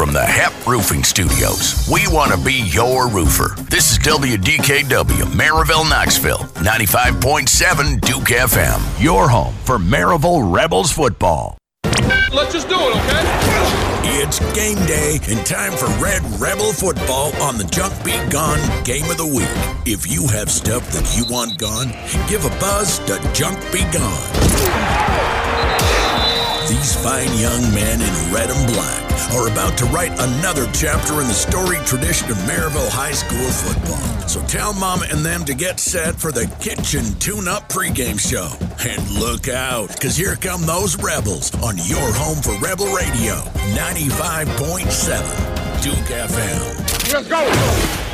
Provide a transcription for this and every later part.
from the HEP Roofing Studios. We want to be your roofer. This is WDKW, Maryville, Knoxville, 95.7 Duke FM. Your home for Maryville Rebels football. Let's just do it, okay? It's game day and time for Red Rebel football on the Junk Be Gone Game of the Week. If you have stuff that you want gone, give a buzz to Junk Be Gone. These fine young men in red and black are about to write another chapter in the storied tradition of Maryville High School football. So tell Mama and them to get set for the Kitchen Tune Up pregame show. And look out, because here come those Rebels on your home for Rebel Radio, 95.7 Duke FM. Let's go!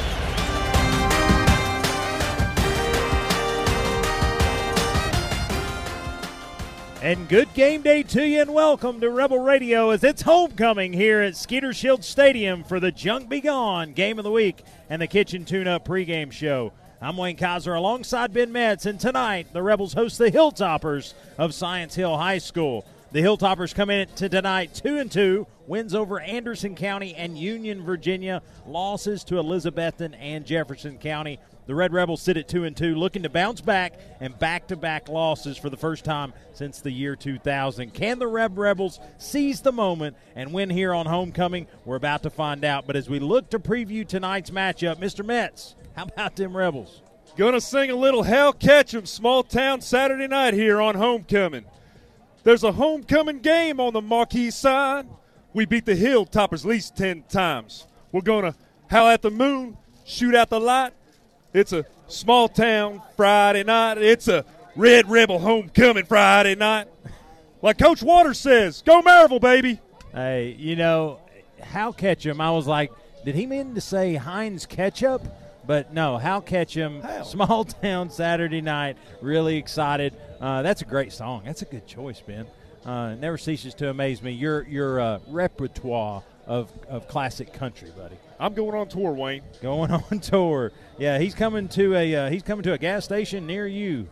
And good game day to you, and welcome to Rebel Radio as it's homecoming here at Skeeter Shield Stadium for the Junk Be Gone Game of the Week and the Kitchen Tune Up pregame show. I'm Wayne Kaiser alongside Ben Metz, and tonight the Rebels host the Hilltoppers of Science Hill High School. The Hilltoppers come in to tonight two and two, wins over Anderson County and Union, Virginia, losses to Elizabethton and Jefferson County. The Red Rebels sit at two and two, looking to bounce back and back-to-back losses for the first time since the year 2000. Can the Red Rebels seize the moment and win here on homecoming? We're about to find out. But as we look to preview tonight's matchup, Mr. Metz, how about them Rebels? Gonna sing a little Hal Ketchum small town Saturday night here on homecoming. There's a homecoming game on the marquee side. We beat the Hilltoppers at least 10 times. We're gonna howl at the moon, shoot out the light, it's a small town Friday night. It's a Red Rebel homecoming Friday night. Like Coach Waters says, go Maryville, baby. Hey, you know, Hal Ketchum, I was like, did he mean to say Heinz Ketchup? But no, Hal Ketchum, small town Saturday night. Really excited. Uh, that's a great song. That's a good choice, Ben. Uh, never ceases to amaze me. Your your uh, repertoire of, of classic country, buddy. I'm going on tour, Wayne. Going on tour. Yeah, he's coming to a uh, he's coming to a gas station near you.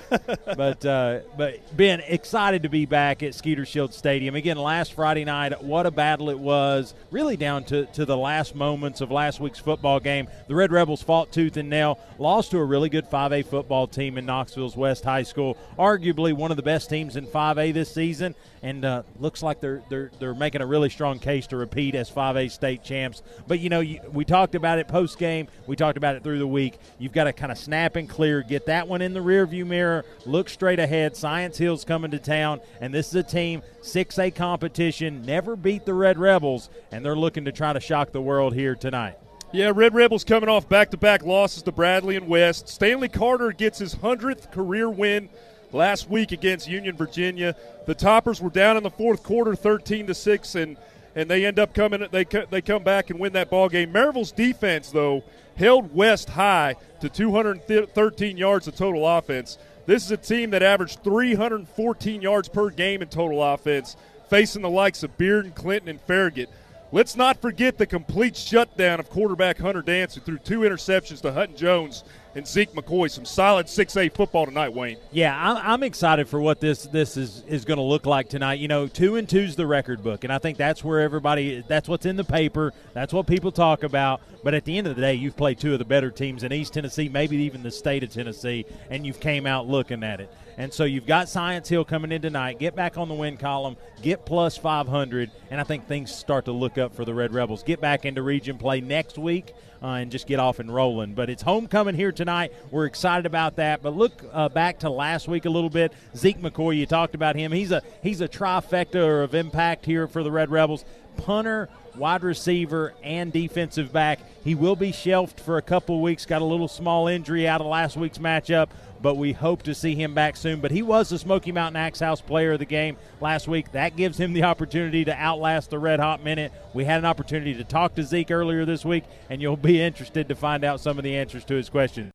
but uh, but Ben, excited to be back at Skeeter Shield Stadium again. Last Friday night, what a battle it was! Really down to to the last moments of last week's football game. The Red Rebels fought tooth and nail, lost to a really good 5A football team in Knoxville's West High School, arguably one of the best teams in 5A this season, and uh, looks like they're they're they're making a really strong case to repeat as 5A state champs. But you know, you, we talked about it post game. We talked about it through the week. You've got to kind of snap and clear, get that one in the rearview mirror, look straight ahead. Science Hill's coming to town, and this is a team 6A competition, never beat the Red Rebels, and they're looking to try to shock the world here tonight. Yeah, Red Rebels coming off back to back losses to Bradley and West. Stanley Carter gets his 100th career win last week against Union, Virginia. The Toppers were down in the fourth quarter 13 to 6 and and they end up coming they they come back and win that ball game. Maryville's defense though held West high to 213 yards of total offense. This is a team that averaged 314 yards per game in total offense, facing the likes of Beard and Clinton, and Farragut. Let's not forget the complete shutdown of quarterback Hunter Dance, who threw two interceptions to Hutton Jones and Zeke McCoy. Some solid 6A football tonight, Wayne. Yeah, I'm, excited for what this this is is going to look like tonight. You know, two and two's the record book, and I think that's where everybody that's what's in the paper. That's what people talk about. But at the end of the day, you've played two of the better teams in East Tennessee, maybe even the state of Tennessee, and you've came out looking at it. And so you've got Science Hill coming in tonight. Get back on the win column, get plus 500, and I think things start to look up for the Red Rebels. Get back into region play next week uh, and just get off and rolling. But it's homecoming here tonight. We're excited about that. But look uh, back to last week a little bit. Zeke McCoy, you talked about him. He's a he's a trifecta of impact here for the Red Rebels. Punter, wide receiver, and defensive back. He will be shelved for a couple weeks. Got a little small injury out of last week's matchup, but we hope to see him back soon. But he was the Smoky Mountain Axe House player of the game last week. That gives him the opportunity to outlast the Red Hot Minute. We had an opportunity to talk to Zeke earlier this week, and you'll be interested to find out some of the answers to his questions.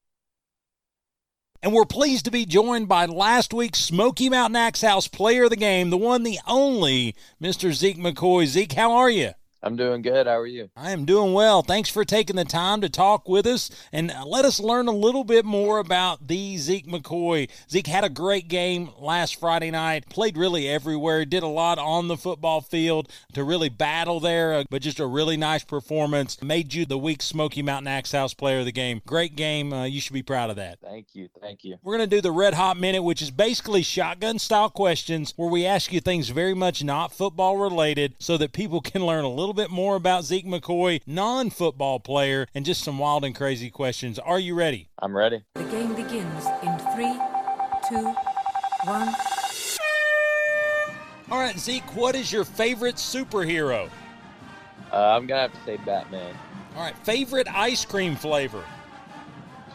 And we're pleased to be joined by last week's Smoky Mountain Axe House player of the game, the one, the only Mr. Zeke McCoy. Zeke, how are you? I'm doing good. How are you? I am doing well. Thanks for taking the time to talk with us and let us learn a little bit more about the Zeke McCoy. Zeke had a great game last Friday night, played really everywhere, did a lot on the football field to really battle there, uh, but just a really nice performance. Made you the week Smoky Mountain Axe House player of the game. Great game. Uh, you should be proud of that. Thank you. Thank you. We're going to do the Red Hot Minute, which is basically shotgun style questions where we ask you things very much not football related so that people can learn a little bit more about Zeke McCoy, non football player, and just some wild and crazy questions. Are you ready? I'm ready. The game begins in three, two, one. All right, Zeke, what is your favorite superhero? Uh, I'm going to have to say Batman. All right, favorite ice cream flavor?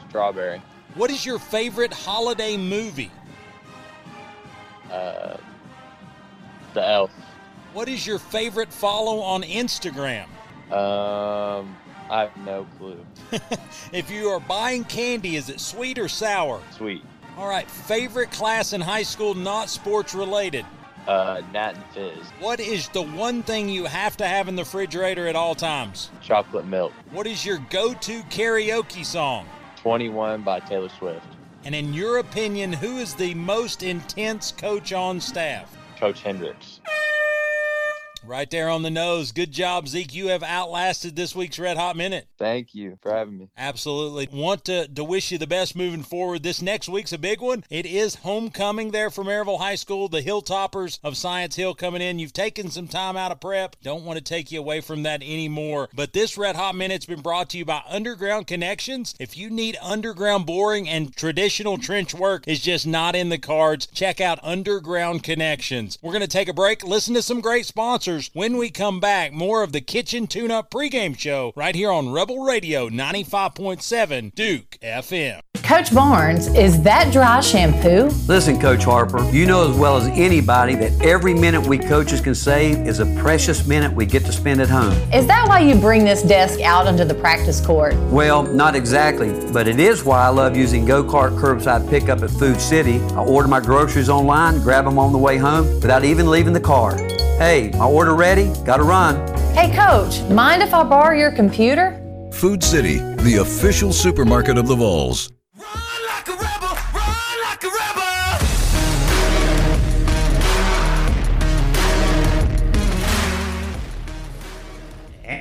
Strawberry. What is your favorite holiday movie? Uh, the Elf. What is your favorite follow on Instagram? Um, I have no clue. if you are buying candy, is it sweet or sour? Sweet. All right, favorite class in high school not sports related? Uh, Nat and Fizz. What is the one thing you have to have in the refrigerator at all times? Chocolate milk. What is your go to karaoke song? 21 by Taylor Swift. And in your opinion, who is the most intense coach on staff? Coach Hendricks. Right there on the nose. Good job, Zeke. You have outlasted this week's Red Hot Minute. Thank you for having me. Absolutely. Want to, to wish you the best moving forward. This next week's a big one. It is homecoming there for Maryville High School. The Hilltoppers of Science Hill coming in. You've taken some time out of prep. Don't want to take you away from that anymore. But this Red Hot Minute's been brought to you by Underground Connections. If you need underground boring and traditional trench work is just not in the cards, check out Underground Connections. We're going to take a break, listen to some great sponsors. When we come back, more of the Kitchen Tune Up pregame show right here on Rebel Radio 95.7 Duke FM. Coach Barnes, is that dry shampoo? Listen, Coach Harper, you know as well as anybody that every minute we coaches can save is a precious minute we get to spend at home. Is that why you bring this desk out onto the practice court? Well, not exactly, but it is why I love using Go Kart curbside pickup at Food City. I order my groceries online, grab them on the way home without even leaving the car. Hey, my order ready? Gotta run. Hey, Coach, mind if I borrow your computer? Food City, the official supermarket of the Vols.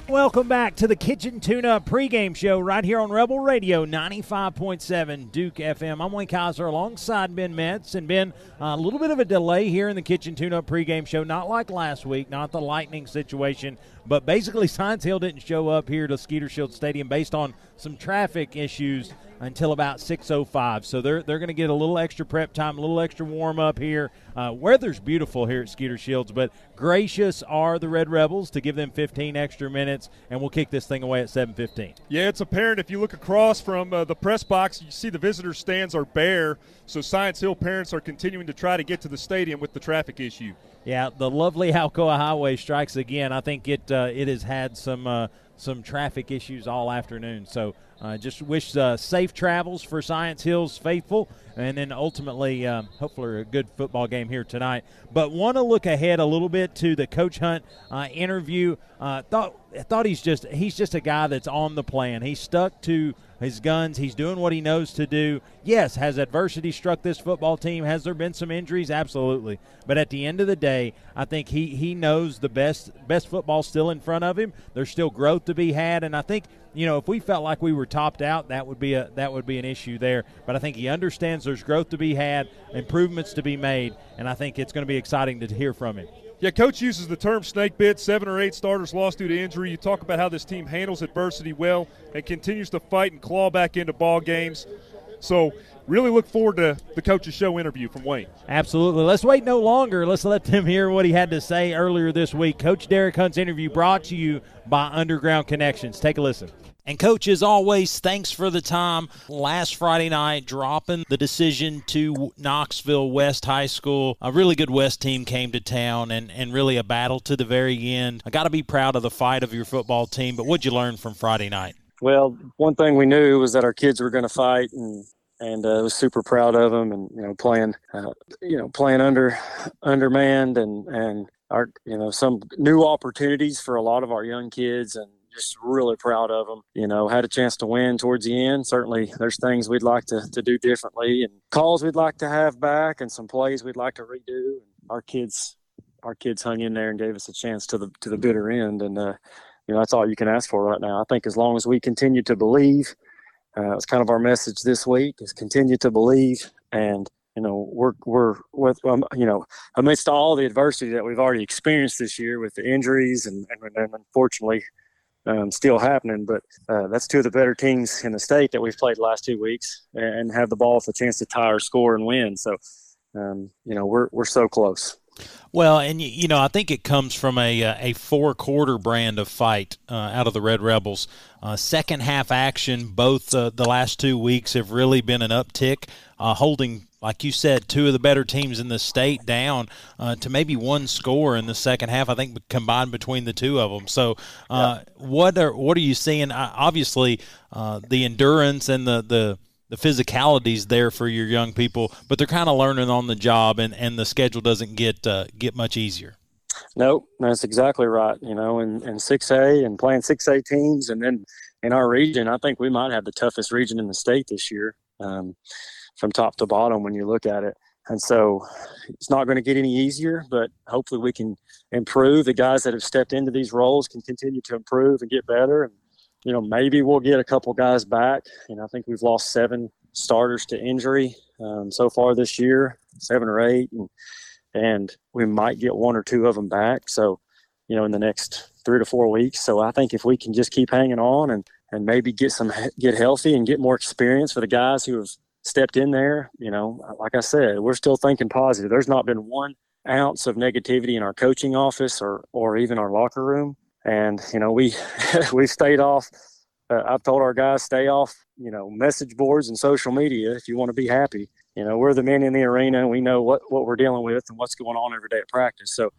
Welcome back to the Kitchen Tune Up pregame show right here on Rebel Radio 95.7 Duke FM. I'm Wayne Kaiser alongside Ben Metz. And Ben, a little bit of a delay here in the Kitchen Tune Up pregame show, not like last week, not the lightning situation, but basically Science Hill didn't show up here to Skeeter Shield Stadium based on some traffic issues until about 6:05. So they're they're going to get a little extra prep time, a little extra warm up here. Uh, weather's beautiful here at Skeeter Shields, but gracious are the Red Rebels to give them 15 extra minutes, and we'll kick this thing away at 7:15. Yeah, it's apparent if you look across from uh, the press box, you see the visitor stands are bare. So Science Hill parents are continuing to try to get to the stadium with the traffic issue. Yeah, the lovely Alcoa Highway strikes again. I think it uh, it has had some uh, some traffic issues all afternoon. So uh, just wish uh, safe travels for Science Hills faithful, and then ultimately, um, hopefully, a good football game here tonight. But want to look ahead a little bit to the Coach Hunt uh, interview. Uh, thought thought he's just he's just a guy that's on the plan. He's stuck to his guns. He's doing what he knows to do. Yes, has adversity struck this football team? Has there been some injuries? Absolutely. But at the end of the day, I think he he knows the best best football still in front of him. There's still growth to be had, and I think you know if we felt like we were topped out, that would be a that would be an issue there. But I think he understands there's growth to be had, improvements to be made, and I think it's going to be exciting to hear from him. Yeah, coach uses the term snake bit. Seven or eight starters lost due to injury. You talk about how this team handles adversity well and continues to fight and claw back into ball games. So, really look forward to the coach's show interview from Wayne. Absolutely. Let's wait no longer. Let's let them hear what he had to say earlier this week. Coach Derek Hunt's interview brought to you by Underground Connections. Take a listen. And coach, as always, thanks for the time. Last Friday night, dropping the decision to Knoxville West High School. A really good West team came to town and, and really a battle to the very end. I got to be proud of the fight of your football team, but what'd you learn from Friday night? Well, one thing we knew was that our kids were going to fight, and and uh, was super proud of them, and you know playing, uh, you know playing under undermanned and and our you know some new opportunities for a lot of our young kids and just really proud of them. You know, had a chance to win towards the end. Certainly, there's things we'd like to, to do differently, and calls we'd like to have back, and some plays we'd like to redo. Our kids, our kids hung in there and gave us a chance to the to the bitter end, and uh, you know that's all you can ask for right now. I think as long as we continue to believe, uh, it's kind of our message this week: is continue to believe and you know we're we're with um, you know amidst all the adversity that we've already experienced this year with the injuries and, and, and unfortunately um, still happening. But uh, that's two of the better teams in the state that we've played the last two weeks and have the ball with a chance to tie or score and win. So, um, you know, we're, we're so close. Well, and you know, I think it comes from a uh, a four quarter brand of fight uh, out of the Red Rebels. Uh, second half action, both uh, the last two weeks have really been an uptick, uh, holding like you said, two of the better teams in the state down uh, to maybe one score in the second half. I think combined between the two of them. So, uh, yeah. what are what are you seeing? Obviously, uh, the endurance and the the the physicalities there for your young people, but they're kind of learning on the job, and, and the schedule doesn't get uh, get much easier. No, that's exactly right. You know, in, in 6A and playing 6A teams, and then in our region, I think we might have the toughest region in the state this year. Um, from top to bottom when you look at it. And so it's not going to get any easier, but hopefully we can improve. The guys that have stepped into these roles can continue to improve and get better. And, you know, maybe we'll get a couple guys back. And I think we've lost seven starters to injury um, so far this year, seven or eight. And, and we might get one or two of them back. So, you know, in the next three to four weeks. So I think if we can just keep hanging on and, and maybe get some, get healthy and get more experience for the guys who have stepped in there, you know, like I said, we're still thinking positive. There's not been one ounce of negativity in our coaching office or or even our locker room. And you know, we we've stayed off. Uh, I've told our guys stay off, you know, message boards and social media if you want to be happy. You know, we're the men in the arena. And we know what what we're dealing with and what's going on every day at practice. So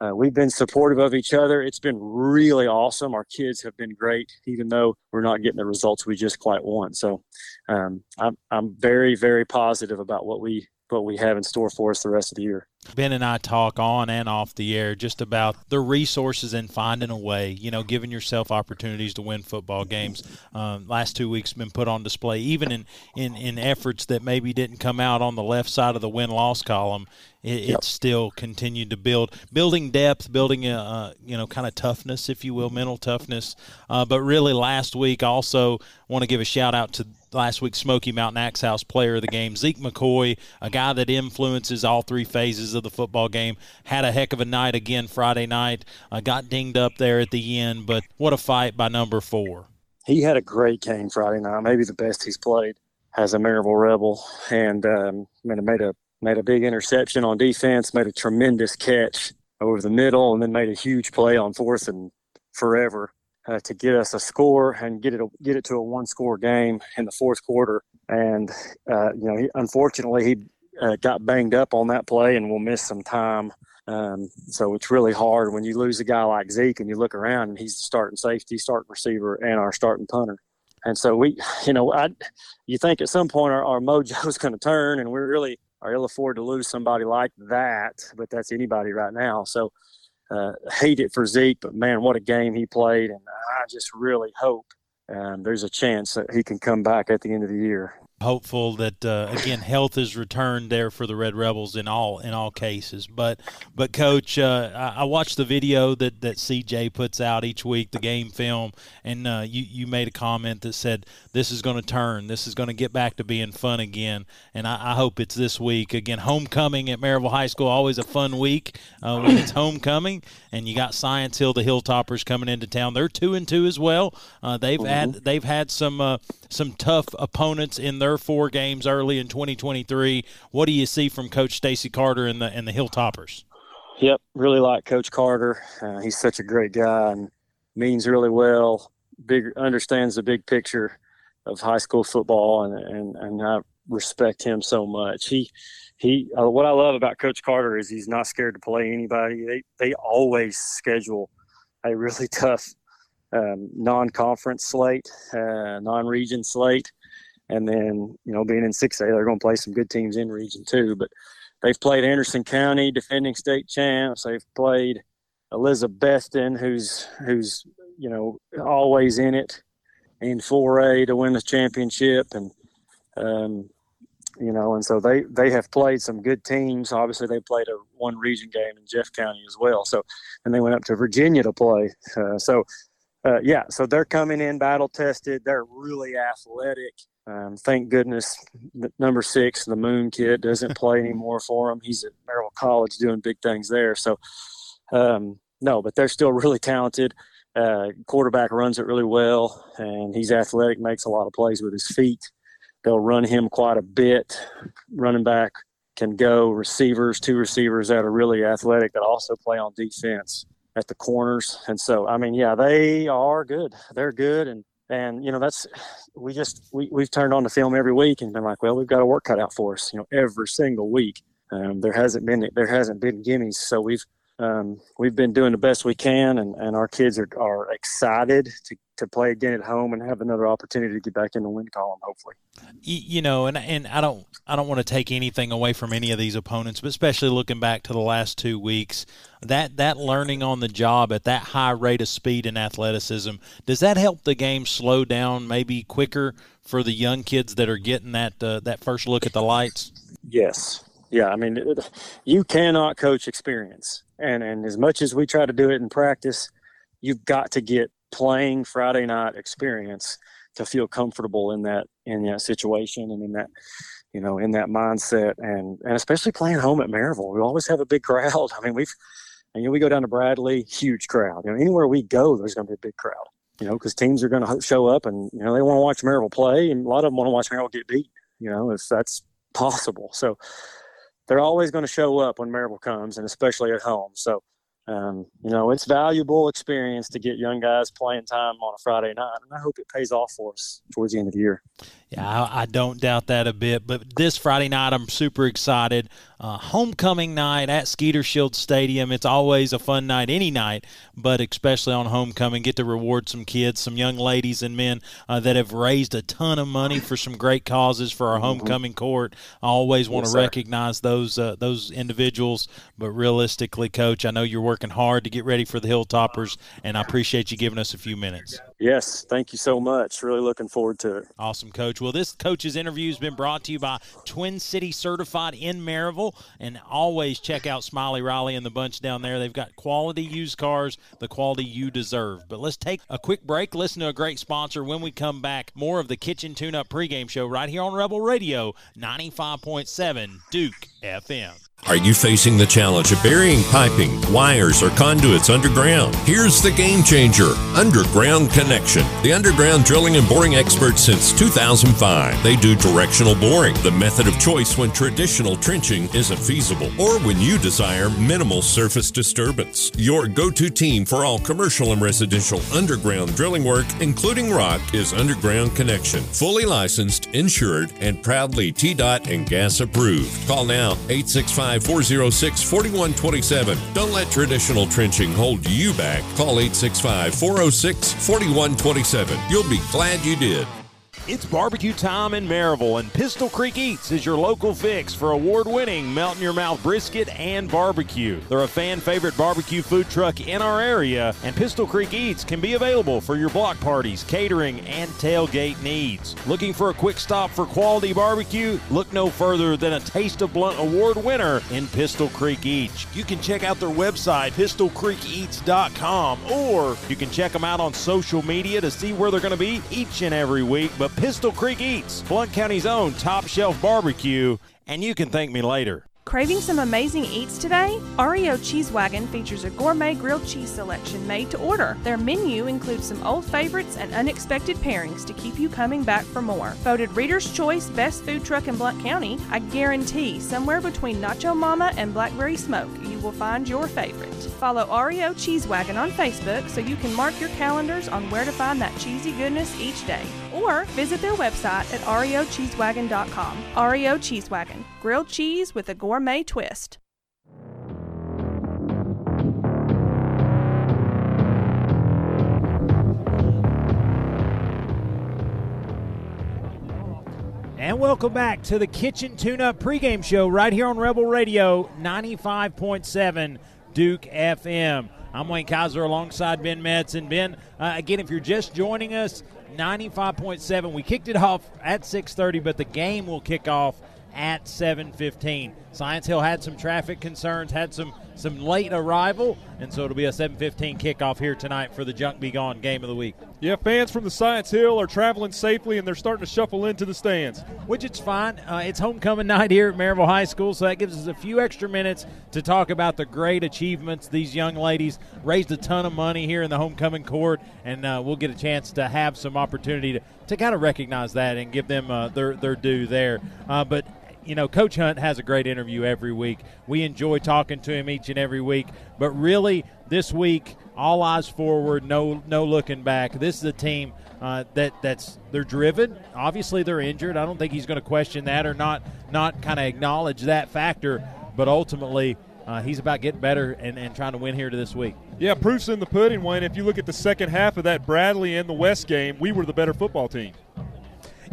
uh, we've been supportive of each other. It's been really awesome. Our kids have been great, even though we're not getting the results we just quite want. So um, I'm, I'm very, very positive about what we what we have in store for us the rest of the year. Ben and I talk on and off the air just about the resources and finding a way, you know, giving yourself opportunities to win football games. Um, last two weeks been put on display, even in, in, in efforts that maybe didn't come out on the left side of the win loss column. It, yep. It's still continued to build, building depth, building a, uh, you know, kind of toughness, if you will, mental toughness. Uh, but really, last week also want to give a shout out to last week's Smoky Mountain Axe House player of the game, Zeke McCoy, a guy that influences all three phases of the football game. Had a heck of a night again Friday night. Uh, got dinged up there at the end, but what a fight by number four. He had a great game Friday night, maybe the best he's played as a Maryville Rebel, and um, made a made a big interception on defense, made a tremendous catch over the middle, and then made a huge play on fourth and forever uh, to get us a score and get it get it to a one score game in the fourth quarter. And uh, you know, he, unfortunately, he uh, got banged up on that play and will miss some time. Um, so it's really hard when you lose a guy like Zeke and you look around and he's the starting safety, starting receiver, and our starting punter. And so we, you know, I, you think at some point our, our is going to turn, and we really are ill afford to lose somebody like that. But that's anybody right now. So uh, hate it for Zeke, but man, what a game he played, and I just really hope um, there's a chance that he can come back at the end of the year hopeful that uh, again health is returned there for the Red Rebels in all in all cases. But but coach, uh, I, I, watched the video that that CJ puts out each week, the game film, and uh, you you made a comment that said this is going to turn, this is going to get back to being fun again, and I, I, hope it's this week again. Homecoming at Maryville High School always a fun week uh, when it's homecoming, and you got Science Hill, the Hilltoppers coming into town. They're two and two as well. Uh, they've mm-hmm. had they've had some uh, some tough opponents in their four games early in 2023. What do you see from Coach Stacy Carter and the and the Hilltoppers? Yep, really like Coach Carter. Uh, he's such a great guy and means really well. Big understands the big picture of high school football, and and, and I respect him so much. He he. Uh, what I love about Coach Carter is he's not scared to play anybody. They they always schedule a really tough um, non-conference slate, uh, non-region slate, and then you know being in 6A, they're going to play some good teams in region too. But they've played Anderson County, defending state champs. They've played Elizabethton, who's who's you know always in it in 4A to win the championship, and um, you know, and so they they have played some good teams. Obviously, they played a one region game in Jeff County as well. So, and they went up to Virginia to play. Uh, so, uh, yeah, so they're coming in battle tested. They're really athletic. Um, thank goodness, number six, the Moon kid, doesn't play anymore for them. He's at Merrill College doing big things there. So, um, no, but they're still really talented. Uh, quarterback runs it really well, and he's athletic, makes a lot of plays with his feet. They'll run him quite a bit. Running back can go. Receivers, two receivers that are really athletic that also play on defense at the corners. And so, I mean, yeah, they are good. They're good, and and you know that's we just we we've turned on the film every week and been like, well, we've got a work cut out for us. You know, every single week. Um, there hasn't been there hasn't been gimmies, so we've um, we've been doing the best we can, and, and our kids are, are excited to, to play again at home and have another opportunity to get back in the win column, hopefully. You know, and and I don't I don't want to take anything away from any of these opponents, but especially looking back to the last two weeks, that that learning on the job at that high rate of speed and athleticism does that help the game slow down maybe quicker for the young kids that are getting that uh, that first look at the lights? Yes, yeah. I mean, you cannot coach experience and and as much as we try to do it in practice, you've got to get playing Friday night experience to feel comfortable in that in that situation and in that you know in that mindset and and especially playing home at Maryville. We always have a big crowd. I mean, we've and you know we go down to Bradley, huge crowd. You know, anywhere we go, there's going to be a big crowd. You know, because teams are going to show up and you know they want to watch Maryville play, and a lot of them want to watch Maryville get beat. You know, if that's possible. So they're always going to show up when Maryville comes, and especially at home. So, um, you know, it's valuable experience to get young guys playing time on a Friday night, and I hope it pays off for us towards the end of the year. Yeah, I, I don't doubt that a bit. But this Friday night, I'm super excited. Uh, homecoming night at Skeeter Shield Stadium. It's always a fun night, any night, but especially on homecoming. Get to reward some kids, some young ladies and men uh, that have raised a ton of money for some great causes for our mm-hmm. homecoming court. I always want yes, to recognize those uh, those individuals. But realistically, Coach, I know you're working hard to get ready for the Hilltoppers, and I appreciate you giving us a few minutes. Yes, thank you so much. Really looking forward to it. Awesome, Coach. Well, this coach's interview has been brought to you by Twin City Certified in Maryville. And always check out Smiley Riley and the bunch down there. They've got quality used cars, the quality you deserve. But let's take a quick break, listen to a great sponsor. When we come back, more of the Kitchen Tune Up pregame show right here on Rebel Radio 95.7 Duke FM. Are you facing the challenge of burying piping, wires, or conduits underground? Here's the game changer Underground Connection. The underground drilling and boring experts since 2005. They do directional boring, the method of choice when traditional trenching isn't feasible or when you desire minimal surface disturbance. Your go to team for all commercial and residential underground drilling work, including rock, is Underground Connection. Fully licensed, insured, and proudly TDOT and gas approved. Call now 865 406 4127. Don't let traditional trenching hold you back. Call 865 406 4127. You'll be glad you did. It's barbecue time in Maryville, and Pistol Creek Eats is your local fix for award winning melt in your mouth brisket and barbecue. They're a fan favorite barbecue food truck in our area, and Pistol Creek Eats can be available for your block parties, catering, and tailgate needs. Looking for a quick stop for quality barbecue? Look no further than a Taste of Blount Award winner in Pistol Creek Eats. You can check out their website, pistolcreekeats.com, or you can check them out on social media to see where they're going to be each and every week. But Pistol Creek Eats, Blount County's own top shelf barbecue, and you can thank me later. Craving some amazing eats today? REO Cheese Wagon features a gourmet grilled cheese selection made to order. Their menu includes some old favorites and unexpected pairings to keep you coming back for more. Voted Reader's Choice Best Food Truck in Blount County, I guarantee somewhere between Nacho Mama and Blackberry Smoke, you will find your favorite. Follow REO Cheese Wagon on Facebook so you can mark your calendars on where to find that cheesy goodness each day. Or visit their website at reocheesewagon.com. REO Cheese Wagon, grilled cheese with a gourmet gourmet twist. And welcome back to the Kitchen Tune Up pregame show right here on Rebel Radio 95.7 Duke FM. I'm Wayne Kaiser alongside Ben Metz. And Ben, uh, again, if you're just joining us, 95.7. We kicked it off at 6:30, but the game will kick off at 7:15. Science Hill had some traffic concerns, had some some late arrival, and so it'll be a 7:15 kickoff here tonight for the Junk Be Gone game of the week. Yeah, fans from the Science Hill are traveling safely, and they're starting to shuffle into the stands. Which it's fine. Uh, it's homecoming night here at Maryville High School, so that gives us a few extra minutes to talk about the great achievements these young ladies raised a ton of money here in the homecoming court, and uh, we'll get a chance to have some opportunity to, to kind of recognize that and give them uh, their their due there. Uh, but you know, Coach Hunt has a great interview every week. We enjoy talking to him each and every week. But really, this week, all eyes forward, no no looking back. This is a team uh, that that's they're driven. Obviously, they're injured. I don't think he's going to question that or not not kind of acknowledge that factor. But ultimately, uh, he's about getting better and, and trying to win here to this week. Yeah, proof's in the pudding, Wayne. If you look at the second half of that Bradley and the West game, we were the better football team.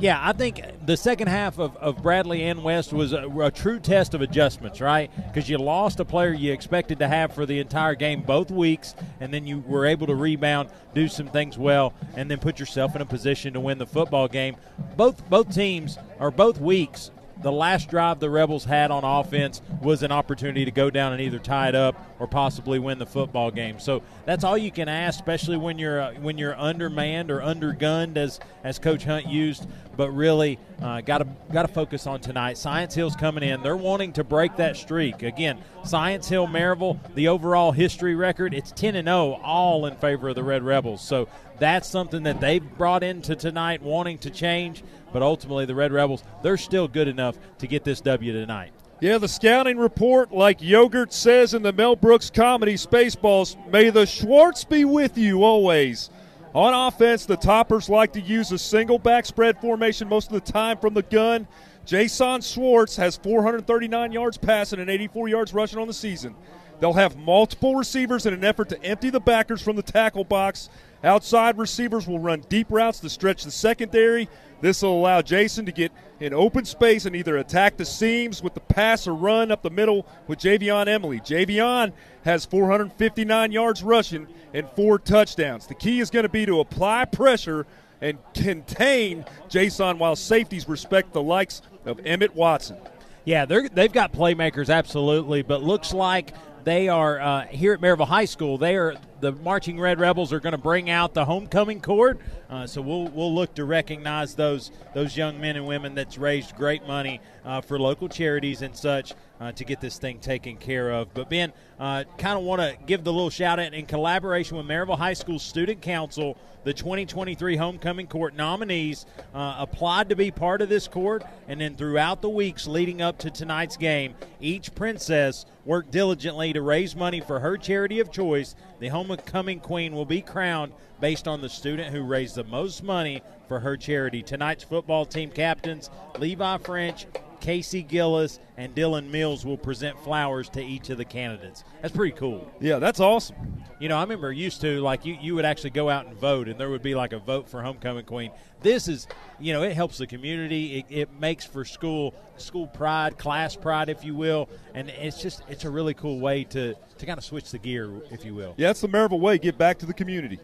Yeah, I think the second half of, of Bradley and West was a, a true test of adjustments, right? Because you lost a player you expected to have for the entire game both weeks, and then you were able to rebound, do some things well, and then put yourself in a position to win the football game. Both both teams or both weeks the last drive the Rebels had on offense was an opportunity to go down and either tie it up or possibly win the football game. So that's all you can ask, especially when you're uh, when you're undermanned or undergunned, as as Coach Hunt used. But really, got to got to focus on tonight. Science Hill's coming in; they're wanting to break that streak again. Science Hill, Maryville, the overall history record it's 10 and 0, all in favor of the Red Rebels. So that's something that they've brought into tonight, wanting to change. But ultimately, the Red Rebels, they're still good enough to get this W tonight. Yeah, the scouting report, like Yogurt says in the Mel Brooks comedy Spaceballs, may the Schwartz be with you always. On offense, the Toppers like to use a single back spread formation most of the time from the gun. Jason Schwartz has 439 yards passing and 84 yards rushing on the season. They'll have multiple receivers in an effort to empty the backers from the tackle box. Outside receivers will run deep routes to stretch the secondary. This will allow Jason to get in open space and either attack the seams with the pass or run up the middle with Javion Emily. Javion has 459 yards rushing and four touchdowns. The key is going to be to apply pressure and contain Jason while safeties respect the likes of Emmett Watson. Yeah, they're, they've got playmakers, absolutely, but looks like they are uh, here at Maryville High School. They are the Marching Red Rebels are going to bring out the homecoming court. Uh, so we'll we'll look to recognize those those young men and women that's raised great money uh, for local charities and such uh, to get this thing taken care of. But Ben, uh, kind of want to give the little shout out in collaboration with Maryville High School Student Council. The 2023 homecoming court nominees uh, applied to be part of this court, and then throughout the weeks leading up to tonight's game, each princess worked diligently to raise money for her charity of choice. The homecoming queen will be crowned based on the student who raised the most money for her charity. Tonight's football team captains Levi French, Casey Gillis, and Dylan Mills will present flowers to each of the candidates. That's pretty cool. Yeah, that's awesome. You know, I remember used to like you, you would actually go out and vote, and there would be like a vote for homecoming queen. This is, you know, it helps the community. It, it makes for school school pride, class pride, if you will, and it's just it's a really cool way to to kind of switch the gear, if you will. Yeah, it's the Maryville way. Get back to the community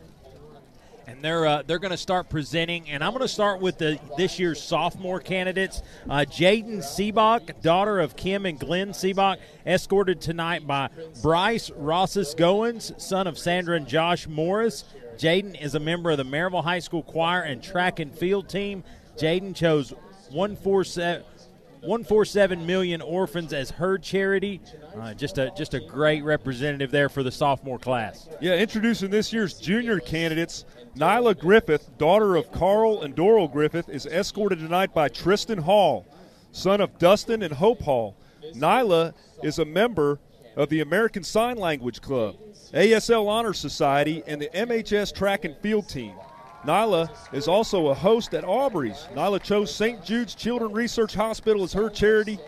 and they're uh, they're going to start presenting. And I'm going to start with the this year's sophomore candidates. Uh, Jaden Seabach, daughter of Kim and Glenn Seabach, escorted tonight by Bryce Rosses Goins, son of Sandra and Josh Morris. Jaden is a member of the Maryville High School choir and track and field team. Jaden chose 147. 147 million orphans as her charity. Uh, just a just a great representative there for the sophomore class. Yeah, introducing this year's junior candidates. Nyla Griffith, daughter of Carl and Doral Griffith, is escorted tonight by Tristan Hall, son of Dustin and Hope Hall. Nyla is a member of the American Sign Language Club, ASL Honor Society, and the MHS track and field team. Nyla is also a host at Aubrey's. Nyla chose St. Jude's Children Research Hospital as her charity.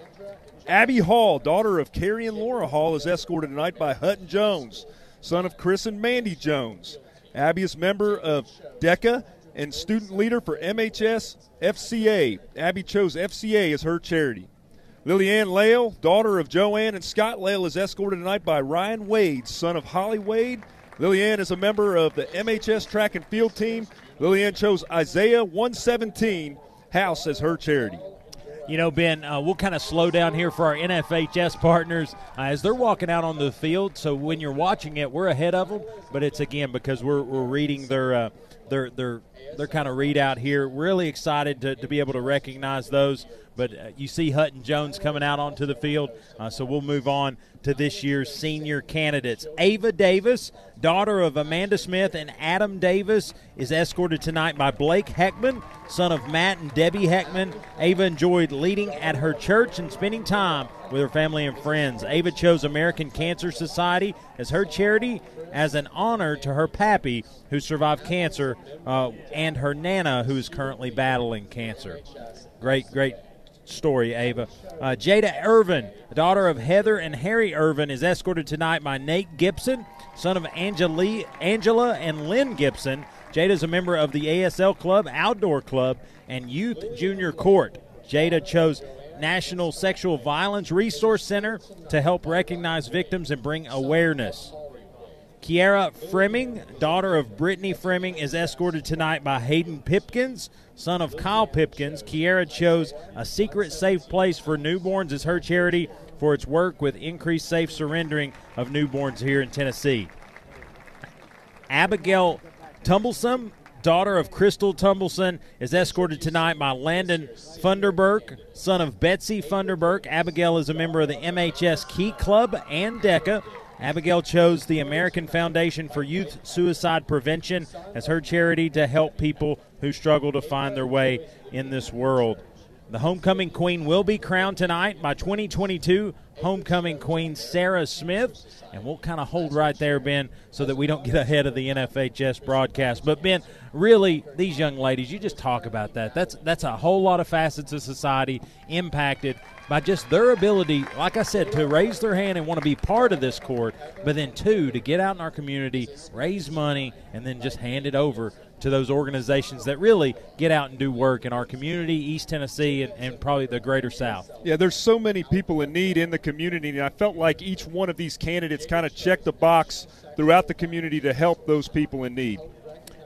Abby Hall, daughter of Carrie and Laura Hall, is escorted tonight by Hutton Jones, son of Chris and Mandy Jones. Abby is member of DECA and student leader for MHS FCA. Abby chose FCA as her charity. Lillian Lale, daughter of Joanne and Scott Lale, is escorted tonight by Ryan Wade, son of Holly Wade. Lillian is a member of the MHS track and field team. Lillian chose Isaiah 117 House as her charity. You know, Ben, uh, we'll kind of slow down here for our NFHS partners uh, as they're walking out on the field. So when you're watching it, we're ahead of them, but it's again because we're, we're reading their uh, their their their kind of readout here. Really excited to, to be able to recognize those. But uh, you see Hutton Jones coming out onto the field, uh, so we'll move on to this year's senior candidates. Ava Davis, daughter of Amanda Smith and Adam Davis, is escorted tonight by Blake Heckman, son of Matt and Debbie Heckman. Ava enjoyed leading at her church and spending time with her family and friends. Ava chose American Cancer Society as her charity as an honor to her pappy who survived cancer uh, and her nana who is currently battling cancer. Great, great story, Ava. Uh, Jada Irvin, daughter of Heather and Harry Irvin, is escorted tonight by Nate Gibson, son of Angela, Angela and Lynn Gibson. Jada is a member of the ASL Club, Outdoor Club, and Youth Junior Court. Jada chose National Sexual Violence Resource Center to help recognize victims and bring awareness. Kiara Fremming, daughter of Brittany Fremming, is escorted tonight by Hayden Pipkins, son of Kyle Pipkins. Kiara chose a secret safe place for newborns as her charity for its work with increased safe surrendering of newborns here in Tennessee. Abigail Tumbleson, daughter of Crystal Tumbleson, is escorted tonight by Landon Funderburk, son of Betsy Funderburk. Abigail is a member of the MHS Key Club and DECA. Abigail chose the American Foundation for Youth Suicide Prevention as her charity to help people who struggle to find their way in this world. The homecoming queen will be crowned tonight by 2022 homecoming queen Sarah Smith. And we'll kind of hold right there, Ben, so that we don't get ahead of the NFHS broadcast. But Ben, really, these young ladies, you just talk about that. That's that's a whole lot of facets of society impacted by just their ability, like I said, to raise their hand and want to be part of this court, but then two, to get out in our community, raise money, and then just hand it over to those organizations that really get out and do work in our community, East Tennessee, and, and, probably the greater South. Yeah, there's so many people in need in the community, and I felt like each one of these candidates kind of checked the box throughout the community to help those people in need.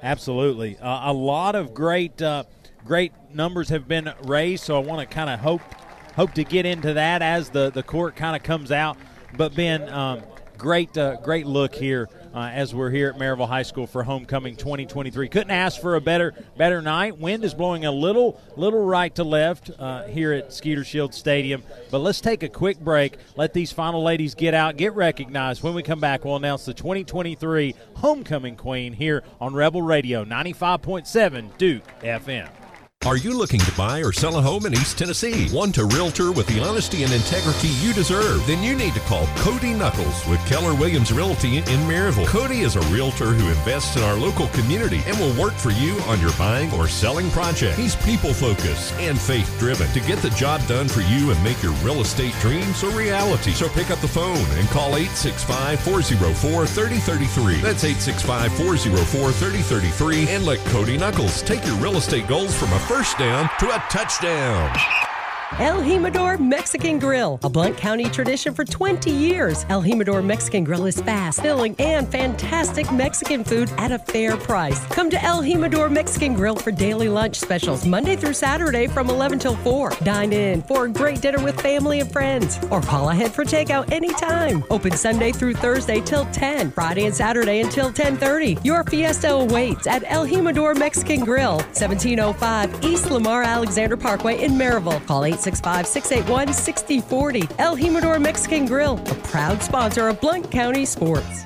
Absolutely. Uh, a lot of great, uh, great numbers have been raised, so I want to kind of hope hope to get into that as the, the court kind of comes out. But Ben, um, great uh, great look here uh, as we're here at Maryville High School for homecoming 2023. Couldn't ask for a better better night. Wind is blowing a little little right to left uh, here at Skeeter Shield Stadium. But let's take a quick break. Let these final ladies get out, get recognized. When we come back, we'll announce the 2023 homecoming queen here on Rebel Radio 95.7 Duke FM. Are you looking to buy or sell a home in East Tennessee? Want a realtor with the honesty and integrity you deserve? Then you need to call Cody Knuckles with Keller Williams Realty in Maryville. Cody is a realtor who invests in our local community and will work for you on your buying or selling project. He's people focused and faith driven to get the job done for you and make your real estate dreams a reality. So pick up the phone and call 865 404 3033. That's 865 404 3033 and let Cody Knuckles take your real estate goals from a first down to a touchdown. El Jimador Mexican Grill, a Blount County tradition for 20 years. El Jimador Mexican Grill is fast, filling, and fantastic Mexican food at a fair price. Come to El Jimador Mexican Grill for daily lunch specials Monday through Saturday from 11 till 4. Dine in for a great dinner with family and friends, or call ahead for takeout anytime. Open Sunday through Thursday till 10, Friday and Saturday until 10:30. Your fiesta awaits at El Jimador Mexican Grill, 1705 East Lamar Alexander Parkway in Maryville. Call 8 865 681 6040. El Jimador Mexican Grill, a proud sponsor of Blount County Sports.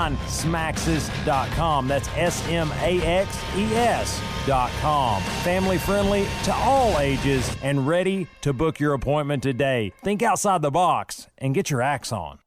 smaxes.com. That's S M A X E S.com. Family friendly to all ages and ready to book your appointment today. Think outside the box and get your axe on.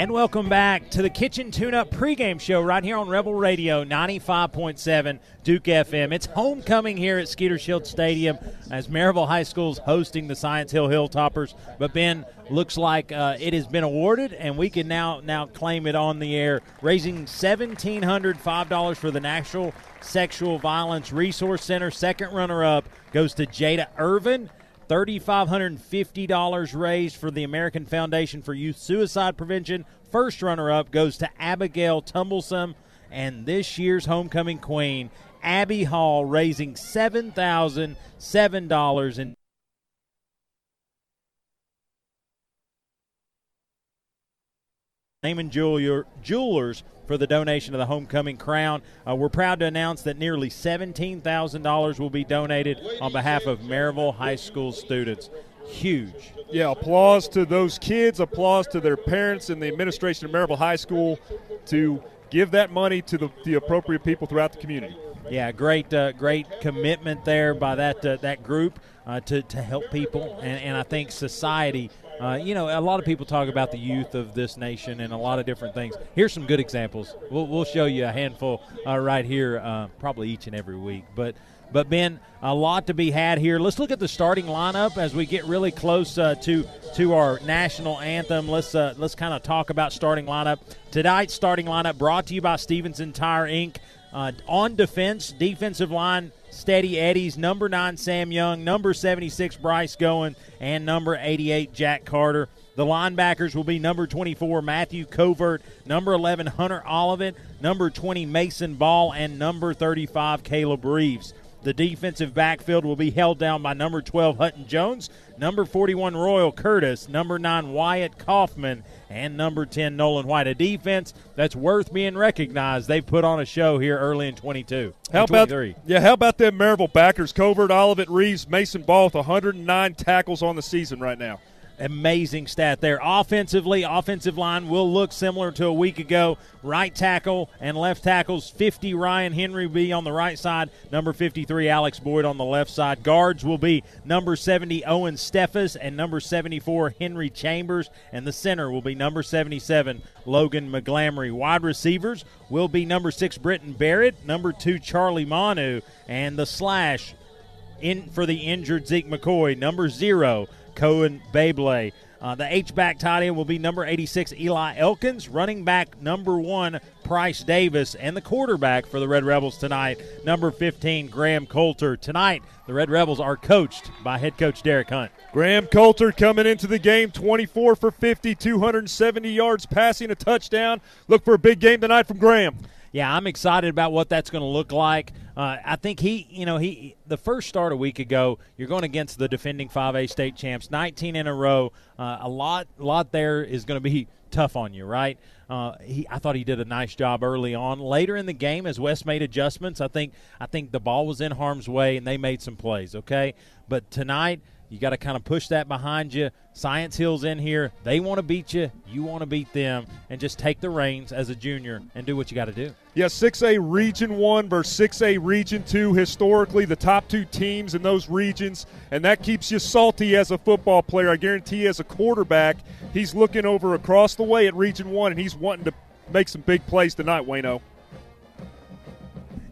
And welcome back to the Kitchen Tune Up pregame show right here on Rebel Radio 95.7 Duke FM. It's homecoming here at Skeeter Shield Stadium as Maryville High School is hosting the Science Hill Hilltoppers. But Ben, looks like uh, it has been awarded, and we can now now claim it on the air, raising seventeen hundred five dollars for the National Sexual Violence Resource Center. Second runner up goes to Jada Irvin. $3,550 raised for the American Foundation for Youth Suicide Prevention. First runner up goes to Abigail Tumbleson. And this year's homecoming queen, Abby Hall, raising $7,007. And Jeweler, Jewelers for the donation of the homecoming crown. Uh, we're proud to announce that nearly $17,000 will be donated on behalf of Maryville High School students. Huge. Yeah, applause to those kids, applause to their parents and the administration of Maryville High School to give that money to the, the appropriate people throughout the community. Yeah, great, uh, great commitment there by that uh, that group uh, to, to help people, and, and I think society uh, you know, a lot of people talk about the youth of this nation and a lot of different things. Here's some good examples. We'll, we'll show you a handful uh, right here, uh, probably each and every week. But, but Ben, a lot to be had here. Let's look at the starting lineup as we get really close uh, to to our national anthem. Let's uh, let's kind of talk about starting lineup. Tonight's starting lineup brought to you by Stevenson Tire Inc. Uh, on defense, defensive line Steady Eddie's number nine Sam Young, number 76 Bryce Goen, and number 88 Jack Carter. The linebackers will be number 24 Matthew Covert, number 11 Hunter Olivet, number 20 Mason Ball, and number 35 Caleb Reeves. The defensive backfield will be held down by number 12 Hutton Jones, number 41 Royal Curtis, number 9 Wyatt Kaufman, and number 10 Nolan White. A defense that's worth being recognized. They've put on a show here early in 22. How about yeah? How about them Maryville backers? Covert, Olivet, Reeves, Mason Ball with 109 tackles on the season right now amazing stat there. Offensively, offensive line will look similar to a week ago. Right tackle and left tackles 50 Ryan Henry be on the right side, number 53 Alex Boyd on the left side. Guards will be number 70 Owen Steffes and number 74 Henry Chambers, and the center will be number 77 Logan McGlamory. Wide receivers will be number 6 Britton Barrett, number 2 Charlie Manu, and the slash in for the injured Zeke McCoy, number 0 Cohen Babley. Uh, the H back tight end will be number 86 Eli Elkins, running back number one Price Davis, and the quarterback for the Red Rebels tonight, number 15 Graham Coulter. Tonight, the Red Rebels are coached by head coach Derek Hunt. Graham Coulter coming into the game 24 for 50, 270 yards passing, a touchdown. Look for a big game tonight from Graham yeah, I'm excited about what that's going to look like. Uh, I think he, you know, he the first start a week ago. You're going against the defending 5A state champs, 19 in a row. Uh, a lot, lot there is going to be tough on you, right? Uh, he, I thought he did a nice job early on. Later in the game, as West made adjustments, I think, I think the ball was in harm's way and they made some plays. Okay, but tonight you got to kind of push that behind you. Science Hill's in here. They want to beat you. You want to beat them. And just take the reins as a junior and do what you got to do. Yeah, 6A Region 1 versus 6A Region 2. Historically, the top two teams in those regions. And that keeps you salty as a football player. I guarantee as a quarterback, he's looking over across the way at Region 1 and he's wanting to make some big plays tonight, Wayno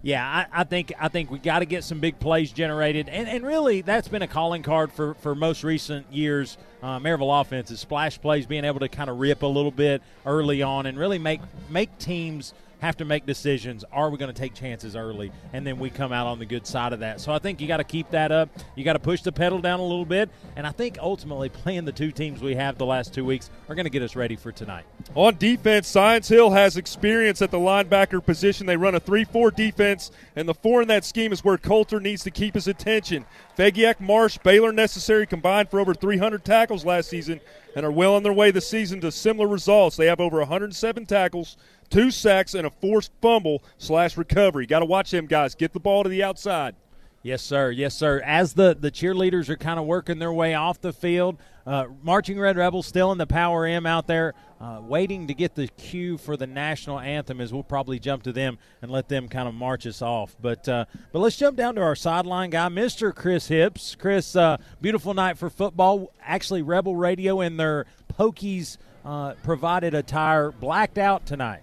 yeah, I, I, think I think we got to get some big plays generated, and, and really that's been a calling card for, for most recent years. Uh, Maryville offense is splash plays, being able to kind of rip a little bit early on, and really make make teams – have to make decisions. Are we going to take chances early? And then we come out on the good side of that. So I think you got to keep that up. You got to push the pedal down a little bit. And I think ultimately playing the two teams we have the last two weeks are going to get us ready for tonight. On defense, Science Hill has experience at the linebacker position. They run a 3 4 defense, and the four in that scheme is where Coulter needs to keep his attention. Fagiac, Marsh, Baylor necessary combined for over 300 tackles last season and are well on their way this season to similar results. They have over 107 tackles two sacks, and a forced fumble slash recovery. Got to watch them guys. Get the ball to the outside. Yes, sir. Yes, sir. As the, the cheerleaders are kind of working their way off the field, uh, Marching Red Rebels still in the Power M out there, uh, waiting to get the cue for the national anthem. As we'll probably jump to them and let them kind of march us off. But uh, but let's jump down to our sideline guy, Mr. Chris Hips. Chris, uh, beautiful night for football. Actually, Rebel Radio in their Pokies uh, provided attire blacked out tonight.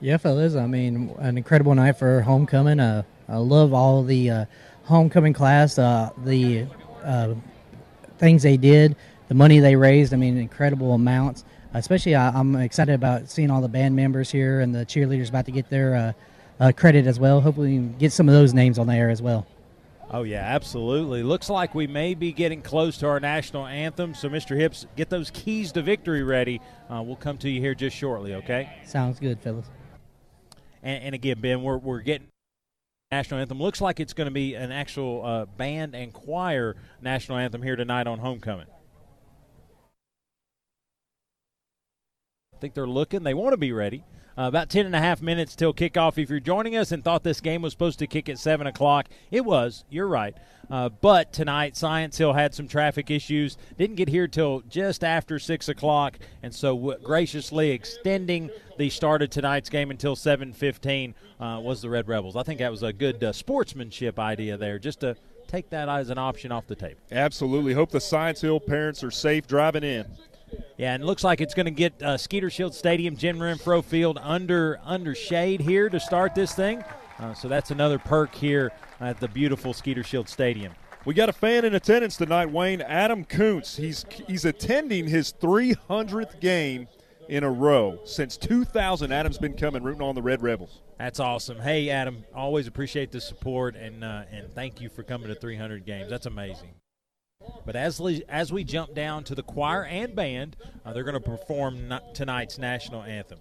Yeah, fellas. I mean, an incredible night for homecoming. Uh, I love all the uh, homecoming class, uh, the uh, things they did, the money they raised. I mean, incredible amounts. Especially, I, am excited about seeing all the band members here and the cheerleaders about to get their uh, uh, credit as well. Hopefully, we can get some of those names on the air as well. Oh, yeah, absolutely. Looks like we may be getting close to our national anthem. So, Mr. Hips, get those keys to victory ready. Uh, we'll come to you here just shortly, okay? Sounds good, fellas. And, and again, Ben, we're, we're getting national anthem. Looks like it's going to be an actual uh, band and choir national anthem here tonight on homecoming. I think they're looking. They want to be ready. Uh, about 10 and a half minutes till kickoff. If you're joining us and thought this game was supposed to kick at 7 o'clock, it was. You're right. Uh, but tonight, Science Hill had some traffic issues. Didn't get here till just after 6 o'clock. And so, w- graciously extending the start of tonight's game until 7.15 uh, was the Red Rebels. I think that was a good uh, sportsmanship idea there, just to take that as an option off the table. Absolutely. Hope the Science Hill parents are safe driving in. Yeah, and it looks like it's going to get uh, Skeeter Shield Stadium, Jim Renfro Field under under shade here to start this thing. Uh, so that's another perk here at the beautiful Skeeter Shield Stadium. We got a fan in attendance tonight, Wayne. Adam Kuntz. He's he's attending his 300th game in a row since 2000. Adam's been coming, rooting on the Red Rebels. That's awesome. Hey, Adam, always appreciate the support and uh, and thank you for coming to 300 games. That's amazing. But as we, as we jump down to the choir and band, uh, they're going to perform tonight's national anthem.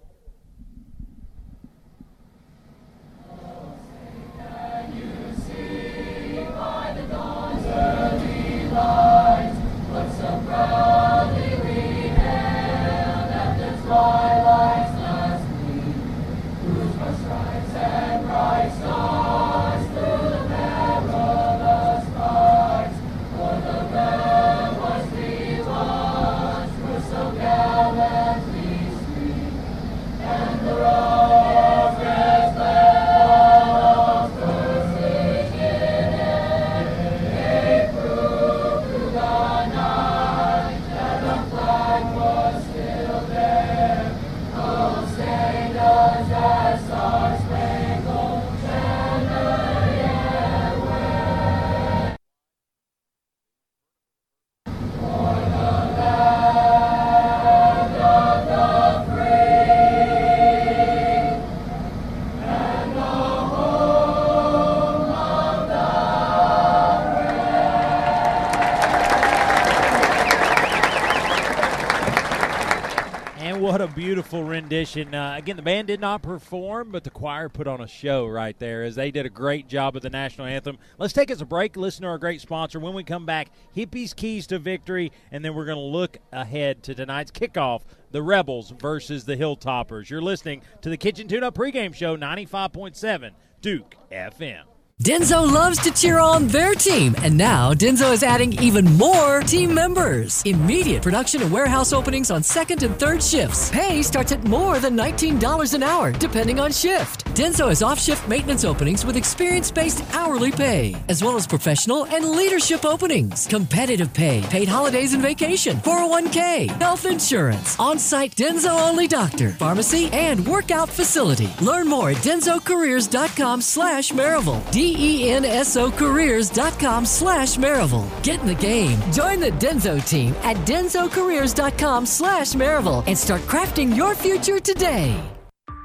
Beautiful rendition. Uh, again, the band did not perform, but the choir put on a show right there as they did a great job of the national anthem. Let's take us a break, listen to our great sponsor. When we come back, Hippies Keys to Victory, and then we're going to look ahead to tonight's kickoff the Rebels versus the Hilltoppers. You're listening to the Kitchen Tune Up pregame show, 95.7 Duke FM. Denso loves to cheer on their team, and now Denso is adding even more team members. Immediate production and warehouse openings on second and third shifts. Pay starts at more than $19 an hour, depending on shift. Denso has off shift maintenance openings with experience based hourly pay, as well as professional and leadership openings. Competitive pay, paid holidays and vacation, 401k, health insurance, on site Denso only doctor, pharmacy, and workout facility. Learn more at densocareers.com slash Maryville. D-E-N-S-O careers.com slash Maryville. Get in the game. Join the Denso team at densocareers.com slash Maryville and start crafting your future today.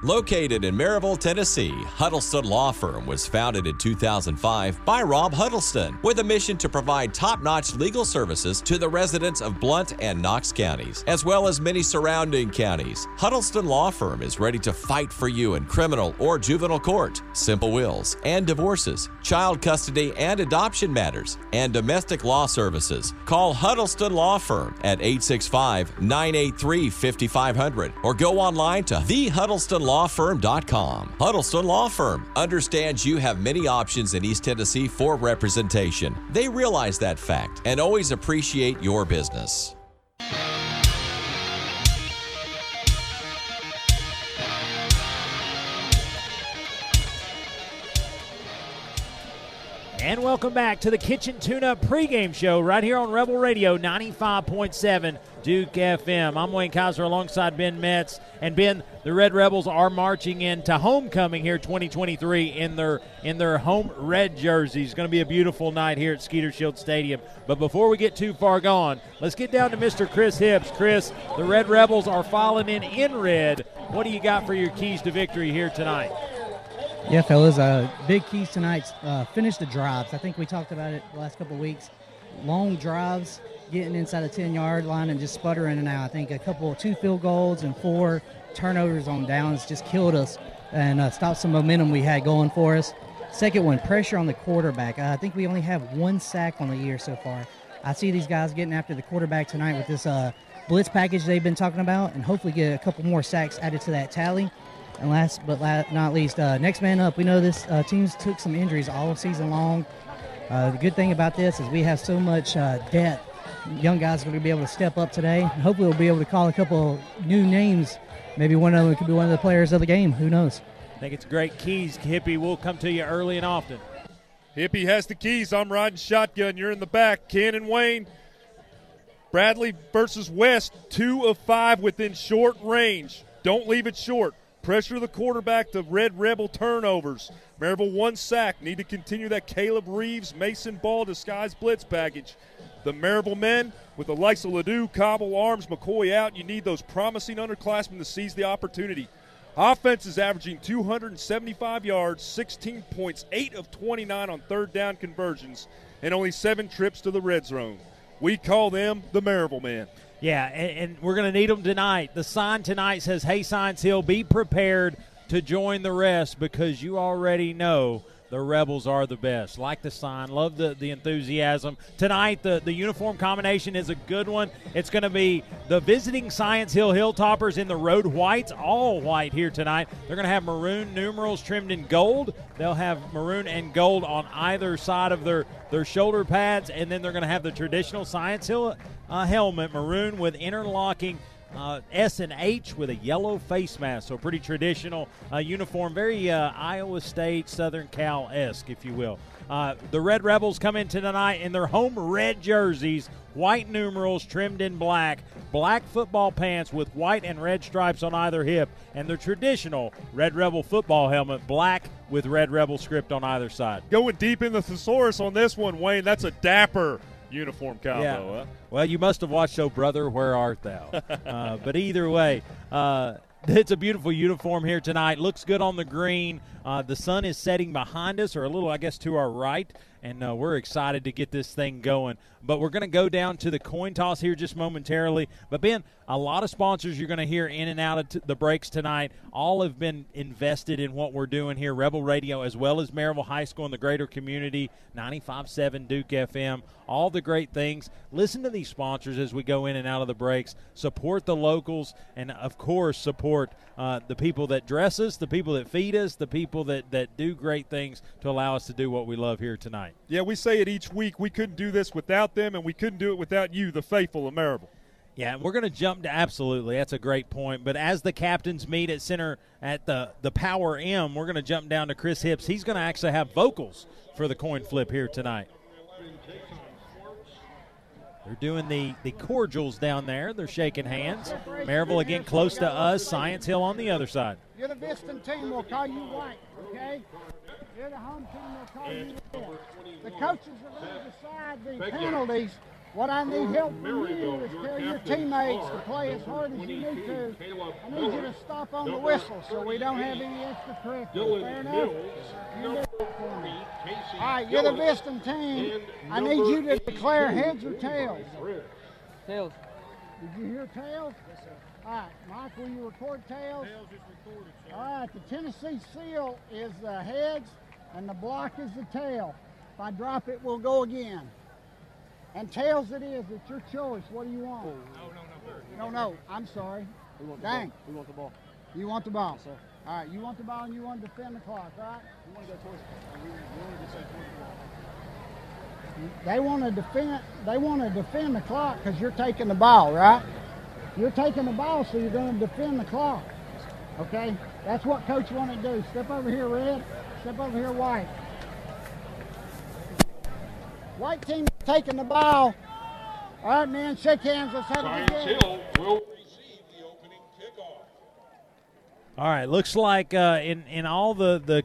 Located in Maryville, Tennessee, Huddleston Law Firm was founded in 2005 by Rob Huddleston with a mission to provide top notch legal services to the residents of Blount and Knox counties, as well as many surrounding counties. Huddleston Law Firm is ready to fight for you in criminal or juvenile court, simple wills and divorces, child custody and adoption matters, and domestic law services. Call Huddleston Law Firm at 865 983 5500 or go online to the Huddleston Law HuddlestonLawFirm.com. Huddleston Law Firm understands you have many options in East Tennessee for representation. They realize that fact and always appreciate your business. And welcome back to the Kitchen Tune Up pregame show right here on Rebel Radio 95.7 Duke FM. I'm Wayne Kaiser alongside Ben Metz. And Ben, the Red Rebels are marching into homecoming here 2023 in their in their home red jerseys. It's going to be a beautiful night here at Skeeter Shield Stadium. But before we get too far gone, let's get down to Mr. Chris Hips. Chris, the Red Rebels are falling in in red. What do you got for your keys to victory here tonight? Yeah, fellas, uh, big keys tonight. Uh, finish the drives. I think we talked about it the last couple of weeks. Long drives, getting inside the 10 yard line and just sputtering and out. I think a couple, two field goals and four turnovers on downs just killed us and uh, stopped some momentum we had going for us. Second one, pressure on the quarterback. Uh, I think we only have one sack on the year so far. I see these guys getting after the quarterback tonight with this uh, blitz package they've been talking about and hopefully get a couple more sacks added to that tally. And last but not least, uh, next man up. We know this uh, teams took some injuries all season long. Uh, the good thing about this is we have so much uh, depth. Young guys are going to be able to step up today. Hopefully, we'll be able to call a couple new names. Maybe one of them could be one of the players of the game. Who knows? I think it's great keys. Hippie will come to you early and often. Hippie has the keys. I'm riding shotgun. You're in the back. Ken and Wayne. Bradley versus West. Two of five within short range. Don't leave it short. Pressure the quarterback to Red Rebel turnovers. Maryville one sack. Need to continue that Caleb Reeves Mason Ball disguise blitz package. The Maryville men with the likes of Ledoux, Cobble, Arms, McCoy out. You need those promising underclassmen to seize the opportunity. Offense is averaging 275 yards, 16 points, 8 of 29 on third down conversions, and only seven trips to the red zone. We call them the Maryville men. Yeah, and, and we're going to need them tonight. The sign tonight says, Hey, Science Hill, be prepared to join the rest because you already know the Rebels are the best. Like the sign, love the, the enthusiasm. Tonight, the, the uniform combination is a good one. It's going to be the visiting Science Hill Hilltoppers in the road whites, all white here tonight. They're going to have maroon numerals trimmed in gold. They'll have maroon and gold on either side of their, their shoulder pads, and then they're going to have the traditional Science Hill uh, helmet, maroon with interlocking – uh, S and H with a yellow face mask. So pretty traditional uh, uniform, very uh, Iowa State, Southern Cal esque, if you will. Uh, the Red Rebels come in tonight in their home red jerseys, white numerals trimmed in black, black football pants with white and red stripes on either hip, and their traditional Red Rebel football helmet, black with Red Rebel script on either side. Going deep in the thesaurus on this one, Wayne. That's a dapper uniform combo. Yeah. Huh? Well, you must have watched Oh Brother, Where Art Thou? uh, but either way, uh, it's a beautiful uniform here tonight. Looks good on the green. Uh, the sun is setting behind us, or a little, I guess, to our right, and uh, we're excited to get this thing going. But we're going to go down to the coin toss here just momentarily. But Ben, a lot of sponsors you're going to hear in and out of t- the breaks tonight. All have been invested in what we're doing here, Rebel Radio, as well as Maryville High School and the greater community, 95.7 Duke FM. All the great things. Listen to these sponsors as we go in and out of the breaks. Support the locals, and of course, support uh, the people that dress us, the people that feed us, the people that, that do great things to allow us to do what we love here tonight. Yeah, we say it each week. We couldn't do this without them, and we couldn't do it without you, the faithful of Maryville. Yeah, we're going to jump to absolutely. That's a great point. But as the captains meet at center at the the Power M, we're going to jump down to Chris Hips. He's going to actually have vocals for the coin flip here tonight. They're doing the, the cordials down there. They're shaking hands. Maryville again close to us. Science Hill on the other side. You're the Viston team. We'll call you white, okay? You're the home team. We'll call you red. The coaches are going to decide the penalties what I need help from you is tell your teammates to play as hard as you need to. I need you to stop on the whistle so we don't have any extra corrections. Fair enough? You do it for me. All right, you're the Viston team. I need you to declare heads or tails. Tails. Did you hear tails? Yes, sir. All right, Mike, will you record tails? Tails is recorded, sir. All right, the Tennessee seal is the heads and the block is the tail. If I drop it, we'll go again. And tails it is. It's your choice. What do you want? Oh, no, no, no, No, no. I'm sorry. We want Dang. The ball. We want the ball. You want the ball? Yes, sir. All right, you want the ball and you want to defend the clock, right? You want to go towards the They want to defend. They want to defend the clock because you're taking the ball, right? You're taking the ball, so you're going to defend the clock. Okay, that's what coach want to do. Step over here, red. Step over here, white. White team taking the ball. All right, man, shake hands. Let's have a good game. will All right, looks like uh, in in all the the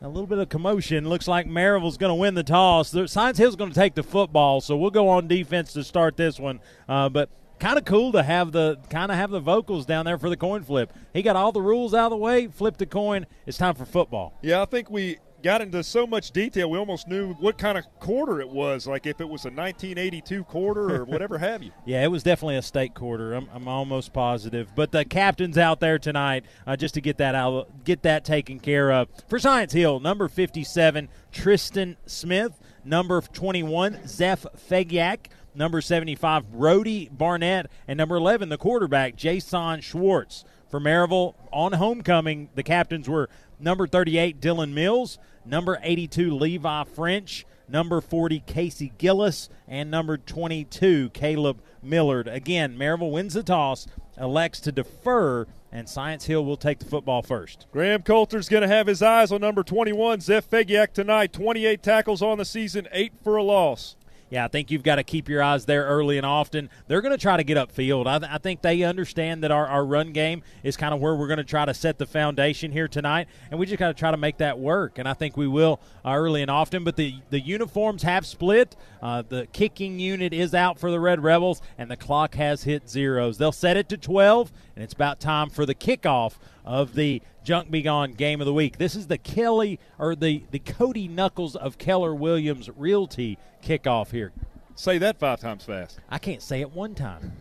a little bit of commotion. Looks like Maryville's going to win the toss. Science Hill's going to take the football, so we'll go on defense to start this one. Uh, but kind of cool to have the kind of have the vocals down there for the coin flip. He got all the rules out of the way, flipped the coin. It's time for football. Yeah, I think we got into so much detail, we almost knew what kind of quarter it was, like if it was a 1982 quarter or whatever have you. Yeah, it was definitely a state quarter. I'm, I'm almost positive. But the captain's out there tonight uh, just to get that out, get that taken care of. For Science Hill, number 57, Tristan Smith. Number 21, Zeph Fegyak number 75, Brody Barnett, and number 11, the quarterback, Jason Schwartz. For Maryville on homecoming, the captains were number 38, Dylan Mills, number 82, Levi French, number 40, Casey Gillis, and number 22, Caleb Millard. Again, Maryville wins the toss, elects to defer, and Science Hill will take the football first. Graham Coulter's going to have his eyes on number 21, Zeph Fegiak, tonight. 28 tackles on the season, eight for a loss yeah, I think you've got to keep your eyes there early and often. They're going to try to get upfield. I, th- I think they understand that our, our run game is kind of where we're going to try to set the foundation here tonight, and we just got to try to make that work. And I think we will uh, early and often. But the, the uniforms have split. Uh, the kicking unit is out for the Red Rebels, and the clock has hit zeros. They'll set it to 12, and it's about time for the kickoff of the Junk Be Gone Game of the Week. This is the Kelly or the the Cody Knuckles of Keller Williams Realty kickoff here. Say that five times fast. I can't say it one time.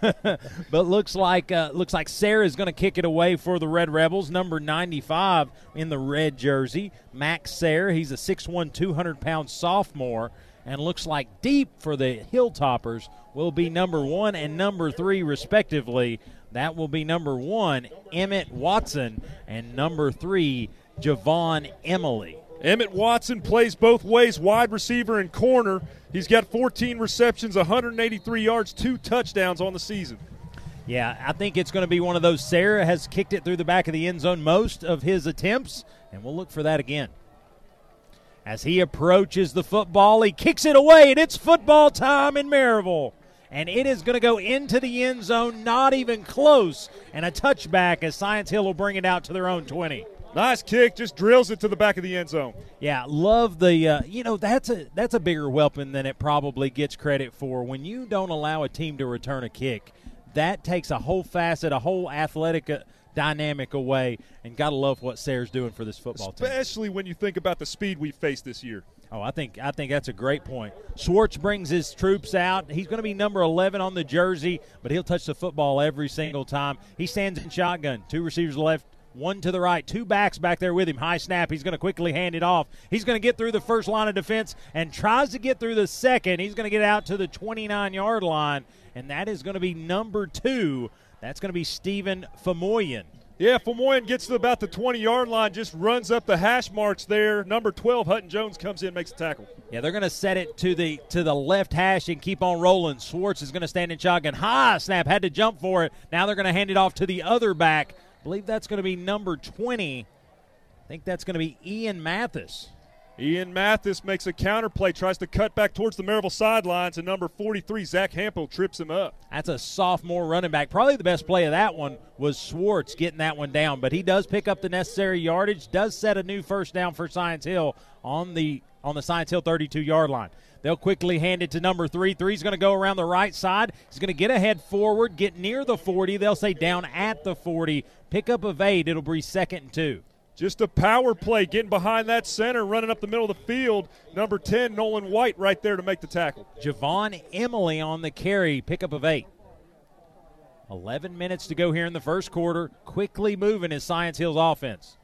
but looks like uh, looks like Sayre is going to kick it away for the Red Rebels. Number 95 in the red jersey, Max Sayre. He's a 6'1", 200 pound sophomore, and looks like deep for the Hilltoppers will be number one and number three respectively. That will be number one, Emmett Watson, and number three, Javon Emily. Emmett Watson plays both ways, wide receiver and corner. He's got 14 receptions, 183 yards, two touchdowns on the season. Yeah, I think it's going to be one of those. Sayre has kicked it through the back of the end zone most of his attempts, and we'll look for that again. As he approaches the football, he kicks it away, and it's football time in Maryville and it is going to go into the end zone, not even close, and a touchback as Science Hill will bring it out to their own 20. Nice kick, just drills it to the back of the end zone. Yeah, love the. Uh, you know that's a that's a bigger weapon than it probably gets credit for. When you don't allow a team to return a kick, that takes a whole facet, a whole athletic. Uh, dynamic away, and gotta love what Sayre's doing for this football Especially team. Especially when you think about the speed we've faced this year. Oh, I think I think that's a great point. Schwartz brings his troops out. He's going to be number 11 on the jersey, but he'll touch the football every single time. He stands in shotgun, two receivers left, one to the right, two backs back there with him. High snap. He's going to quickly hand it off. He's going to get through the first line of defense and tries to get through the second. He's going to get out to the 29 yard line, and that is going to be number two. That's going to be Stephen Famoyan. Yeah, Famoyan gets to about the 20 yard line, just runs up the hash marks there. Number 12, Hutton Jones comes in, makes a tackle. Yeah, they're going to set it to the to the left hash and keep on rolling. Schwartz is going to stand in shotgun. High snap, had to jump for it. Now they're going to hand it off to the other back. I believe that's going to be number 20. I think that's going to be Ian Mathis. Ian Mathis makes a counter play, tries to cut back towards the Maryville sidelines, and number 43, Zach Hampel, trips him up. That's a sophomore running back. Probably the best play of that one was Schwartz getting that one down, but he does pick up the necessary yardage, does set a new first down for Science Hill on the on the Science Hill 32 yard line. They'll quickly hand it to number three. Three's going to go around the right side. He's going to get ahead forward, get near the 40. They'll say down at the 40. Pick up of eight. It'll be second and two. Just a power play, getting behind that center, running up the middle of the field. Number 10, Nolan White, right there to make the tackle. Javon Emily on the carry, pickup of eight. 11 minutes to go here in the first quarter. Quickly moving is Science Hill's offense.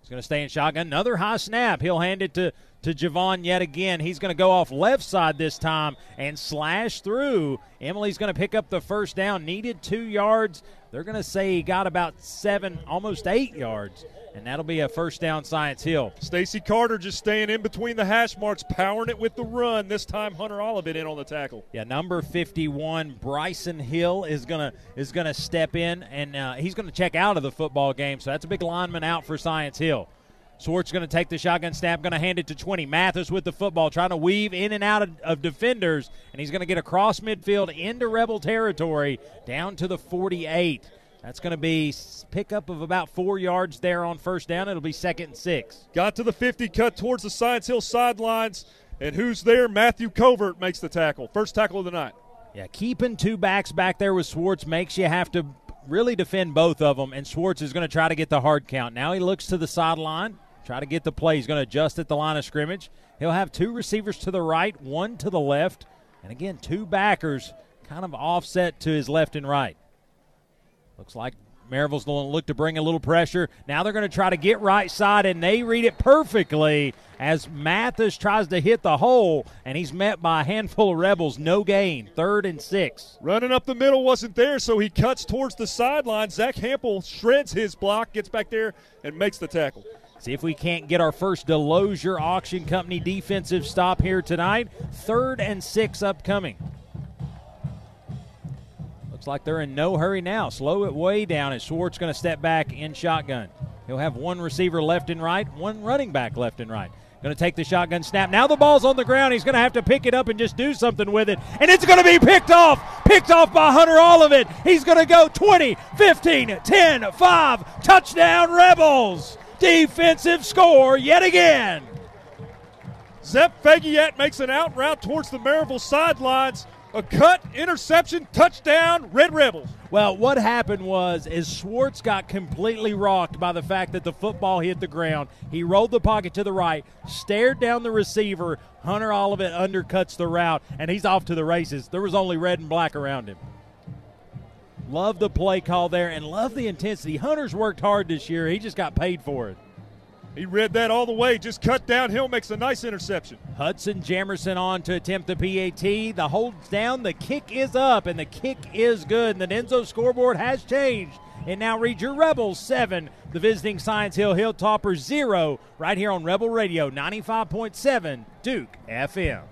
He's going to stay in shotgun. Another high snap. He'll hand it to to Javon yet again. He's going to go off left side this time and slash through. Emily's going to pick up the first down. Needed two yards. They're going to say he got about seven, almost eight yards. And that'll be a first down, Science Hill. Stacy Carter just staying in between the hash marks, powering it with the run. This time, Hunter Olivet in on the tackle. Yeah, number 51, Bryson Hill is gonna is gonna step in, and uh, he's gonna check out of the football game. So that's a big lineman out for Science Hill. Schwartz going to take the shotgun snap, going to hand it to 20. Mathis with the football, trying to weave in and out of, of defenders, and he's going to get across midfield into Rebel territory down to the 48. That's going to be pickup of about four yards there on first down. It'll be second and six. Got to the 50, cut towards the Science Hill sidelines, and who's there? Matthew Covert makes the tackle. First tackle of the night. Yeah, keeping two backs back there with Schwartz makes you have to really defend both of them, and Schwartz is going to try to get the hard count. Now he looks to the sideline. Try to get the play. He's going to adjust at the line of scrimmage. He'll have two receivers to the right, one to the left, and again, two backers kind of offset to his left and right. Looks like Maryville's going to look to bring a little pressure. Now they're going to try to get right side, and they read it perfectly as Mathis tries to hit the hole, and he's met by a handful of Rebels. No gain. Third and six. Running up the middle wasn't there, so he cuts towards the sideline. Zach Hampel shreds his block, gets back there, and makes the tackle. See if we can't get our first Delosier Auction Company defensive stop here tonight. Third and six upcoming. Looks like they're in no hurry now. Slow it way down as Schwartz going to step back in shotgun. He'll have one receiver left and right, one running back left and right. Going to take the shotgun snap. Now the ball's on the ground. He's going to have to pick it up and just do something with it. And it's going to be picked off. Picked off by Hunter Olivet. He's going to go 20, 15, 10, 5. Touchdown, Rebels defensive score yet again. Zep Fagiat makes an out route towards the Maryville sidelines. A cut, interception, touchdown, Red Rebels. Well, what happened was is Schwartz got completely rocked by the fact that the football hit the ground. He rolled the pocket to the right, stared down the receiver. Hunter Olivet undercuts the route, and he's off to the races. There was only red and black around him. Love the play call there and love the intensity. Hunter's worked hard this year. He just got paid for it. He read that all the way. Just cut downhill, makes a nice interception. Hudson Jamerson on to attempt the PAT. The hold's down, the kick is up, and the kick is good. And the Denso scoreboard has changed. And now read your Rebels 7, the visiting Science Hill Hilltoppers 0, right here on Rebel Radio 95.7 Duke FM.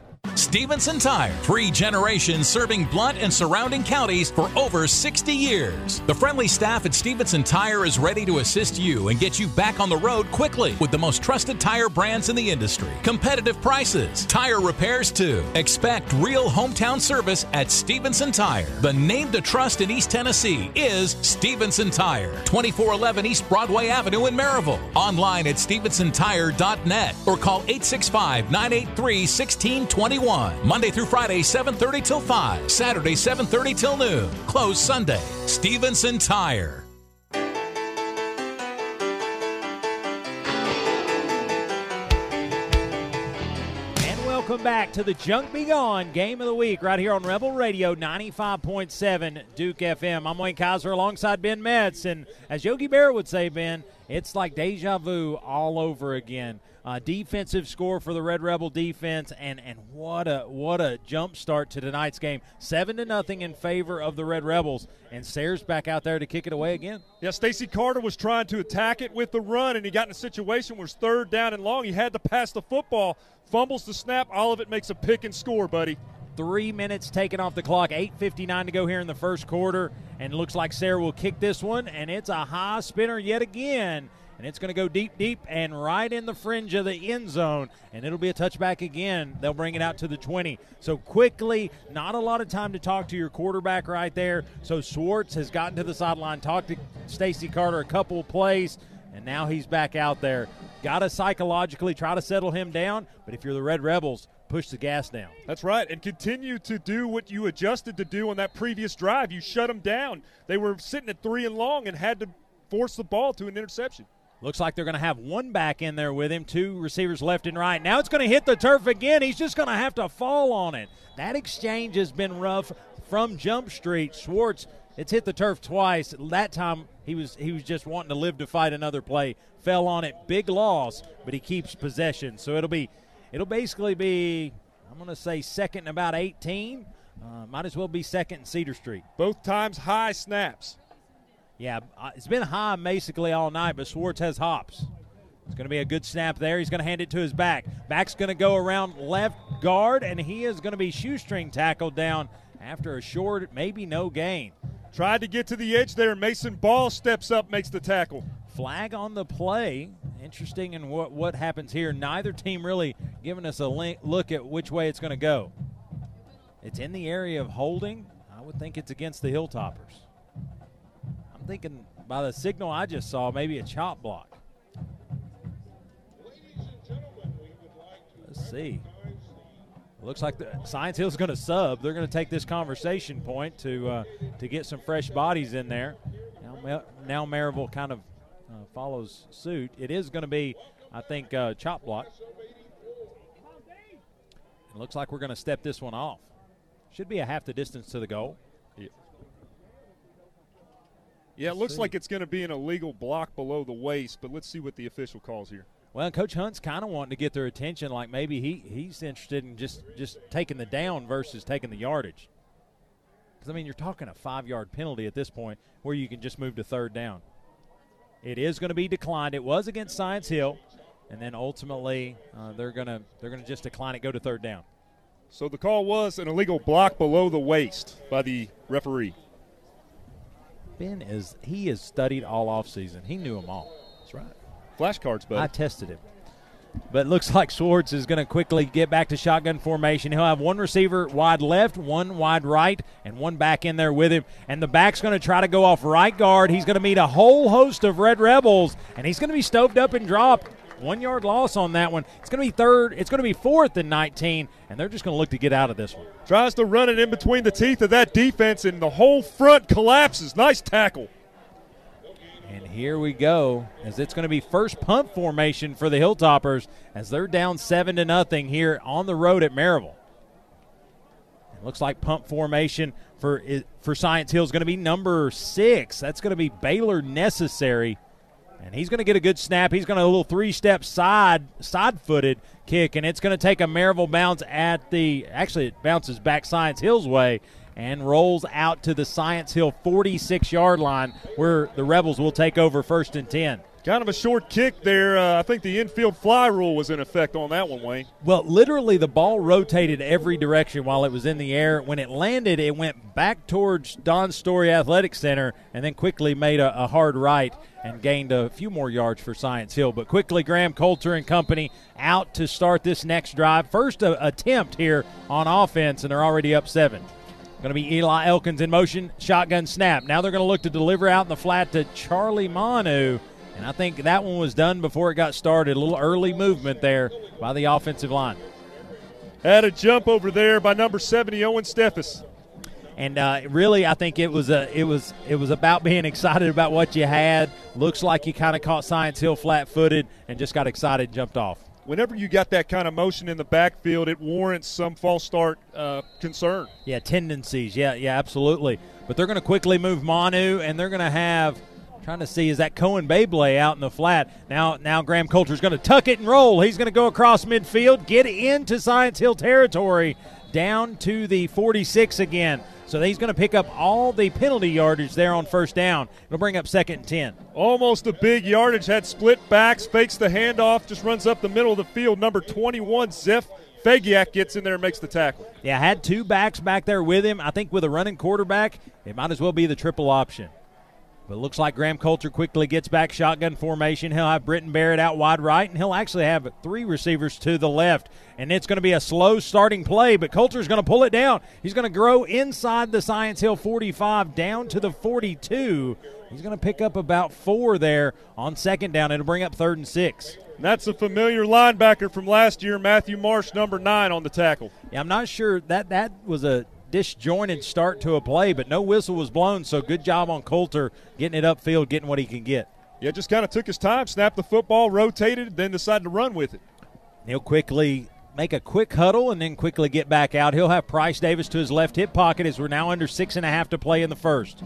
Stevenson Tire, three generations serving Blount and surrounding counties for over 60 years. The friendly staff at Stevenson Tire is ready to assist you and get you back on the road quickly with the most trusted tire brands in the industry. Competitive prices, tire repairs too. Expect real hometown service at Stevenson Tire. The name to trust in East Tennessee is Stevenson Tire, 2411 East Broadway Avenue in Maryville. Online at stephensontire.net or call 865 983 1620. 21. Monday through Friday, 7.30 till 5. Saturday, 7.30 till noon. Closed Sunday. Stevenson Tire. And welcome back to the Junk Be Gone Game of the Week right here on Rebel Radio 95.7 Duke FM. I'm Wayne Kaiser alongside Ben Metz. And as Yogi Bear would say, Ben, it's like deja vu all over again. Uh, defensive score for the Red Rebel defense, and and what a what a jump start to tonight's game. Seven to nothing in favor of the Red Rebels, and Sayre's back out there to kick it away again. Yeah, Stacy Carter was trying to attack it with the run, and he got in a situation where it's third down and long. He had to pass the football, fumbles the snap. All of it makes a pick and score, buddy. Three minutes taken off the clock. 8:59 to go here in the first quarter, and looks like Sayre will kick this one, and it's a high spinner yet again and it's going to go deep, deep, and right in the fringe of the end zone, and it'll be a touchback again. They'll bring it out to the 20. So quickly, not a lot of time to talk to your quarterback right there. So Schwartz has gotten to the sideline, talked to Stacy Carter a couple plays, and now he's back out there. Got to psychologically try to settle him down, but if you're the Red Rebels, push the gas down. That's right, and continue to do what you adjusted to do on that previous drive. You shut them down. They were sitting at three and long and had to force the ball to an interception. Looks like they're going to have one back in there with him, two receivers left and right. Now it's going to hit the turf again. He's just going to have to fall on it. That exchange has been rough from Jump Street. Schwartz, it's hit the turf twice. That time he was he was just wanting to live to fight another play. Fell on it, big loss, but he keeps possession. So it'll be it'll basically be, I'm going to say second and about 18. Uh, might as well be second in Cedar Street. Both times high snaps. Yeah, uh, it's been high basically all night, but Schwartz has hops. It's going to be a good snap there. He's going to hand it to his back. Back's going to go around left guard, and he is going to be shoestring tackled down after a short, maybe no gain. Tried to get to the edge there. Mason Ball steps up, makes the tackle. Flag on the play. Interesting in what, what happens here. Neither team really giving us a look at which way it's going to go. It's in the area of holding. I would think it's against the Hilltoppers. I'm thinking by the signal I just saw, maybe a chop block. Let's see. Looks like the Science Hill's going to sub. They're going to take this conversation point to uh, to get some fresh bodies in there. Now, now Maryville kind of uh, follows suit. It is going to be, I think, uh, chop block. It looks like we're going to step this one off. Should be a half the distance to the goal. Yeah, yeah it looks like it's going to be an illegal block below the waist, but let's see what the official calls here. Well, Coach Hunt's kind of wanting to get their attention, like maybe he, he's interested in just, just taking the down versus taking the yardage. Because, I mean, you're talking a five yard penalty at this point where you can just move to third down. It is going to be declined. It was against Science Hill, and then ultimately uh, they're going to they're going to just decline it, go to third down. So the call was an illegal block below the waist by the referee. Ben is he has studied all offseason. He knew them all. That's right. Flashcards, buddy. I tested him. But looks like Schwartz is going to quickly get back to shotgun formation. He'll have one receiver wide left, one wide right, and one back in there with him. And the back's going to try to go off right guard. He's going to meet a whole host of Red Rebels, and he's going to be stoved up and dropped. One yard loss on that one. It's going to be third. It's going to be fourth and 19, and they're just going to look to get out of this one. Tries to run it in between the teeth of that defense, and the whole front collapses. Nice tackle. Here we go, as it's going to be first punt formation for the Hilltoppers as they're down seven to nothing here on the road at Maryville. It looks like punt formation for for Science Hill is going to be number six. That's going to be Baylor necessary, and he's going to get a good snap. He's going to a little three-step side side-footed kick, and it's going to take a Maryville bounce at the. Actually, it bounces back Science Hill's way, and rolls out to the Science Hill 46 yard line where the Rebels will take over first and 10. Kind of a short kick there. Uh, I think the infield fly rule was in effect on that one, Wayne. Well, literally, the ball rotated every direction while it was in the air. When it landed, it went back towards Don Story Athletic Center and then quickly made a, a hard right and gained a few more yards for Science Hill. But quickly, Graham Coulter and company out to start this next drive. First attempt here on offense, and they're already up seven. Going to be Eli Elkins in motion, shotgun snap. Now they're going to look to deliver out in the flat to Charlie Manu. And I think that one was done before it got started. A little early movement there by the offensive line. Had a jump over there by number 70, Owen Steffes. And uh, really, I think it was a it was it was about being excited about what you had. Looks like you kind of caught Science Hill flat-footed and just got excited, and jumped off whenever you got that kind of motion in the backfield, it warrants some false start uh, concern. Yeah, tendencies. Yeah, yeah, absolutely. But they're going to quickly move Manu, and they're going to have. Trying to see is that Cohen Babley out in the flat. Now, now Graham Coulter's going to tuck it and roll. He's going to go across midfield, get into Science Hill territory, down to the 46 again. So he's going to pick up all the penalty yardage there on first down. It'll bring up second and 10. Almost a big yardage. Had split backs, fakes the handoff, just runs up the middle of the field. Number 21, Zeph Fagiak gets in there and makes the tackle. Yeah, had two backs back there with him. I think with a running quarterback, it might as well be the triple option. But it looks like Graham Coulter quickly gets back shotgun formation. He'll have Britton Barrett out wide right, and he'll actually have three receivers to the left. And it's going to be a slow starting play, but Coulter's going to pull it down. He's going to grow inside the Science Hill 45 down to the 42. He's going to pick up about four there on second down. It'll bring up third and six. That's a familiar linebacker from last year, Matthew Marsh, number nine on the tackle. Yeah, I'm not sure that that was a disjointed start to a play, but no whistle was blown. So good job on Coulter getting it upfield, getting what he can get. Yeah, just kind of took his time, snapped the football, rotated, then decided to run with it. He'll quickly make a quick huddle and then quickly get back out. He'll have Price Davis to his left hip pocket as we're now under six and a half to play in the first.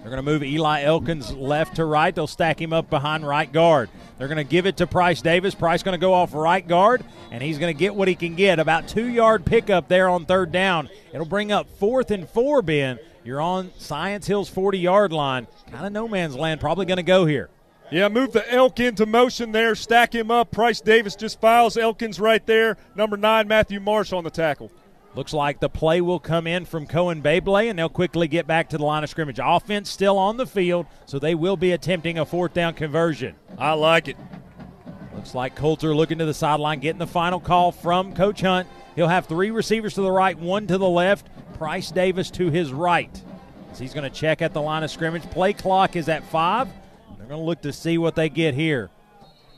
They're going to move Eli Elkins left to right. They'll stack him up behind right guard. They're going to give it to Price Davis. Price going to go off right guard, and he's going to get what he can get. About two yard pickup there on third down. It'll bring up fourth and four, Ben. You're on Science Hill's 40 yard line. Kind of no man's land, probably going to go here. Yeah, move the Elk into motion there. Stack him up. Price Davis just files. Elkins right there. Number nine, Matthew Marsh on the tackle. Looks like the play will come in from Cohen Babley, and they'll quickly get back to the line of scrimmage. Offense still on the field, so they will be attempting a fourth down conversion. I like it. Looks like Coulter looking to the sideline, getting the final call from Coach Hunt. He'll have three receivers to the right, one to the left. Price Davis to his right. So he's going to check at the line of scrimmage. Play clock is at five. They're going to look to see what they get here.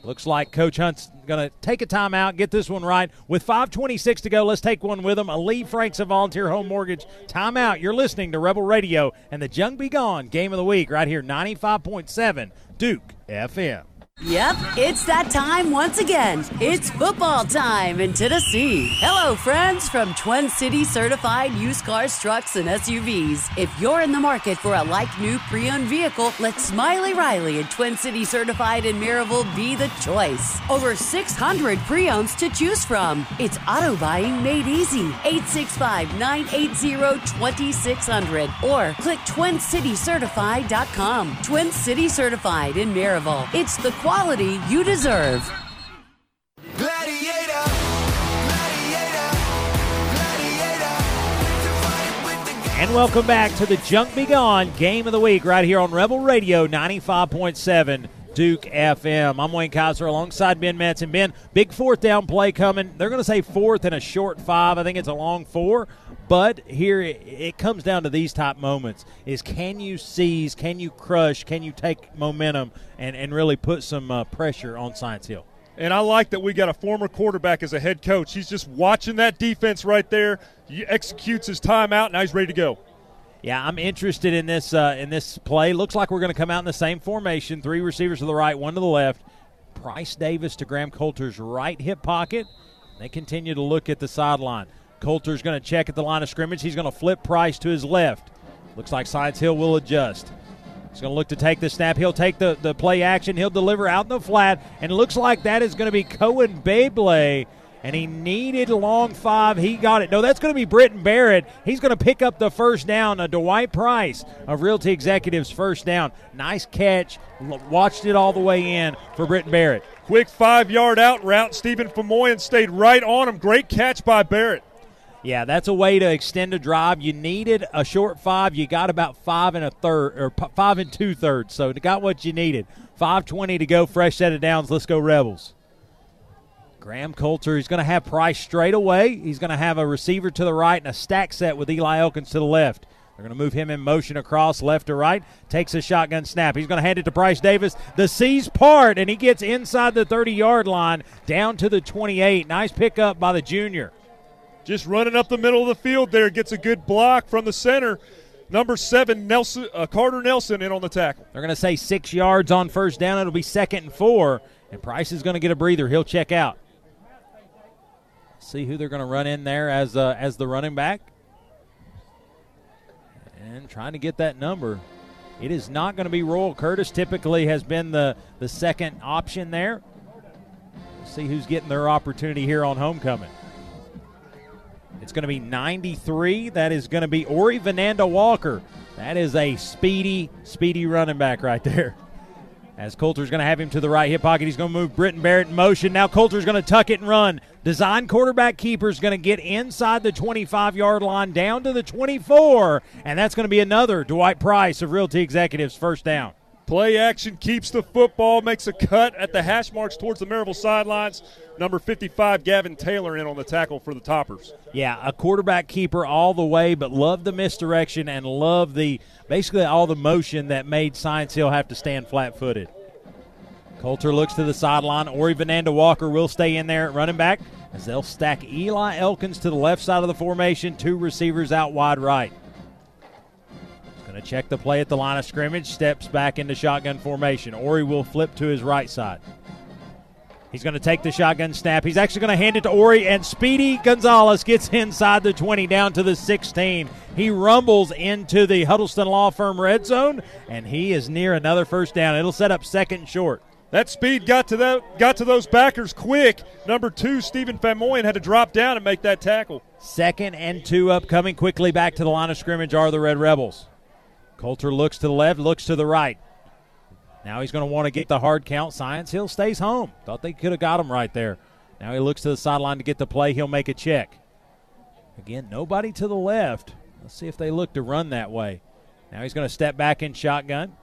Looks like Coach Hunt's going to take a timeout, get this one right. With 5.26 to go, let's take one with him. A Lee Franks of Volunteer Home Mortgage. Timeout. You're listening to Rebel Radio and the Junk Be Gone Game of the Week right here, 95.7 Duke FM. Yep, it's that time once again. It's football time in Tennessee. Hello, friends from Twin City certified used cars, trucks, and SUVs. If you're in the market for a like new pre owned vehicle, let Smiley Riley and Twin City certified in Maryville be the choice. Over 600 pre owns to choose from. It's auto buying made easy. 865 980 2600 or click twincitycertified.com. Twin City Certified in Maryville. It's the quality you deserve. Gladiator, And welcome back to the Junk Be Gone Game of the Week right here on Rebel Radio 95.7 Duke FM. I'm Wayne Kaiser alongside Ben Metz. And Ben, big fourth down play coming. They're going to say fourth and a short five. I think it's a long four. But here it comes down to these type moments is can you seize, can you crush, can you take momentum and, and really put some uh, pressure on Science Hill? And I like that we got a former quarterback as a head coach. He's just watching that defense right there. He executes his timeout, now he's ready to go. Yeah, I'm interested in this uh, in this play. Looks like we're going to come out in the same formation: three receivers to the right, one to the left. Price Davis to Graham Coulter's right hip pocket. They continue to look at the sideline. Coulter's going to check at the line of scrimmage. He's going to flip Price to his left. Looks like Science Hill will adjust. He's going to look to take the snap. He'll take the, the play action. He'll deliver out in the flat. And it looks like that is going to be Cohen Babley. And he needed long five. He got it. No, that's going to be Britton Barrett. He's going to pick up the first down. A Dwight Price of Realty Executives first down. Nice catch. Watched it all the way in for Britton Barrett. Quick five yard out route. Stephen Famoyan stayed right on him. Great catch by Barrett. Yeah, that's a way to extend a drive. You needed a short five. You got about five and a third, or five and two thirds. So got what you needed. Five twenty to go. Fresh set of downs. Let's go Rebels. Graham Coulter. He's going to have Price straight away. He's going to have a receiver to the right and a stack set with Eli Elkins to the left. They're going to move him in motion across left to right. Takes a shotgun snap. He's going to hand it to Price Davis. The C's part, and he gets inside the 30 yard line down to the 28. Nice pickup by the junior. Just running up the middle of the field there. Gets a good block from the center. Number seven, Nelson uh, Carter Nelson, in on the tackle. They're going to say six yards on first down. It'll be second and four, and Price is going to get a breather. He'll check out. See who they're going to run in there as uh, as the running back, and trying to get that number. It is not going to be Royal Curtis. Typically, has been the the second option there. see who's getting their opportunity here on homecoming. It's going to be 93. That is going to be Ori Vananda Walker. That is a speedy, speedy running back right there. As Coulter's going to have him to the right hip pocket, he's going to move Britton Barrett in motion. Now Coulter's going to tuck it and run. Design quarterback keeper is going to get inside the 25 yard line down to the 24, and that's going to be another Dwight Price of Realty Executives first down. Play action keeps the football, makes a cut at the hash marks towards the Maryville sidelines. Number 55, Gavin Taylor, in on the tackle for the Toppers. Yeah, a quarterback keeper all the way, but love the misdirection and love the basically all the motion that made Science Hill have to stand flat footed. Coulter looks to the sideline. Ori Vananda Walker will stay in there at running back as they'll stack Eli Elkins to the left side of the formation, two receivers out wide right. Going to check the play at the line of scrimmage, steps back into shotgun formation. Ori will flip to his right side. He's going to take the shotgun snap. He's actually going to hand it to Ori, and Speedy Gonzalez gets inside the 20 down to the 16. He rumbles into the Huddleston Law Firm red zone, and he is near another first down. It'll set up second short. That speed got to that got to those backers quick. Number two, Stephen Famoyan had to drop down and make that tackle. Second and two upcoming quickly back to the line of scrimmage are the Red Rebels. Coulter looks to the left, looks to the right. Now he's going to want to get the hard count. Science Hill stays home. Thought they could have got him right there. Now he looks to the sideline to get the play. He'll make a check. Again, nobody to the left. Let's see if they look to run that way. Now he's going to step back in shotgun.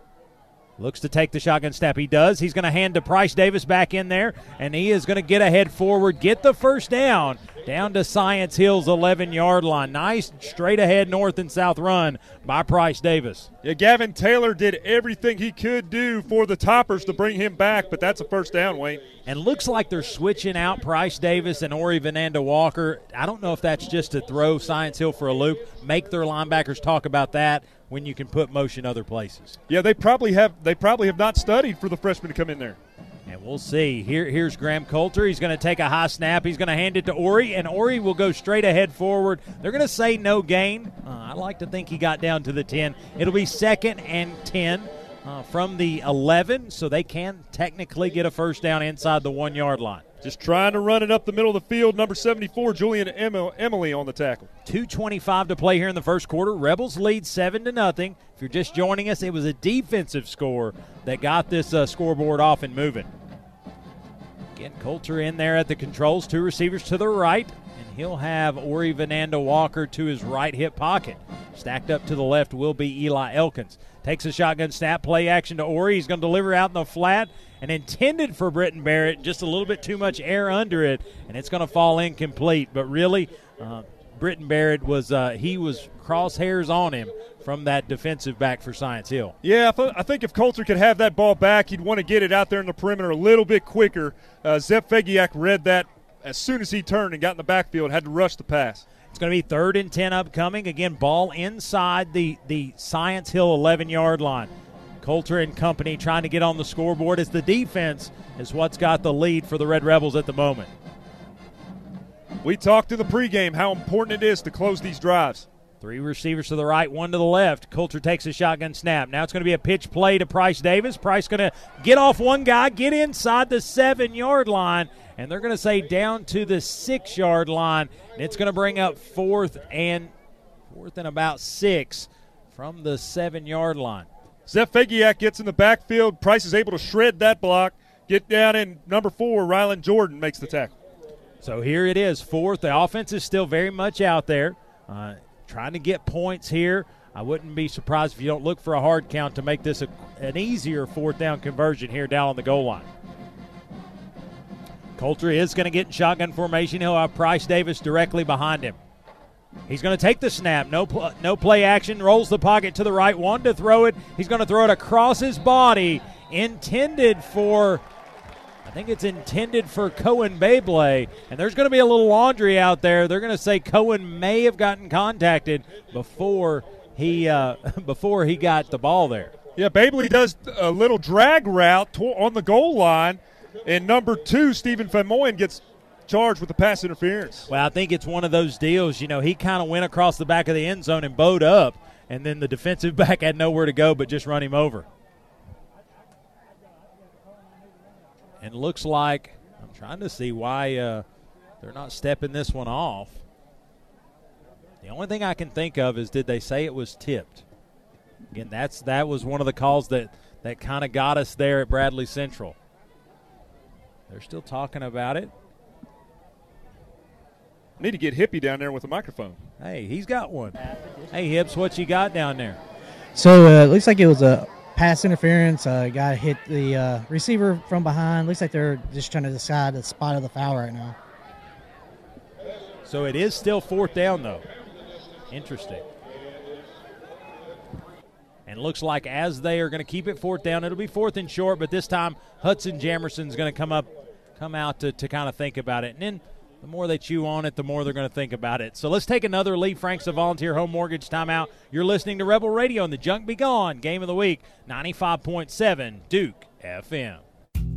Looks to take the shotgun snap. He does. He's going to hand to Price Davis back in there, and he is going to get ahead forward, get the first down, down to Science Hill's 11 yard line. Nice straight ahead north and south run by Price Davis. Yeah, Gavin Taylor did everything he could do for the Toppers to bring him back, but that's a first down, Wayne. And looks like they're switching out Price Davis and Ori Vananda Walker. I don't know if that's just to throw Science Hill for a loop, make their linebackers talk about that when you can put motion other places. Yeah, they probably have they probably have not studied for the freshman to come in there. And we'll see. Here, here's Graham Coulter. He's going to take a high snap. He's going to hand it to Ori, and Ori will go straight ahead forward. They're going to say no gain. Uh, I like to think he got down to the 10. It'll be second and 10 uh, from the 11, so they can technically get a first down inside the one yard line. Just trying to run it up the middle of the field. Number 74, Julian Emily on the tackle. 225 to play here in the first quarter. Rebels lead 7 to nothing. If you're just joining us, it was a defensive score that got this uh, scoreboard off and moving. Again, Coulter in there at the controls. Two receivers to the right, and he'll have Ori Vananda Walker to his right hip pocket. Stacked up to the left will be Eli Elkins. Takes a shotgun snap, play action to Ori. He's going to deliver out in the flat and intended for Britton Barrett. Just a little bit too much air under it, and it's going to fall incomplete. But really, uh, Britton Barrett was uh, he was crosshairs on him from that defensive back for Science Hill. Yeah, I, th- I, think if Coulter could have that ball back, he'd want to get it out there in the perimeter a little bit quicker. Uh, Zep Fegiak read that as soon as he turned and got in the backfield, had to rush the pass. It's going to be third and 10 upcoming. Again, ball inside the, the Science Hill 11 yard line. Coulter and company trying to get on the scoreboard as the defense is what's got the lead for the Red Rebels at the moment. We talked in the pregame how important it is to close these drives. Three receivers to the right, one to the left. Coulter takes a shotgun snap. Now it's going to be a pitch play to Price Davis. Price going to get off one guy, get inside the seven yard line, and they're going to say down to the six yard line. And it's going to bring up fourth and fourth and about six from the seven yard line. Zeph Fegiak gets in the backfield. Price is able to shred that block. Get down in number four. Rylan Jordan makes the tackle. So here it is, fourth. The offense is still very much out there. Uh, trying to get points here. I wouldn't be surprised if you don't look for a hard count to make this a, an easier fourth down conversion here down on the goal line. Coulter is going to get in shotgun formation. He'll have Price Davis directly behind him. He's going to take the snap. No, pl- no play action. Rolls the pocket to the right. One to throw it. He's going to throw it across his body. Intended for, I think it's intended for Cohen Babley. And there's going to be a little laundry out there. They're going to say Cohen may have gotten contacted before he uh, before he got the ball there. Yeah, Babley does a little drag route to- on the goal line, and number two, Stephen Famoyan gets charged with the pass interference. Well, I think it's one of those deals. You know, he kind of went across the back of the end zone and bowed up, and then the defensive back had nowhere to go but just run him over. And looks like I'm trying to see why uh, they're not stepping this one off. The only thing I can think of is did they say it was tipped? Again, that's that was one of the calls that that kind of got us there at Bradley Central. They're still talking about it. Need to get Hippie down there with a microphone. Hey, he's got one. Hey, Hips, what you got down there? So uh, it looks like it was a pass interference. Uh, guy hit the uh, receiver from behind. Looks like they're just trying to decide the spot of the foul right now. So it is still fourth down, though. Interesting. And looks like as they are going to keep it fourth down, it'll be fourth and short, but this time Hudson Jamerson's going to come up, come out to, to kind of think about it. And then the more they chew on it, the more they're going to think about it. So let's take another Lee Franks of Volunteer Home Mortgage timeout. You're listening to Rebel Radio and the Junk Be Gone Game of the Week, 95.7 Duke FM.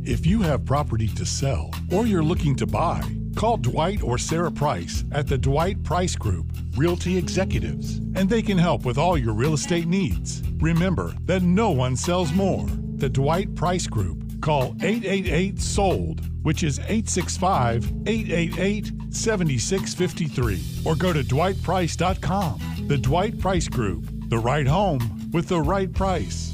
If you have property to sell or you're looking to buy, call Dwight or Sarah Price at the Dwight Price Group, Realty Executives, and they can help with all your real estate needs. Remember that no one sells more. The Dwight Price Group Call 888 SOLD, which is 865 888 7653, or go to dwightprice.com. The Dwight Price Group, the right home with the right price.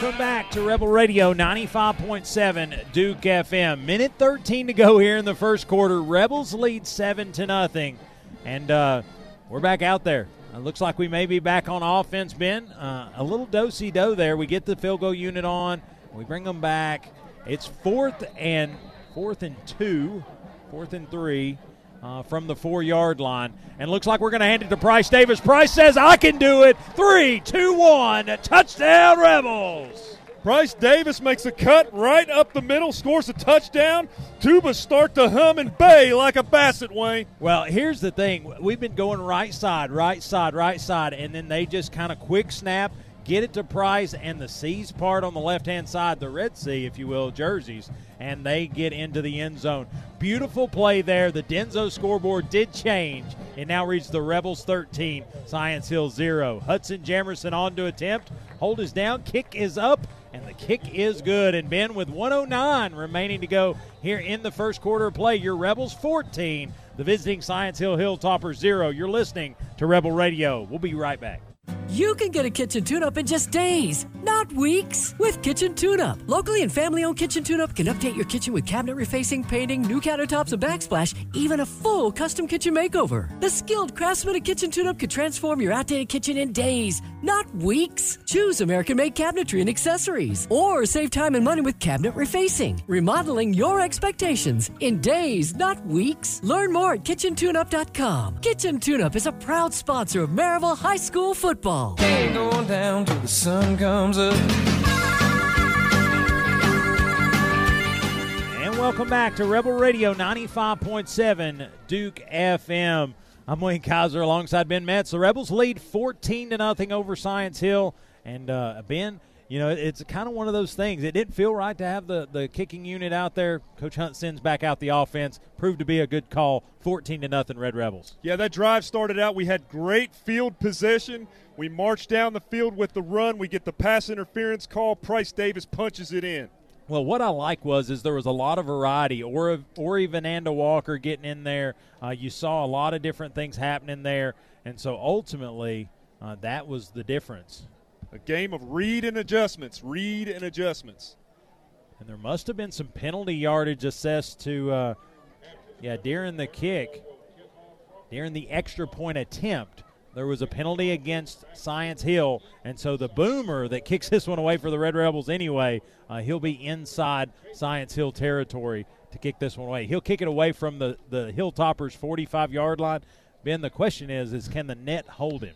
Welcome back to Rebel Radio 95.7 Duke FM. Minute 13 to go here in the first quarter. Rebels lead 7 to nothing. And uh, we're back out there. It looks like we may be back on offense, Ben. Uh, a little do-si do there. We get the field goal unit on. We bring them back. It's fourth and fourth and two, fourth and three uh, from the four-yard line, and looks like we're going to hand it to Price Davis. Price says, "I can do it." Three, two, one, touchdown, Rebels. Price Davis makes a cut right up the middle, scores a touchdown. Tubas start to hum and bay like a basset, Wayne. Well, here's the thing. We've been going right side, right side, right side, and then they just kind of quick snap, get it to Price and the C's part on the left hand side, the Red Sea, if you will, jerseys, and they get into the end zone. Beautiful play there. The Denso scoreboard did change. It now reads the Rebels 13, Science Hill 0. Hudson Jamerson on to attempt. Hold is down. Kick is up. And the kick is good. And Ben, with 109 remaining to go here in the first quarter of play, your Rebels 14, the visiting Science Hill Hilltoppers 0. You're listening to Rebel Radio. We'll be right back. You can get a kitchen tune up in just days, not weeks, with Kitchen Tune Up. Locally and family owned Kitchen Tune Up can update your kitchen with cabinet refacing, painting, new countertops, and backsplash, even a full custom kitchen makeover. The skilled craftsman at Kitchen Tune Up could transform your outdated kitchen in days, not weeks. Choose American made cabinetry and accessories, or save time and money with cabinet refacing, remodeling your expectations in days, not weeks. Learn more at kitchentuneup.com. Kitchen Tune Up is a proud sponsor of Maryville High School football. Ain't going down till the sun comes up. And welcome back to Rebel Radio 95.7 Duke FM. I'm Wayne Kaiser alongside Ben Metz. The Rebels lead 14 to nothing over Science Hill. And uh, Ben, you know, it's kind of one of those things. It didn't feel right to have the, the kicking unit out there. Coach Hunt sends back out the offense. Proved to be a good call. 14 to nothing Red Rebels. Yeah, that drive started out. We had great field possession. We march down the field with the run. We get the pass interference call. Price Davis punches it in. Well, what I like was is there was a lot of variety. Or even Vananda Walker getting in there. Uh, you saw a lot of different things happening there, and so ultimately, uh, that was the difference. A game of read and adjustments, read and adjustments. And there must have been some penalty yardage assessed to, uh, yeah, during the kick, during the extra point attempt. There was a penalty against Science Hill, and so the boomer that kicks this one away for the Red Rebels anyway, uh, he'll be inside Science Hill territory to kick this one away. He'll kick it away from the the Hilltoppers' 45 yard line. Ben, the question is, is can the net hold him?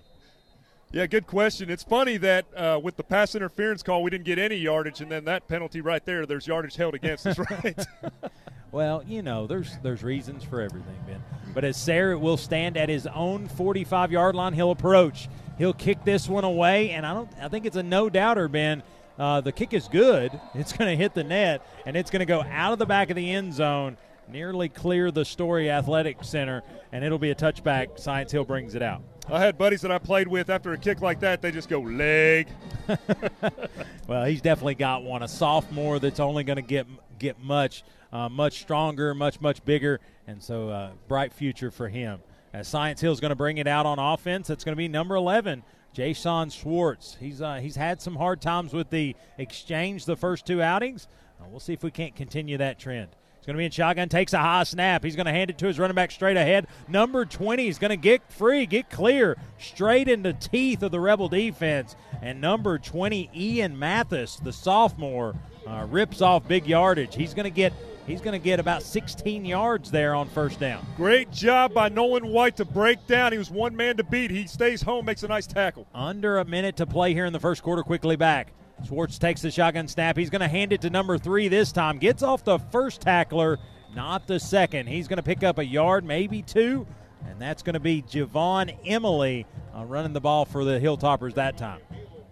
Yeah, good question. It's funny that uh, with the pass interference call, we didn't get any yardage, and then that penalty right there, there's yardage held against us, right? well, you know, there's there's reasons for everything, Ben. But as Sayre will stand at his own 45 yard line, he'll approach. He'll kick this one away, and I don't. I think it's a no doubter, Ben. Uh, the kick is good. It's going to hit the net, and it's going to go out of the back of the end zone, nearly clear the Story Athletic Center, and it'll be a touchback. Science Hill brings it out. I had buddies that I played with after a kick like that, they just go leg. well, he's definitely got one. A sophomore that's only going to get get much, uh, much stronger, much much bigger, and so uh, bright future for him. As Science Hill is going to bring it out on offense, that's going to be number 11, Jason Schwartz. He's uh, he's had some hard times with the exchange the first two outings. Uh, we'll see if we can't continue that trend. He's going to be in shotgun, takes a high snap. He's going to hand it to his running back straight ahead. Number 20 is going to get free, get clear, straight in the teeth of the Rebel defense. And number 20, Ian Mathis, the sophomore, uh, rips off big yardage. He's going to get he's going to get about 16 yards there on first down. Great job by Nolan White to break down. He was one man to beat. He stays home, makes a nice tackle. Under a minute to play here in the first quarter. Quickly back. Schwartz takes the shotgun snap. He's going to hand it to number three this time. Gets off the first tackler, not the second. He's going to pick up a yard, maybe two, and that's going to be Javon Emily uh, running the ball for the Hilltoppers that time.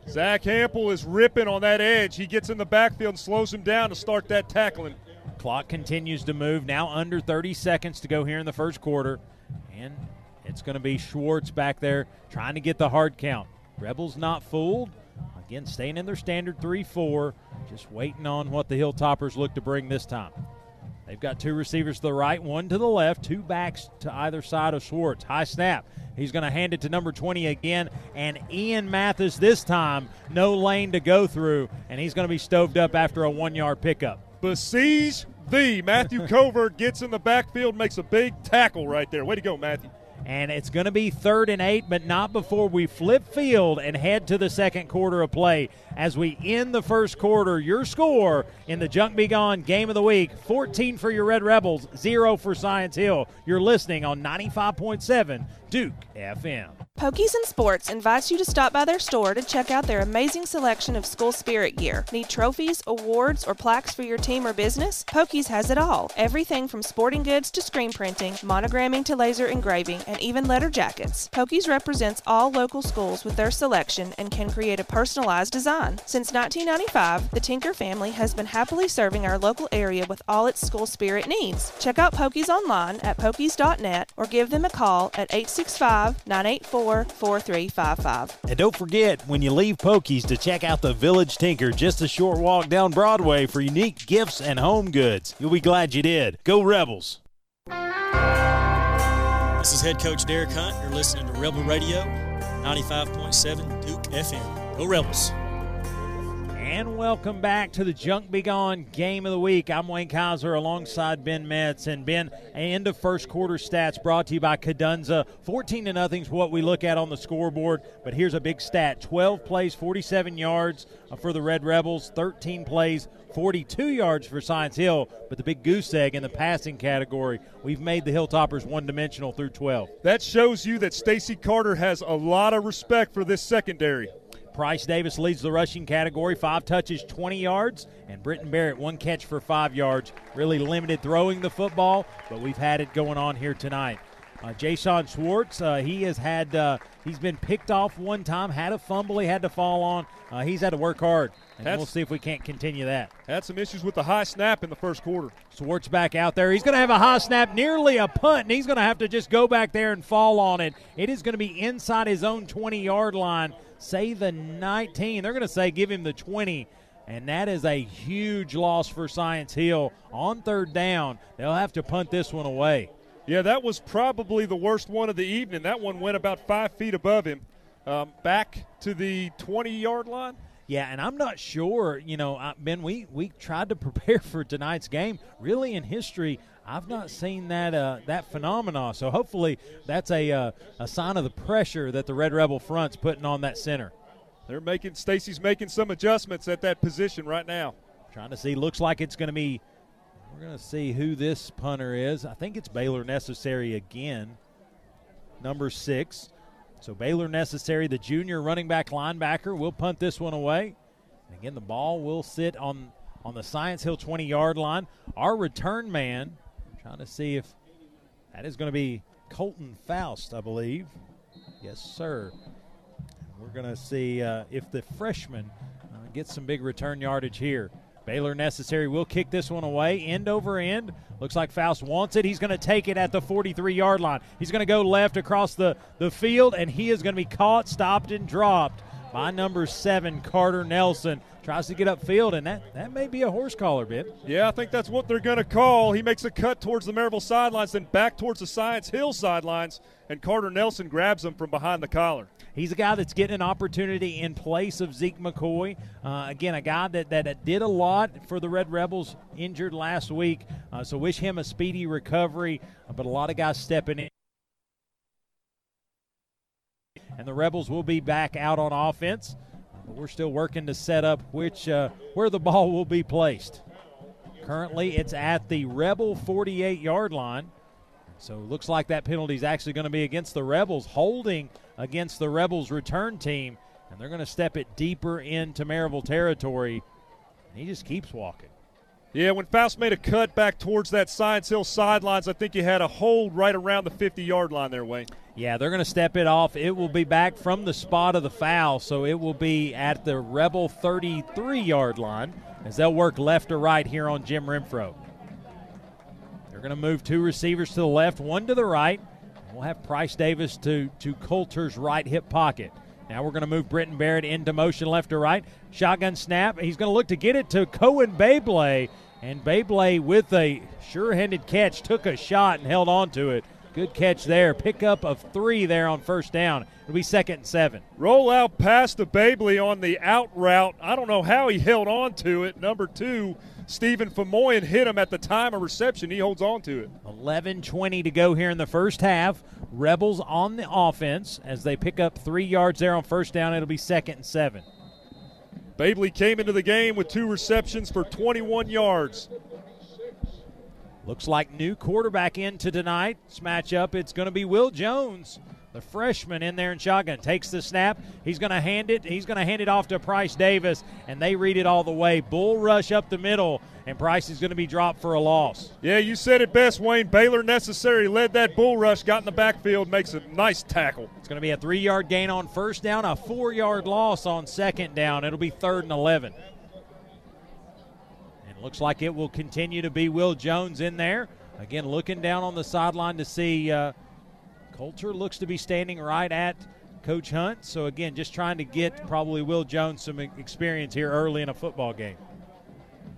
Zach Hampel is ripping on that edge. He gets in the backfield and slows him down to start that tackling. Clock continues to move. Now under 30 seconds to go here in the first quarter. And it's going to be Schwartz back there trying to get the hard count. Rebels not fooled. Again, staying in their standard 3 4, just waiting on what the Hilltoppers look to bring this time. They've got two receivers to the right, one to the left, two backs to either side of Schwartz. High snap. He's going to hand it to number 20 again, and Ian Mathis this time, no lane to go through, and he's going to be stoved up after a one yard pickup. Besiege the Matthew Covert gets in the backfield, makes a big tackle right there. Way to go, Matthew. And it's going to be third and eight, but not before we flip field and head to the second quarter of play. As we end the first quarter, your score in the Junk Be Gone game of the week 14 for your Red Rebels, 0 for Science Hill. You're listening on 95.7 Duke FM. Pokies and Sports invites you to stop by their store to check out their amazing selection of school spirit gear. Need trophies, awards, or plaques for your team or business? Pokies has it all. Everything from sporting goods to screen printing, monogramming to laser engraving, and even letter jackets. Pokies represents all local schools with their selection and can create a personalized design. Since 1995, the Tinker family has been happily serving our local area with all its school spirit needs. Check out Pokies online at pokies.net or give them a call at 865 984 4355. And don't forget, when you leave Pokies, to check out the Village Tinker, just a short walk down Broadway for unique gifts and home goods. You'll be glad you did. Go Rebels! This is head coach Derek Hunt. You're listening to Rebel Radio, 95.7 Duke FM. Go Rebels! And welcome back to the Junk Be Gone Game of the Week. I'm Wayne Kaiser alongside Ben Metz. And Ben, end of first quarter stats brought to you by Cadunza. 14 to nothing is what we look at on the scoreboard. But here's a big stat 12 plays, 47 yards for the Red Rebels, 13 plays, 42 yards for Science Hill. But the big goose egg in the passing category, we've made the Hilltoppers one dimensional through 12. That shows you that Stacy Carter has a lot of respect for this secondary. Price Davis leads the rushing category, five touches, 20 yards, and Britton Barrett one catch for five yards. Really limited throwing the football, but we've had it going on here tonight. Uh, Jason Schwartz, uh, he has had, uh, he's been picked off one time, had a fumble he had to fall on. Uh, he's had to work hard, and That's- we'll see if we can't continue that. Had some issues with the high snap in the first quarter. Schwartz back out there. He's going to have a high snap, nearly a punt, and he's going to have to just go back there and fall on it. It is going to be inside his own 20 yard line, say the 19. They're going to say give him the 20. And that is a huge loss for Science Hill. On third down, they'll have to punt this one away. Yeah, that was probably the worst one of the evening. That one went about five feet above him, um, back to the 20 yard line. Yeah, and I'm not sure. You know, Ben, we we tried to prepare for tonight's game. Really, in history, I've not seen that uh, that phenomenon. So hopefully, that's a uh, a sign of the pressure that the Red Rebel front's putting on that center. They're making Stacy's making some adjustments at that position right now. Trying to see. Looks like it's going to be. We're going to see who this punter is. I think it's Baylor Necessary again, number six. So Baylor Necessary, the junior running back linebacker, will punt this one away. And again, the ball will sit on on the Science Hill 20 yard line. Our return man, trying to see if that is going to be Colton Faust, I believe. Yes, sir. We're going to see uh, if the freshman uh, gets some big return yardage here. Baylor necessary will kick this one away, end over end. Looks like Faust wants it. He's going to take it at the 43 yard line. He's going to go left across the, the field, and he is going to be caught, stopped, and dropped by number seven, Carter Nelson. Tries to get upfield, and that, that may be a horse collar, bit. Yeah, I think that's what they're going to call. He makes a cut towards the Maryville sidelines, then back towards the Science Hill sidelines, and Carter Nelson grabs him from behind the collar. He's a guy that's getting an opportunity in place of Zeke McCoy. Uh, again, a guy that, that did a lot for the Red Rebels, injured last week. Uh, so wish him a speedy recovery. But a lot of guys stepping in. And the Rebels will be back out on offense. But we're still working to set up which uh, where the ball will be placed. Currently, it's at the Rebel 48 yard line. So looks like that penalty is actually going to be against the Rebels, holding against the Rebels return team, and they're going to step it deeper into Maryville territory. And he just keeps walking. Yeah, when Faust made a cut back towards that Science Hill sidelines, I think he had a hold right around the 50 yard line there, Wayne. Yeah, they're going to step it off. It will be back from the spot of the foul, so it will be at the Rebel 33 yard line as they'll work left to right here on Jim Renfro. They're going to move two receivers to the left, one to the right. We'll have Price Davis to, to Coulter's right hip pocket. Now we're going to move Britton Barrett into motion left to right. Shotgun snap. He's going to look to get it to Cohen Babley. And Babley, with a sure handed catch, took a shot and held on to it. Good catch there. Pickup of three there on first down. It'll be second and seven. Roll out past the Babley on the out route. I don't know how he held on to it. Number two, Stephen Famoyan hit him at the time of reception. He holds on to it. 11 20 to go here in the first half. Rebels on the offense as they pick up three yards there on first down. It'll be second and seven. Babley came into the game with two receptions for 21 yards. Looks like new quarterback into tonight's matchup. It's going to be Will Jones, the freshman in there in shotgun. Takes the snap. He's going to hand it. He's going to hand it off to Price Davis, and they read it all the way. Bull rush up the middle, and Price is going to be dropped for a loss. Yeah, you said it best, Wayne. Baylor necessary led that bull rush, got in the backfield, makes a nice tackle. It's going to be a three yard gain on first down, a four yard loss on second down. It'll be third and 11. And looks like it will continue to be Will Jones in there. Again, looking down on the sideline to see uh, Coulter looks to be standing right at Coach Hunt. So, again, just trying to get probably Will Jones some experience here early in a football game.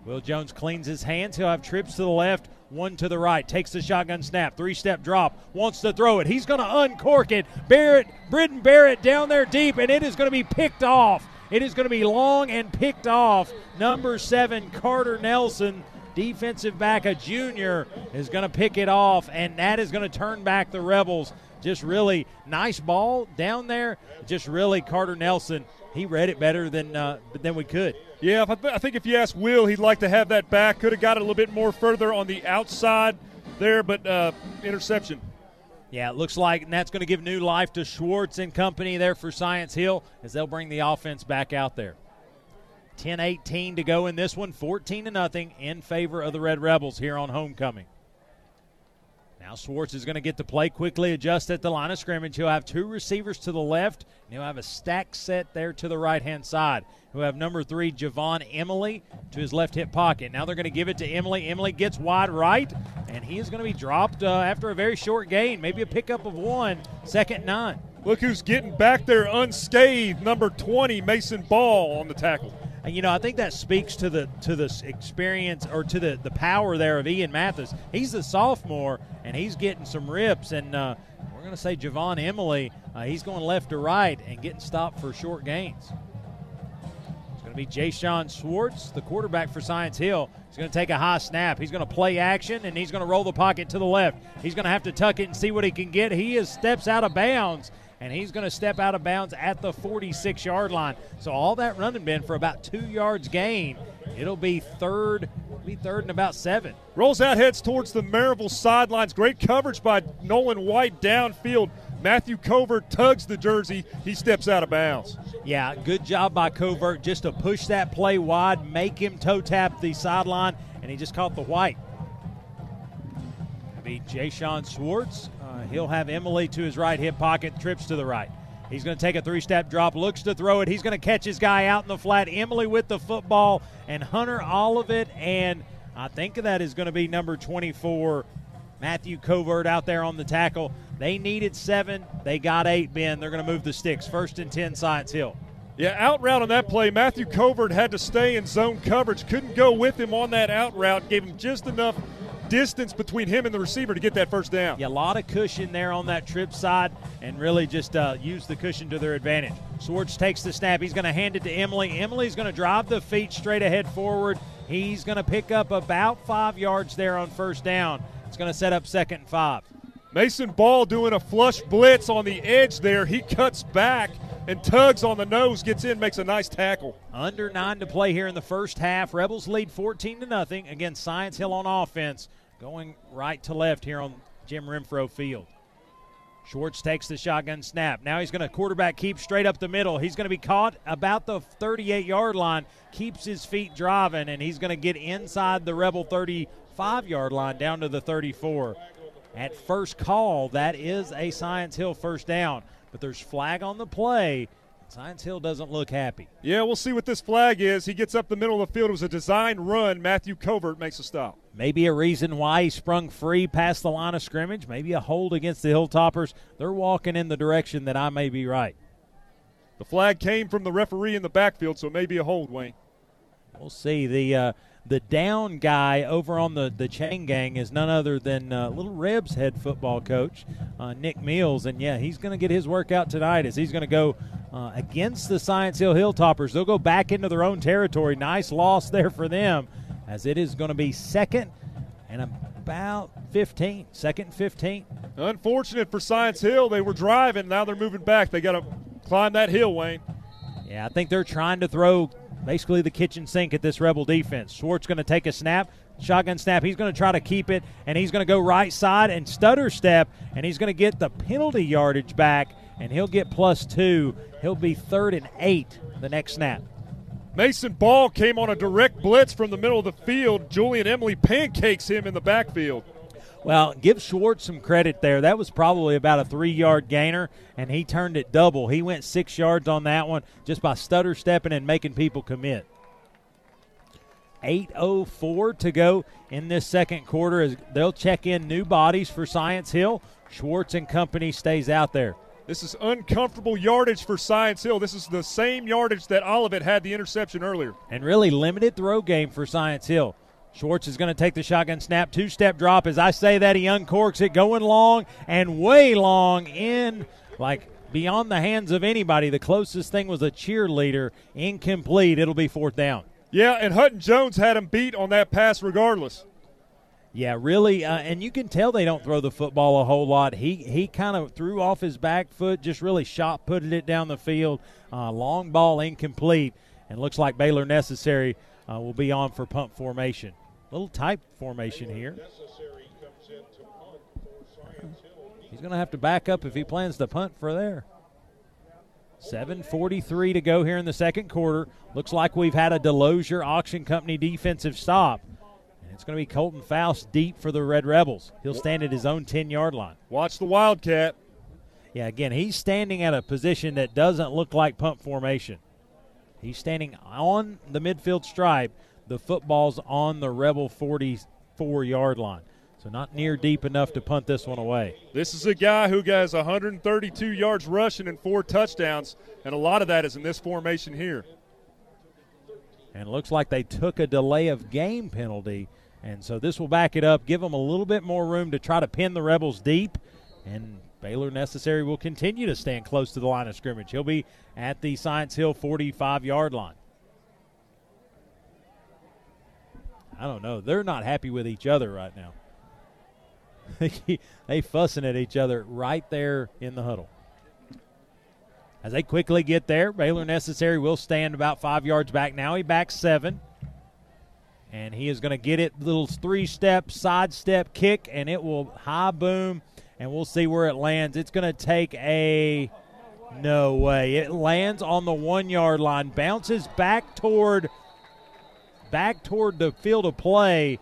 Will Jones cleans his hands. He'll have trips to the left, one to the right. Takes the shotgun snap, three step drop, wants to throw it. He's going to uncork it. Barrett, Britton Barrett down there deep, and it is going to be picked off. It is going to be long and picked off. Number seven, Carter Nelson, defensive back, a junior, is going to pick it off, and that is going to turn back the Rebels. Just really nice ball down there. Just really Carter Nelson. He read it better than uh, than we could. Yeah, I, th- I think if you ask Will, he'd like to have that back. Could have got it a little bit more further on the outside there, but uh, interception. Yeah, it looks like, and that's going to give new life to Schwartz and company there for Science Hill as they'll bring the offense back out there. 10 18 to go in this one, 14 to nothing in favor of the Red Rebels here on homecoming. Now Schwartz is going to get the play quickly, adjust at the line of scrimmage. He'll have two receivers to the left, and he'll have a stack set there to the right hand side. He'll have number three, Javon Emily, to his left hip pocket. Now they're going to give it to Emily. Emily gets wide right, and he is going to be dropped uh, after a very short gain, maybe a pickup of one, second nine. Look who's getting back there unscathed. Number 20, Mason Ball on the tackle. And you know, I think that speaks to the to the experience or to the the power there of Ian Mathis. He's a sophomore and he's getting some rips. And uh, we're going to say Javon Emily, uh, he's going left to right and getting stopped for short gains. It's going to be Jay Sean Schwartz, the quarterback for Science Hill. He's going to take a high snap. He's going to play action and he's going to roll the pocket to the left. He's going to have to tuck it and see what he can get. He is steps out of bounds and he's going to step out of bounds at the 46 yard line. So all that running been for about two yards gain. It'll be third, be third and about seven. Rolls out, heads towards the Maryville sidelines. Great coverage by Nolan White downfield. Matthew Covert tugs the jersey. He steps out of bounds. Yeah, good job by Covert just to push that play wide, make him toe tap the sideline, and he just caught the white. Be Jay Sean Schwartz uh, he'll have Emily to his right hip pocket, trips to the right. He's going to take a three step drop, looks to throw it. He's going to catch his guy out in the flat. Emily with the football, and Hunter Olivet. And I think that is going to be number 24, Matthew Covert out there on the tackle. They needed seven. They got eight, Ben. They're going to move the sticks. First and 10, Science Hill. Yeah, out route on that play. Matthew Covert had to stay in zone coverage. Couldn't go with him on that out route. Gave him just enough distance between him and the receiver to get that first down. Yeah, a lot of cushion there on that trip side and really just uh, use the cushion to their advantage. Schwartz takes the snap. He's going to hand it to Emily. Emily's going to drive the feet straight ahead forward. He's going to pick up about five yards there on first down. It's going to set up second and five. Mason Ball doing a flush blitz on the edge there. He cuts back and tugs on the nose, gets in, makes a nice tackle. Under nine to play here in the first half. Rebels lead 14 to nothing against Science Hill on offense going right to left here on Jim Renfro Field. Schwartz takes the shotgun snap. Now he's going to quarterback keep straight up the middle. He's going to be caught about the 38 yard line, keeps his feet driving, and he's going to get inside the Rebel 35 yard line down to the 34. At first call, that is a Science Hill first down, but there's flag on the play. Science Hill doesn't look happy. Yeah, we'll see what this flag is. He gets up the middle of the field. It was a design run. Matthew Covert makes a stop. Maybe a reason why he sprung free past the line of scrimmage. Maybe a hold against the Hilltoppers. They're walking in the direction that I may be right. The flag came from the referee in the backfield, so maybe a hold, Wayne. We'll see. The uh, the down guy over on the, the chain gang is none other than uh, Little Reb's head football coach, uh, Nick Mills. And yeah, he's going to get his workout tonight as he's going to go uh, against the Science Hill Hilltoppers. They'll go back into their own territory. Nice loss there for them as it is going to be second and about 15. Second 15. Unfortunate for Science Hill. They were driving. Now they're moving back. They got to climb that hill, Wayne. Yeah, I think they're trying to throw basically the kitchen sink at this Rebel defense. Schwartz going to take a snap, shotgun snap. He's going to try to keep it, and he's going to go right side and stutter step, and he's going to get the penalty yardage back, and he'll get plus two. He'll be third and eight the next snap. Mason Ball came on a direct blitz from the middle of the field. Julian Emily pancakes him in the backfield. Well, give Schwartz some credit there. That was probably about a three yard gainer, and he turned it double. He went six yards on that one just by stutter stepping and making people commit. 8.04 to go in this second quarter as they'll check in new bodies for Science Hill. Schwartz and company stays out there. This is uncomfortable yardage for Science Hill. This is the same yardage that Olivet had the interception earlier. And really limited throw game for Science Hill. Schwartz is going to take the shotgun snap, two step drop. As I say that, he uncorks it going long and way long in, like beyond the hands of anybody. The closest thing was a cheerleader, incomplete. It'll be fourth down. Yeah, and Hutton Jones had him beat on that pass regardless. Yeah, really, uh, and you can tell they don't throw the football a whole lot. He he kind of threw off his back foot, just really shot putted it down the field. Uh, long ball incomplete, and looks like Baylor necessary uh, will be on for punt formation little type formation here. He's going to have to back up if he plans to punt for there. 7.43 to go here in the second quarter. Looks like we've had a Delosier Auction Company defensive stop. And it's going to be Colton Faust deep for the Red Rebels. He'll stand at his own 10 yard line. Watch the Wildcat. Yeah, again, he's standing at a position that doesn't look like punt formation. He's standing on the midfield stripe the football's on the Rebel 44 yard line. So not near deep enough to punt this one away. This is a guy who has 132 yards rushing and four touchdowns, and a lot of that is in this formation here. And it looks like they took a delay of game penalty, and so this will back it up, give them a little bit more room to try to pin the Rebels deep, and Baylor Necessary will continue to stand close to the line of scrimmage. He'll be at the Science Hill 45 yard line. I don't know. They're not happy with each other right now. they fussing at each other right there in the huddle. As they quickly get there, Baylor Necessary will stand about five yards back. Now he backs seven. And he is going to get it, little three step, side step kick, and it will high boom, and we'll see where it lands. It's going to take a. No way. It lands on the one yard line, bounces back toward back toward the field of play.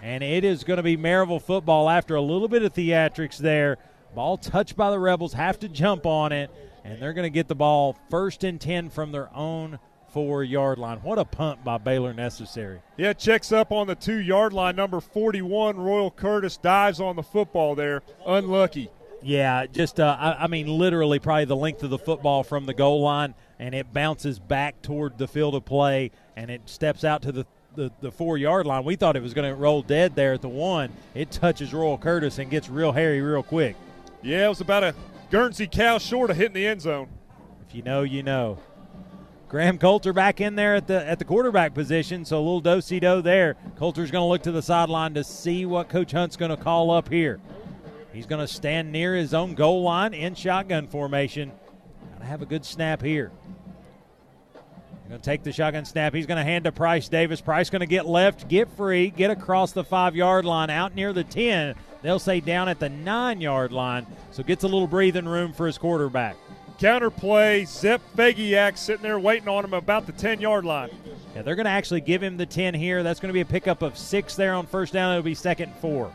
And it is going to be Maryville football after a little bit of theatrics there. Ball touched by the Rebels, have to jump on it, and they're going to get the ball first and 10 from their own four yard line. What a punt by Baylor necessary. Yeah, checks up on the two yard line. Number 41, Royal Curtis dives on the football there. Unlucky. Yeah, just, uh, I, I mean, literally probably the length of the football from the goal line, and it bounces back toward the field of play and it steps out to the the, the four yard line. We thought it was going to roll dead there at the one. It touches Royal Curtis and gets real hairy real quick. Yeah, it was about a Guernsey cow short of hitting the end zone. If you know, you know. Graham Coulter back in there at the at the quarterback position, so a little do do there. Coulter's going to look to the sideline to see what Coach Hunt's going to call up here. He's going to stand near his own goal line in shotgun formation. Got to have a good snap here. Going to take the shotgun snap. He's going to hand to Price Davis. Price going to get left, get free, get across the five yard line, out near the 10. They'll say down at the nine yard line. So gets a little breathing room for his quarterback. Counter play. Zep Fagiak sitting there waiting on him about the 10 yard line. Yeah, they're going to actually give him the 10 here. That's going to be a pickup of six there on first down. It'll be second and four.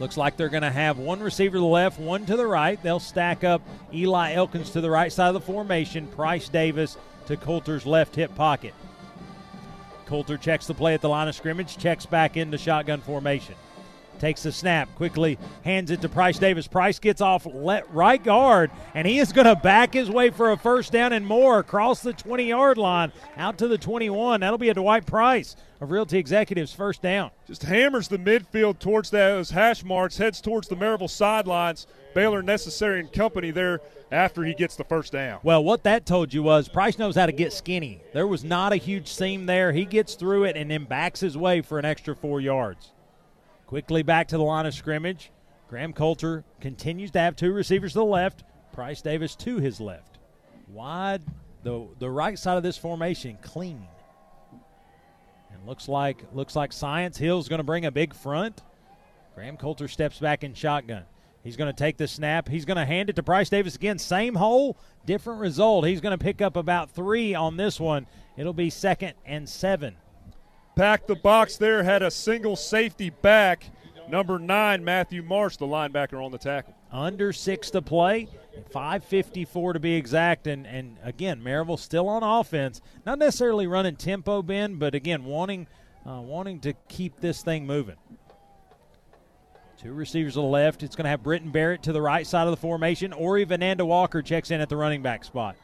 Looks like they're going to have one receiver to the left, one to the right. They'll stack up Eli Elkins to the right side of the formation, Price Davis to Coulter's left hip pocket. Coulter checks the play at the line of scrimmage, checks back into shotgun formation. Takes the snap, quickly hands it to Price Davis. Price gets off let right guard, and he is going to back his way for a first down and more across the 20 yard line out to the 21. That'll be a Dwight Price of Realty Executives first down. Just hammers the midfield towards those hash marks, heads towards the Maryville sidelines. Baylor necessary and company there after he gets the first down. Well, what that told you was Price knows how to get skinny. There was not a huge seam there. He gets through it and then backs his way for an extra four yards. Quickly back to the line of scrimmage. Graham Coulter continues to have two receivers to the left, Price Davis to his left. Wide, the the right side of this formation clean. Looks like looks like Science Hill's going to bring a big front. Graham Coulter steps back in shotgun. He's going to take the snap. He's going to hand it to Price Davis again. Same hole, different result. He's going to pick up about three on this one. It'll be second and seven. Packed the box there, had a single safety back. Number nine, Matthew Marsh, the linebacker on the tackle. Under six to play, 554 to be exact. And, and again, Maryville still on offense. Not necessarily running tempo, Ben, but again, wanting, uh, wanting to keep this thing moving. Two receivers to the left. It's going to have Britton Barrett to the right side of the formation. Ori Vananda Walker checks in at the running back spot.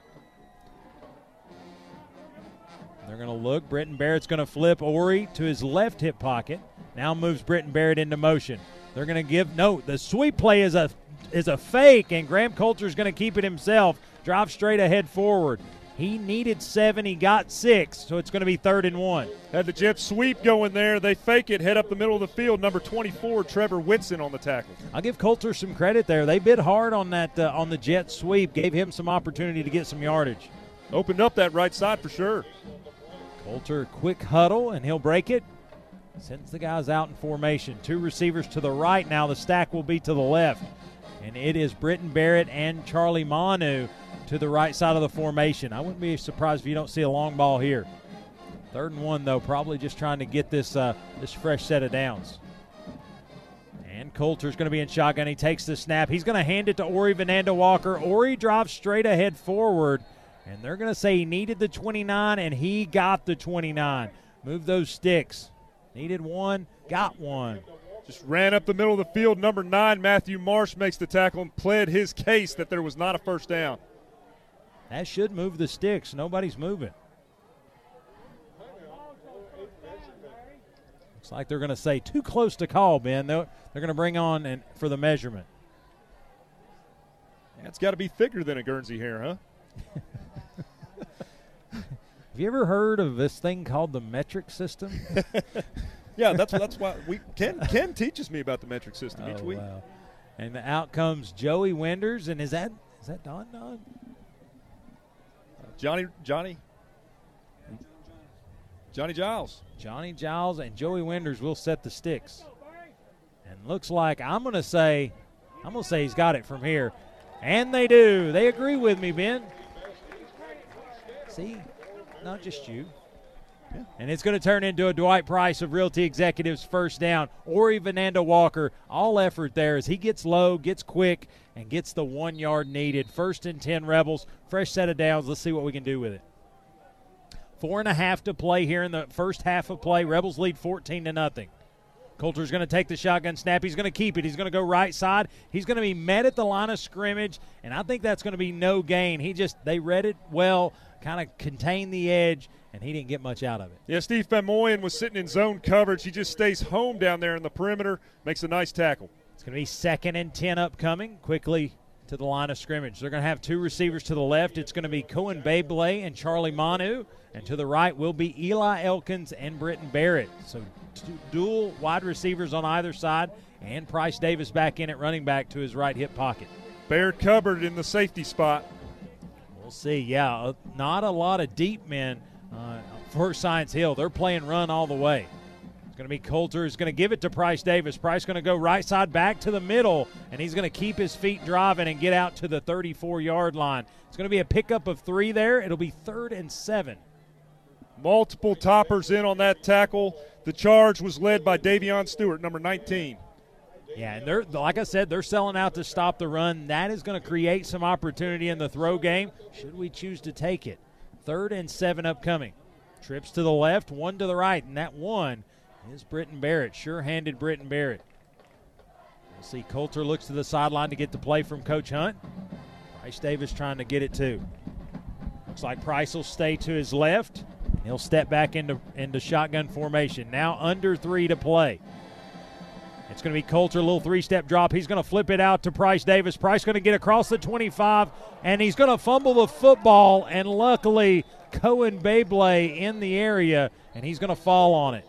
They're going to look. Britton Barrett's going to flip Ori to his left hip pocket. Now moves Britton Barrett into motion. They're going to give no. The sweep play is a is a fake, and Graham Coulter's going to keep it himself. Drive straight ahead forward. He needed seven. He got six, so it's going to be third and one. Had the jet sweep going there. They fake it, head up the middle of the field. Number 24, Trevor Whitson on the tackle. I'll give Coulter some credit there. They bid hard on that uh, on the jet sweep. Gave him some opportunity to get some yardage. Opened up that right side for sure. Coulter quick huddle and he'll break it. Sends the guys out in formation. Two receivers to the right now. The stack will be to the left. And it is Britton Barrett and Charlie Manu to the right side of the formation. I wouldn't be surprised if you don't see a long ball here. Third and one, though, probably just trying to get this uh, this fresh set of downs. And Coulter's going to be in shotgun. He takes the snap. He's going to hand it to Ori Vananda Walker. Ori drives straight ahead forward, and they're going to say he needed the 29, and he got the 29. Move those sticks. Needed one, got one. Just ran up the middle of the field. Number nine, Matthew Marsh makes the tackle and pled his case that there was not a first down. That should move the sticks. Nobody's moving. Looks like they're going to say too close to call, Ben. They're, they're going to bring on and for the measurement. It's got to be thicker than a Guernsey hair, huh? Have you ever heard of this thing called the metric system? yeah, that's that's why we Ken Ken teaches me about the metric system oh, each week. Wow. And out comes Joey Wenders, and is that is that Don Don? Johnny Johnny Johnny Giles. Johnny Giles and Joey Wenders will set the sticks. And looks like I'm going to say, I'm going to say he's got it from here. And they do. They agree with me, Ben. See, not just you. Yeah. And it's going to turn into a Dwight Price of Realty Executives first down. Ori Vananda Walker, all effort there as he gets low, gets quick, and gets the one yard needed. First and 10 Rebels, fresh set of downs. Let's see what we can do with it. Four and a half to play here in the first half of play. Rebels lead 14 to nothing. Coulter's going to take the shotgun snap. He's going to keep it. He's going to go right side. He's going to be met at the line of scrimmage, and I think that's going to be no gain. He just they read it well, kind of contained the edge, and he didn't get much out of it. Yeah, Steve Van Moyen was sitting in zone coverage. He just stays home down there in the perimeter, makes a nice tackle. It's going to be second and 10 upcoming. Quickly to the line of scrimmage. They're going to have two receivers to the left. It's going to be Cohen Babley and Charlie Manu. And to the right will be Eli Elkins and Britton Barrett. So dual wide receivers on either side, and Price Davis back in at running back to his right hip pocket. Barrett covered in the safety spot. We'll see. Yeah, uh, not a lot of deep men uh, for Science Hill. They're playing run all the way. It's going to be Coulter is going to give it to Price Davis. Price going to go right side back to the middle, and he's going to keep his feet driving and get out to the 34 yard line. It's going to be a pickup of three there. It'll be third and seven. Multiple toppers in on that tackle. The charge was led by Davion Stewart, number 19. Yeah, and they're like I said, they're selling out to stop the run. That is going to create some opportunity in the throw game. Should we choose to take it? Third and seven upcoming. Trips to the left, one to the right, and that one is Britton Barrett. Sure-handed Britton Barrett. We'll see. Coulter looks to the sideline to get the play from Coach Hunt. Price Davis trying to get it too. Looks like Price will stay to his left. He'll step back into into shotgun formation. Now under three to play. It's going to be Coulter, a little three step drop. He's going to flip it out to Price Davis. Price going to get across the 25, and he's going to fumble the football. And luckily, Cohen Babley in the area, and he's going to fall on it.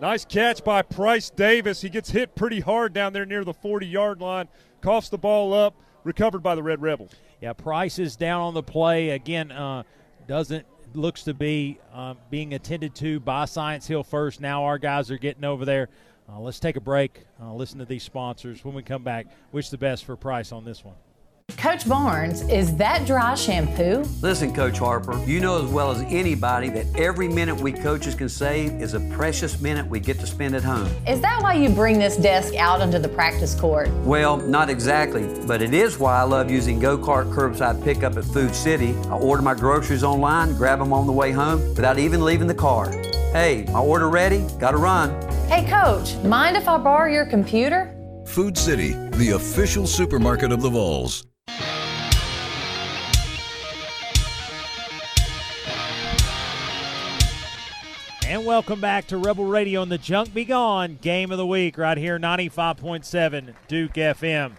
Nice catch by Price Davis. He gets hit pretty hard down there near the 40 yard line, coughs the ball up, recovered by the Red Rebels. Yeah, Price is down on the play. Again, uh, doesn't looks to be uh, being attended to by Science Hill first. Now our guys are getting over there. Uh, let's take a break, uh, listen to these sponsors. When we come back, wish the best for Price on this one. Coach Barnes, is that dry shampoo? Listen, Coach Harper, you know as well as anybody that every minute we coaches can save is a precious minute we get to spend at home. Is that why you bring this desk out onto the practice court? Well, not exactly, but it is why I love using GoCart curbside pickup at Food City. I order my groceries online, grab them on the way home without even leaving the car. Hey, my order ready? Gotta run. Hey, Coach, mind if I borrow your computer? Food City, the official supermarket of the Vols. And welcome back to Rebel Radio and the Junk Be Gone Game of the Week right here, 95.7 Duke FM.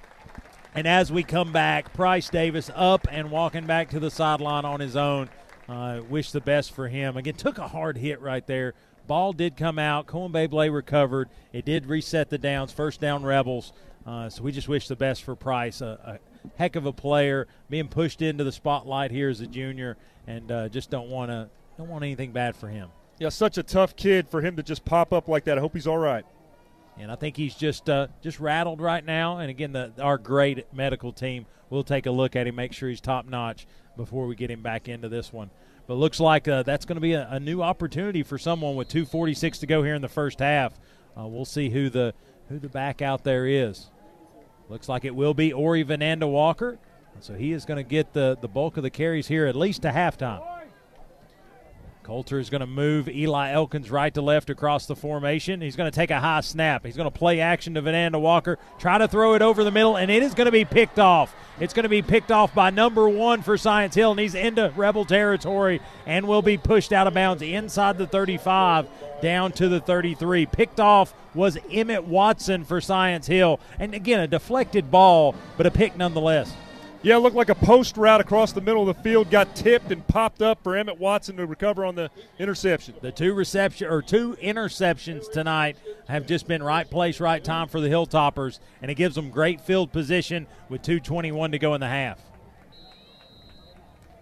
And as we come back, Price Davis up and walking back to the sideline on his own. Uh, wish the best for him. Again, took a hard hit right there. Ball did come out. Cohen Babley recovered. It did reset the downs. First down, Rebels. Uh, so we just wish the best for Price. A, a, heck of a player, being pushed into the spotlight here as a junior, and uh, just don't want to don't want anything bad for him. Yeah, such a tough kid for him to just pop up like that. I hope he's all right. And I think he's just uh, just rattled right now. And again, the, our great medical team will take a look at him, make sure he's top notch before we get him back into this one. But looks like uh, that's going to be a, a, new opportunity for someone with 2:46 to go here in the first half. Uh, we'll see who the who the back out there is. Looks like it will be Ori Vananda Walker. So he is going to get the, the bulk of the carries here at least to halftime. Coulter is going to move Eli Elkins right to left across the formation. He's going to take a high snap. He's going to play action to Vananda Walker, try to throw it over the middle, and it is going to be picked off. It's going to be picked off by number one for Science Hill, and he's into Rebel territory and will be pushed out of bounds inside the 35 down to the 33. Picked off was Emmett Watson for Science Hill. And again, a deflected ball, but a pick nonetheless. Yeah, it looked like a post route across the middle of the field got tipped and popped up for Emmett Watson to recover on the interception. The two reception or two interceptions tonight have just been right place, right time for the Hilltoppers, and it gives them great field position with 2:21 to go in the half.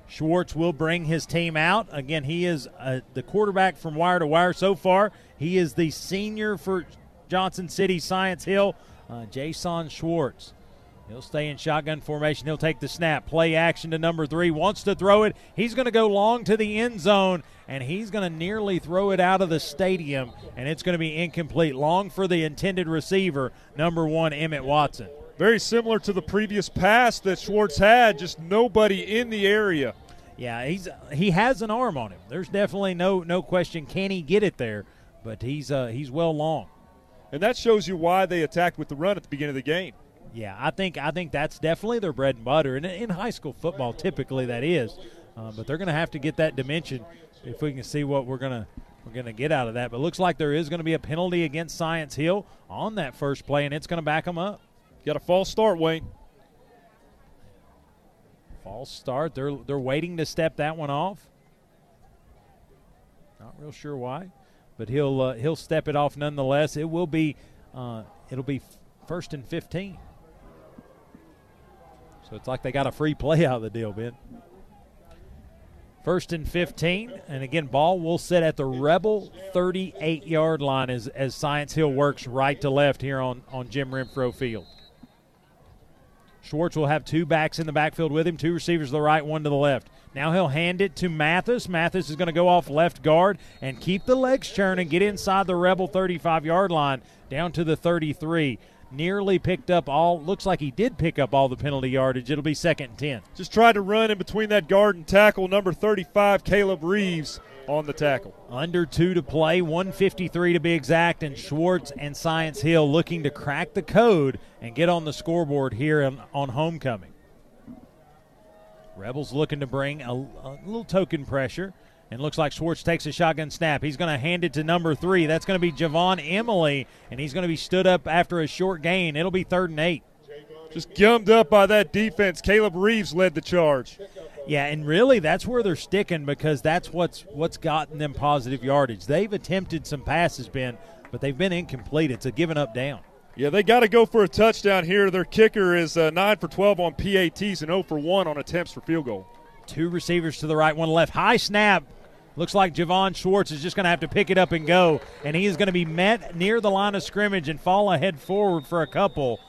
Schwartz will bring his team out. Again, he is uh, the quarterback from wire to wire so far. He is the senior for Johnson City Science Hill, uh, Jason Schwartz. He'll stay in shotgun formation. He'll take the snap. Play action to number three. Wants to throw it. He's going to go long to the end zone, and he's going to nearly throw it out of the stadium, and it's going to be incomplete. Long for the intended receiver, number one, Emmett Watson. Very similar to the previous pass that Schwartz had, just nobody in the area. Yeah, he's he has an arm on him. There's definitely no no question. Can he get it there? But he's uh, he's well long. And that shows you why they attacked with the run at the beginning of the game. Yeah, I think I think that's definitely their bread and butter, and in high school football, typically that is. Uh, but they're going to have to get that dimension if we can see what we're going to we're going to get out of that. But looks like there is going to be a penalty against Science Hill on that first play, and it's going to back them up. Got a false start, Wayne. False start. They're they're waiting to step that one off. Not real sure why, but he'll uh, he'll step it off nonetheless. It will be uh, it'll be first and fifteen. So it's like they got a free play out of the deal, Ben. First and 15. And again, ball will sit at the Rebel 38 yard line as, as Science Hill works right to left here on, on Jim Renfro Field. Schwartz will have two backs in the backfield with him, two receivers to the right, one to the left. Now he'll hand it to Mathis. Mathis is going to go off left guard and keep the legs churning, get inside the Rebel 35 yard line down to the 33 nearly picked up all. Looks like he did pick up all the penalty yardage. It'll be second and ten. Just tried to run in between that guard and tackle. Number 35, Caleb Reeves, on the tackle. Under two to play, 153 to be exact, and Schwartz and Science Hill looking to crack the code and get on the scoreboard here on, on homecoming. Rebels looking to bring a, a little token pressure. And looks like Schwartz takes a shotgun snap. He's going to hand it to number three. That's going to be Javon Emily, and he's going to be stood up after a short gain. It'll be third and eight. Just gummed up by that defense. Caleb Reeves led the charge. Yeah, and really that's where they're sticking because that's what's what's gotten them positive yardage. They've attempted some passes, Ben, but they've been incomplete. It's a given up down. Yeah, they got to go for a touchdown here. Their kicker is uh, 9 for 12 on PATs and 0 for 1 on attempts for field goal. Two receivers to the right, one left. High snap Looks like Javon Schwartz is just going to have to pick it up and go, and he is going to be met near the line of scrimmage and fall ahead forward for a couple.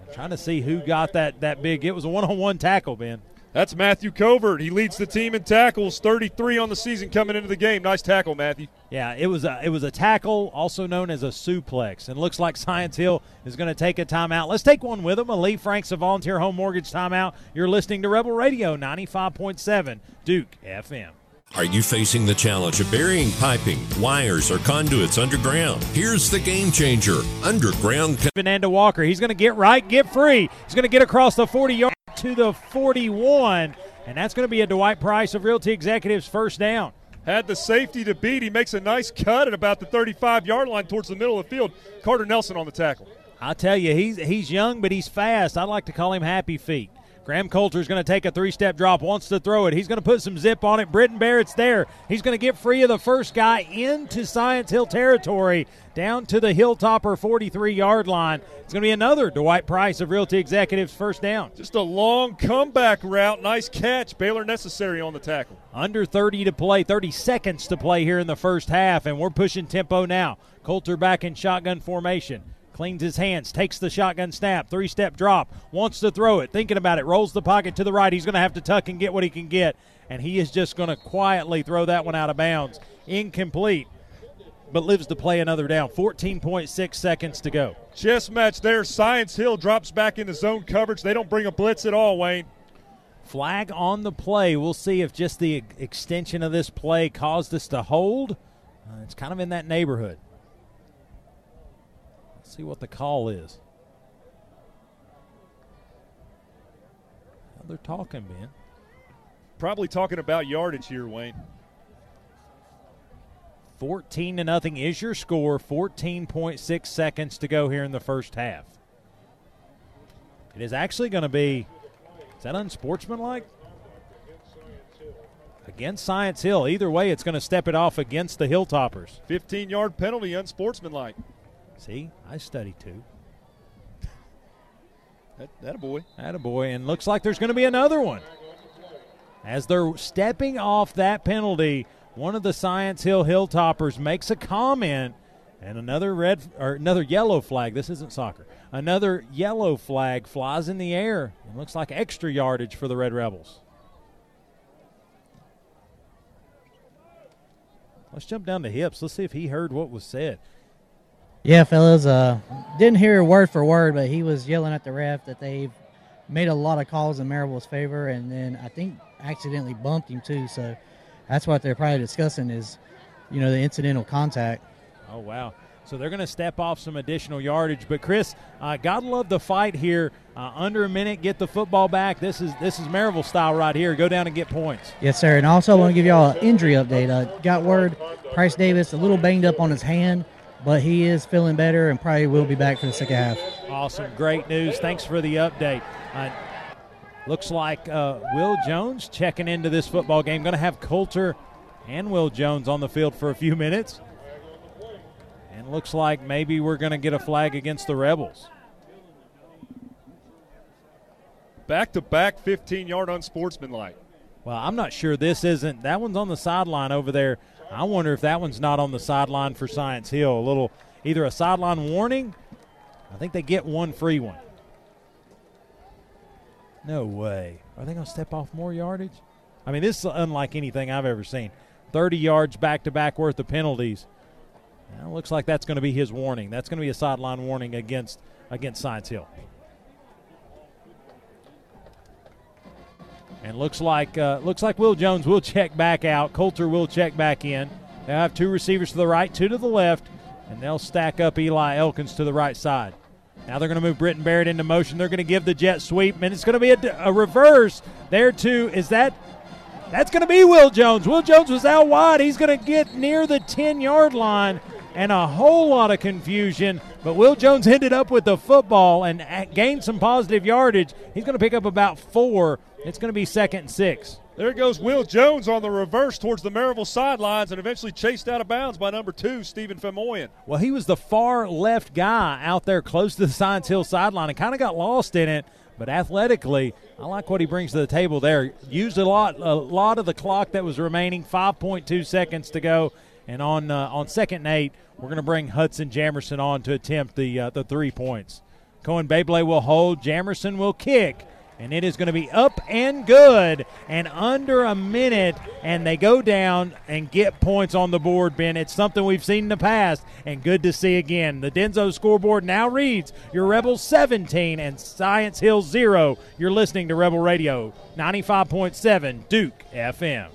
I'm trying to see who got that that big. It was a one-on-one tackle, Ben. That's Matthew Covert. He leads the team in tackles, 33 on the season coming into the game. Nice tackle, Matthew. Yeah, it was a it was a tackle, also known as a suplex, and looks like Science Hill is going to take a timeout. Let's take one with them. A Lee Franks, a volunteer home mortgage timeout. You're listening to Rebel Radio 95.7 Duke FM. Are you facing the challenge of burying piping, wires, or conduits underground? Here's the game changer underground. Fernando Walker, he's going to get right, get free. He's going to get across the 40 yard to the 41, and that's going to be a Dwight Price of Realty Executives first down. Had the safety to beat. He makes a nice cut at about the 35 yard line towards the middle of the field. Carter Nelson on the tackle. I tell you, he's he's young, but he's fast. I'd like to call him Happy Feet. Graham Coulter is going to take a three step drop, wants to throw it. He's going to put some zip on it. Britton Barrett's there. He's going to get free of the first guy into Science Hill territory, down to the Hilltopper 43 yard line. It's going to be another Dwight Price of Realty Executives first down. Just a long comeback route. Nice catch. Baylor Necessary on the tackle. Under 30 to play, 30 seconds to play here in the first half, and we're pushing tempo now. Coulter back in shotgun formation cleans his hands, takes the shotgun snap, three step drop, wants to throw it, thinking about it, rolls the pocket to the right. He's going to have to tuck and get what he can get, and he is just going to quietly throw that one out of bounds. Incomplete, but lives to play another down. 14.6 seconds to go. Chess match there. Science Hill drops back into zone coverage. They don't bring a blitz at all, Wayne. Flag on the play. We'll see if just the extension of this play caused us to hold. Uh, it's kind of in that neighborhood see what the call is. they're talking, Ben. Probably talking about yardage here, Wayne. 14 to nothing is your score. 14.6 seconds to go here in the first half. It is actually going to be. Is that unsportsmanlike? Against Science Hill. Either way, it's going to step it off against the Hilltoppers. 15 yard penalty, unsportsmanlike. See, I study too. That, that a boy. That a boy. And looks like there's going to be another one. As they're stepping off that penalty, one of the Science Hill Hilltoppers makes a comment, and another red or another yellow flag. This isn't soccer. Another yellow flag flies in the air. It looks like extra yardage for the Red Rebels. Let's jump down to hips. Let's see if he heard what was said. Yeah, fellas. Uh, didn't hear word for word, but he was yelling at the ref that they've made a lot of calls in Maryville's favor, and then I think accidentally bumped him too. So that's what they're probably discussing is, you know, the incidental contact. Oh wow! So they're going to step off some additional yardage. But Chris, uh, gotta love the fight here. Uh, under a minute, get the football back. This is this is Maryville style right here. Go down and get points. Yes, sir. And also, I want to give y'all an injury update. Uh, got word Price Davis a little banged up on his hand but he is feeling better and probably will be back for the second half. Awesome. Great news. Thanks for the update. Uh, looks like uh, Will Jones checking into this football game. Going to have Coulter and Will Jones on the field for a few minutes. And looks like maybe we're going to get a flag against the Rebels. Back to back 15 yard unsportsmanlike. Well, I'm not sure this isn't. That one's on the sideline over there. I wonder if that one's not on the sideline for Science Hill. A little, either a sideline warning. I think they get one free one. No way. Are they going to step off more yardage? I mean, this is unlike anything I've ever seen. 30 yards back to back worth of penalties. Now, looks like that's going to be his warning. That's going to be a sideline warning against against Science Hill. And looks like uh, looks like Will Jones will check back out. Coulter will check back in. They have two receivers to the right, two to the left, and they'll stack up Eli Elkins to the right side. Now they're going to move Britton Barrett into motion. They're going to give the jet sweep, and it's going to be a, a reverse there too. Is that that's going to be Will Jones? Will Jones was out wide. He's going to get near the 10 yard line, and a whole lot of confusion. But Will Jones ended up with the football and gained some positive yardage. He's going to pick up about four. It's going to be second and six. There goes Will Jones on the reverse towards the Maryville sidelines and eventually chased out of bounds by number two, Stephen Femoyan. Well, he was the far left guy out there close to the Science Hill sideline and kind of got lost in it. But athletically, I like what he brings to the table there. Used a lot, a lot of the clock that was remaining. 5.2 seconds to go, and on uh, on second and eight, we're going to bring Hudson Jamerson on to attempt the uh, the three points. Cohen Babley will hold. Jamerson will kick and it is going to be up and good and under a minute. And they go down and get points on the board ben. It's something we've seen in the past and good to see again. The denso scoreboard now reads your rebels 17 and science hill 0 you're listening to rebel radio 95.7 duke fm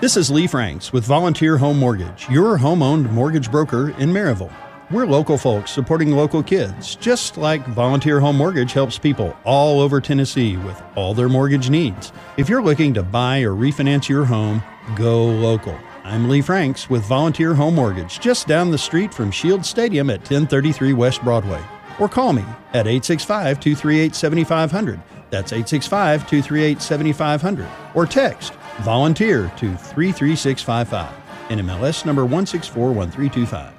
this is lee franks with volunteer home mortgage your home-owned mortgage broker in maryville we're local folks supporting local kids, just like Volunteer Home Mortgage helps people all over Tennessee with all their mortgage needs. If you're looking to buy or refinance your home, go local. I'm Lee Franks with Volunteer Home Mortgage, just down the street from Shield Stadium at 1033 West Broadway. Or call me at 865 238 7500. That's 865 238 7500. Or text volunteer to 33655. NMLS number 1641325.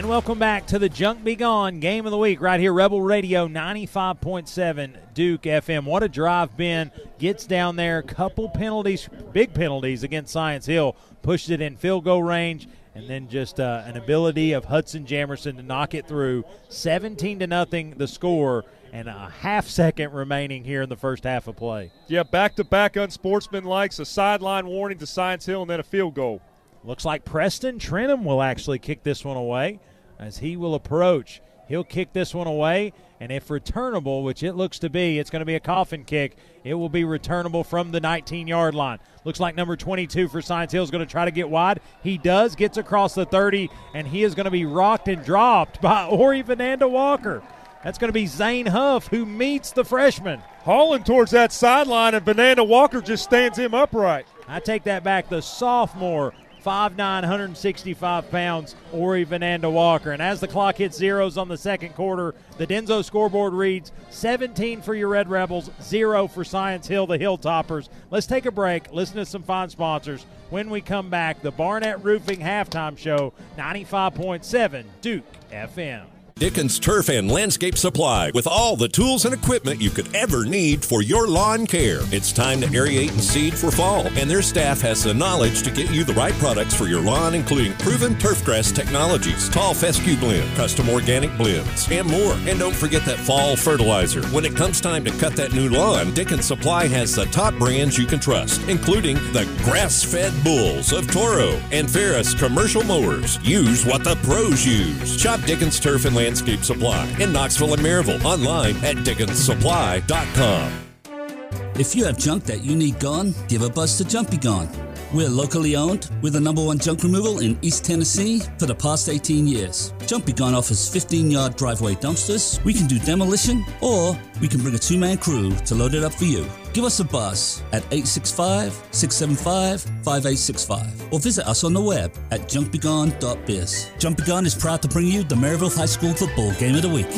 And welcome back to the Junk Be Gone Game of the Week right here, Rebel Radio 95.7 Duke FM. What a drive Ben gets down there. Couple penalties, big penalties against Science Hill, pushed it in field goal range, and then just uh, an ability of Hudson Jamerson to knock it through. 17 to nothing, the score, and a half second remaining here in the first half of play. Yeah, back to back unsportsmanlike, a sideline warning to Science Hill, and then a field goal. Looks like Preston Trenham will actually kick this one away as he will approach. He'll kick this one away, and if returnable, which it looks to be, it's going to be a coffin kick. It will be returnable from the 19 yard line. Looks like number 22 for Science Hill is going to try to get wide. He does, gets across the 30, and he is going to be rocked and dropped by Ori Fernanda Walker. That's going to be Zane Huff who meets the freshman. Hauling towards that sideline, and Fernanda Walker just stands him upright. I take that back. The sophomore 5'9", 165 pounds, Ori Fernanda Walker. And as the clock hits zeros on the second quarter, the Denso scoreboard reads 17 for your Red Rebels, zero for Science Hill, the Hilltoppers. Let's take a break, listen to some fine sponsors. When we come back, the Barnett Roofing Halftime Show, 95.7 Duke FM. Dickens Turf and Landscape Supply with all the tools and equipment you could ever need for your lawn care. It's time to aerate and seed for fall, and their staff has the knowledge to get you the right products for your lawn, including proven turfgrass technologies, tall fescue blend, custom organic blends, and more. And don't forget that fall fertilizer. When it comes time to cut that new lawn, Dickens Supply has the top brands you can trust, including the grass-fed bulls of Toro and Ferris commercial mowers. Use what the pros use. Shop Dickens Turf and Landscape Landscape Supply in Knoxville and Maryville. Online at DickensSupply.com. If you have junk that you need gone, give a buzz to Junk Be Gone. We're locally owned. We're the number one junk removal in East Tennessee for the past 18 years. Junk Be Gone offers 15 yard driveway dumpsters. We can do demolition or we can bring a two man crew to load it up for you. Give us a buzz at 865 675 5865 or visit us on the web at jumpbegone.biz. Junk Be Gone is proud to bring you the Maryville High School Football Game of the Week.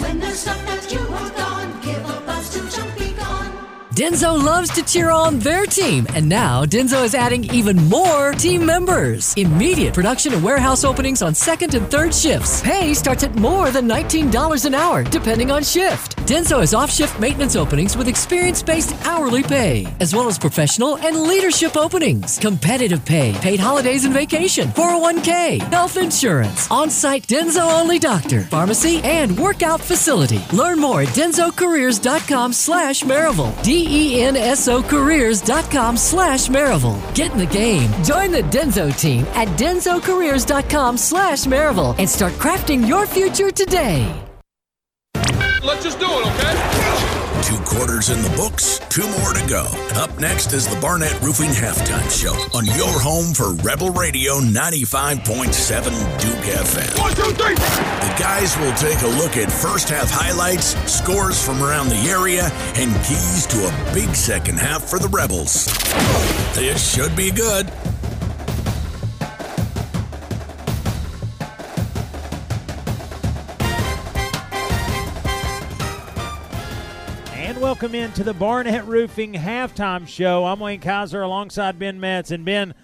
Denso loves to cheer on their team, and now Denso is adding even more team members. Immediate production and warehouse openings on second and third shifts. Pay starts at more than $19 an hour, depending on shift. Denso has off shift maintenance openings with experience based hourly pay, as well as professional and leadership openings. Competitive pay, paid holidays and vacation, 401k, health insurance, on site Denso only doctor, pharmacy, and workout facility. Learn more at densocareers.com slash Maryville. D-E-N-S-O careers.com slash Maryville. Get in the game. Join the Denso team at densocareers.com slash Maryville and start crafting your future today. Let's just do it, okay? Quarters in the books, two more to go. Up next is the Barnett Roofing Halftime Show on your home for Rebel Radio 95.7 Duke FM. One, two, three. The guys will take a look at first half highlights, scores from around the area, and keys to a big second half for the Rebels. This should be good. Welcome into the Barnett Roofing halftime show. I'm Wayne Kaiser alongside Ben Metz. And Ben,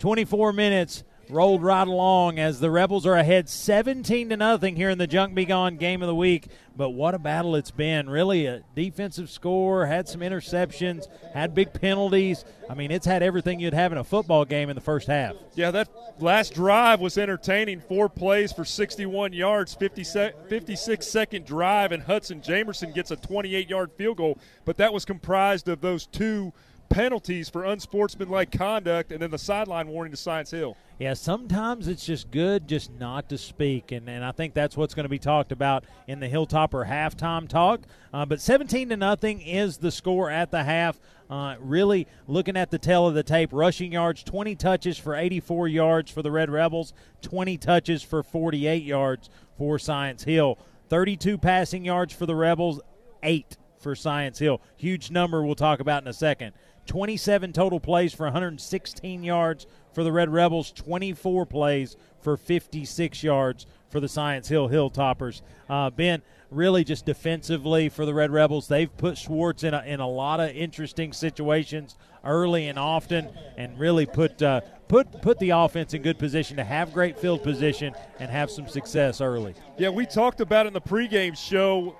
24 minutes rolled right along as the Rebels are ahead 17 to nothing here in the Junk Be Gone game of the week. But what a battle it's been. Really a defensive score, had some interceptions, had big penalties. I mean, it's had everything you'd have in a football game in the first half. Yeah, that last drive was entertaining. Four plays for 61 yards, 50 se- 56 second drive, and Hudson Jamerson gets a 28 yard field goal. But that was comprised of those two penalties for unsportsmanlike conduct and then the sideline warning to Science Hill. Yeah, sometimes it's just good just not to speak, and, and I think that's what's going to be talked about in the Hilltopper halftime talk. Uh, but 17 to nothing is the score at the half. Uh, really looking at the tail of the tape, rushing yards, 20 touches for 84 yards for the Red Rebels, 20 touches for 48 yards for Science Hill, 32 passing yards for the Rebels, eight for Science Hill. Huge number we'll talk about in a second. 27 total plays for 116 yards for the Red Rebels, 24 plays for 56 yards for the Science Hill Hilltoppers. Uh, ben, really just defensively for the Red Rebels, they've put Schwartz in a, in a lot of interesting situations early and often, and really put uh, put put the offense in good position to have great field position and have some success early. Yeah, we talked about in the pregame show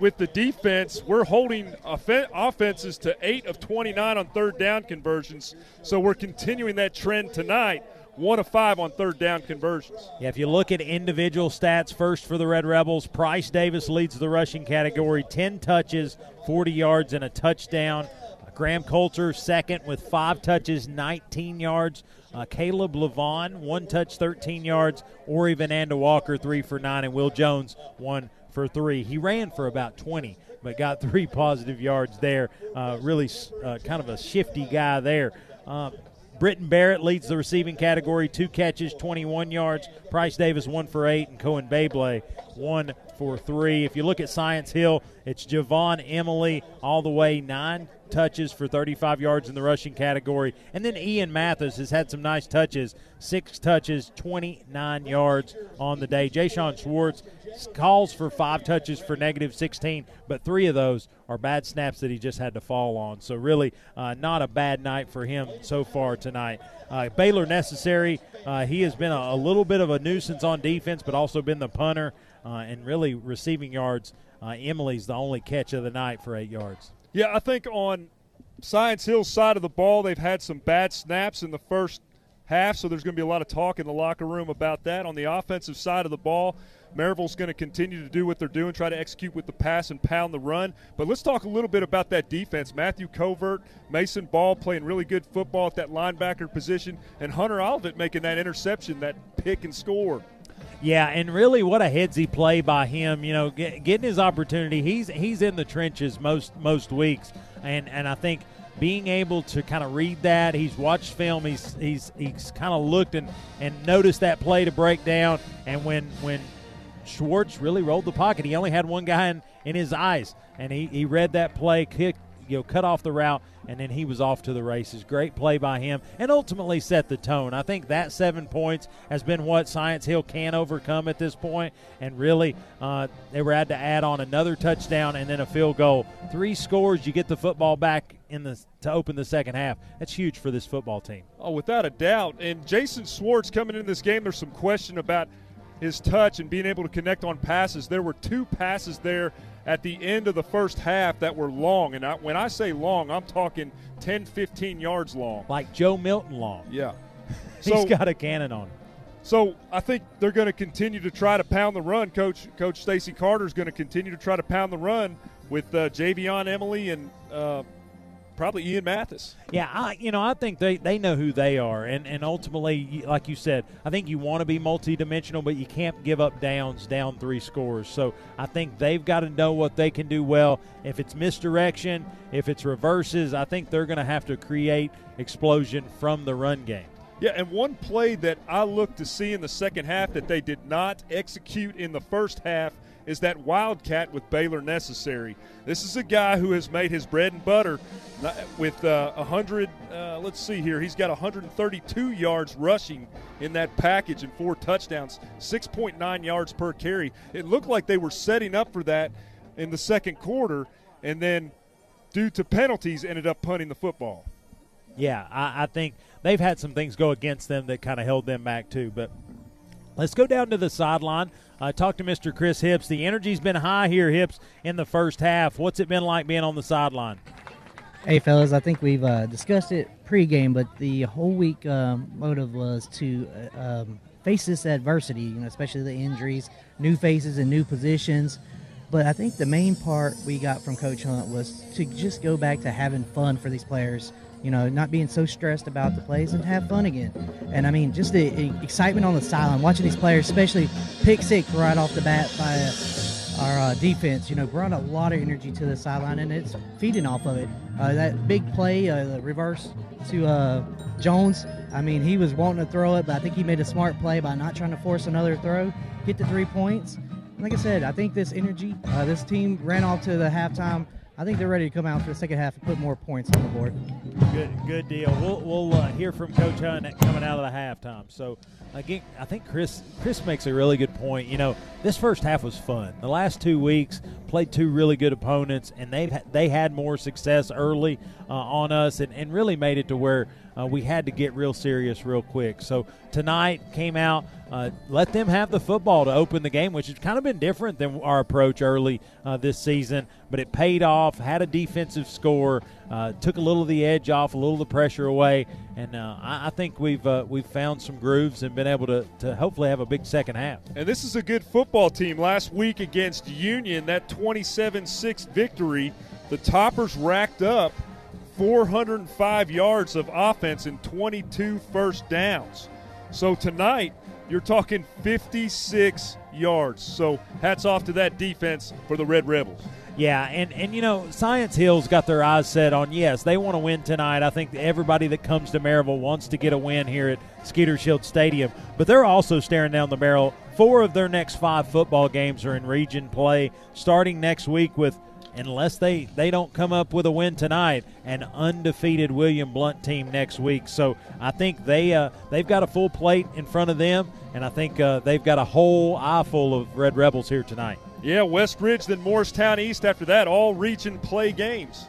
with the defense, we're holding offen- offenses to 8 of 29 on third down conversions. So we're continuing that trend tonight. One of five on third down conversions. Yeah, if you look at individual stats first for the Red Rebels, Price Davis leads the rushing category 10 touches, 40 yards, and a touchdown. Graham Coulter second with five touches, 19 yards. Uh, Caleb Levon, one touch, 13 yards. Ori Vananda Walker, three for nine. And Will Jones, one for three. He ran for about 20, but got three positive yards there. Uh, really uh, kind of a shifty guy there. Uh, Britton Barrett leads the receiving category, two catches, 21 yards. Price Davis, one for eight, and Cohen Babley, one for three. If you look at Science Hill, it's Javon Emily all the way, nine touches for 35 yards in the rushing category. And then Ian Mathis has had some nice touches, six touches, 29 yards on the day. Jay Schwartz calls for five touches for negative 16, but three of those are bad snaps that he just had to fall on. So, really, uh, not a bad night for him so far tonight. Uh, Baylor Necessary, uh, he has been a, a, little bit of a nuisance on defense, but also been the punter and really receiving yards. Uh, Emily's the only catch of the night for eight yards. Yeah, I think on Science Hill's side of the ball, they've had some bad snaps in the first half, so there's going to be a lot of talk in the locker room about that. On the offensive side of the ball, Maryville's going to continue to do what they're doing, try to execute with the pass and pound the run. But let's talk a little bit about that defense. Matthew Covert, Mason Ball playing really good football at that linebacker position, and Hunter Olivet making that interception, that pick and score. Yeah, and really, what a headsy play by him. You know, get, getting his opportunity. He's he's in the trenches most most weeks, and and I think being able to kind of read that, he's watched film. He's he's he's kind of looked and and noticed that play to break down. And when when Schwartz really rolled the pocket, he only had one guy in, in his eyes, and he, he read that play, kick, you know, cut off the route, and then he was off to the races. Great play by him, and ultimately set the tone. I think that seven points has been what Science Hill can overcome at this point, and really, uh, they were had to add on another touchdown and then a field goal. Three scores, you get the football back in the to open the second half. That's huge for this football team. Oh, without a doubt. And Jason Schwartz coming in this game, there's some question about his touch and being able to connect on passes. There were two passes there at the end of the first half that were long. And I, when I say long, I'm talking 10, 15 yards long. Like Joe Milton long. Yeah. He's got a cannon on him. So I think they're going to continue to try to pound the run. Coach Coach Stacy Carter is going to continue to try to pound the run with uh, Javion Emily and uh, probably Ian Mathis. Yeah, I, you know, I think they, they know who they are, and and ultimately, like you said, I think you want to be multidimensional, but you can't give up downs, down three scores. So I think they've got to know what they can do well. If it's misdirection, if it's reverses, I think they're going to have to create explosion from the run game. Yeah, and one play that I looked to see in the second half that they did not execute in the first half is that wildcat with Baylor Necessary. This is a guy who has made his bread and butter with uh, 100. Uh, let's see here. He's got 132 yards rushing in that package and four touchdowns, 6.9 yards per carry. It looked like they were setting up for that in the second quarter, and then due to penalties, ended up punting the football. Yeah, I, I think they've had some things go against them that kind of held them back too. But let's go down to the sideline. Uh, talked to Mr. Chris Hips. The energy's been high here, Hips, in the first half. What's it been like being on the sideline? Hey, fellas, I think we've uh, discussed it pregame, but the whole week um, motive was to uh, um, face this adversity, you know, especially the injuries, new faces and new positions. But I think the main part we got from Coach Hunt was to just go back to having fun for these players you know, not being so stressed about the plays and have fun again. And I mean, just the excitement on the sideline, watching these players, especially pick six right off the bat by our uh, defense, you know, brought a lot of energy to the sideline, and it's feeding off of it. Uh, that big play, uh, the reverse to uh, Jones, I mean, he was wanting to throw it, but I think he made a smart play by not trying to force another throw, get the three points. Like I said, I think this energy, uh, this team ran off to the halftime I think they're ready to come out for the second half and put more points on the board. Good, good deal. We'll, we'll uh, hear from Coach Hunt coming out of the halftime. So, again, I think Chris Chris makes a really good point. You know, this first half was fun. The last two weeks played two really good opponents, and they they had more success early uh, on us, and, and really made it to where uh, we had to get real serious real quick. So tonight came out, uh, let them have the football to open the game, which has kind of been different than our approach early uh, this season. But it paid off. Had a defensive score, uh, took a little of the edge off, a little of the pressure away, and uh, I, I, think we've uh, we've found some grooves and been able to to hopefully have a big second half. And this is a good football team. Last week against Union, that 27-6 victory, the Toppers racked up 405 yards of offense and 22 first downs. So tonight, you're talking 56 yards. So hats off to that defense for the Red Rebels. Yeah, and, and you know, Science Hill's got their eyes set on, yes, they want to win tonight. I think everybody that comes to Maryville wants to get a win here at Skeeter Shield Stadium, but they're also staring down the barrel. Four of their next five football games are in region play, starting next week with unless they, they don't come up with a win tonight, an undefeated William Blount team next week. So I think they uh, they've got a full plate in front of them, and I think uh, they've got a whole eye full of Red Rebels here tonight. Yeah, West Ridge, then Morristown East after that, all region play games.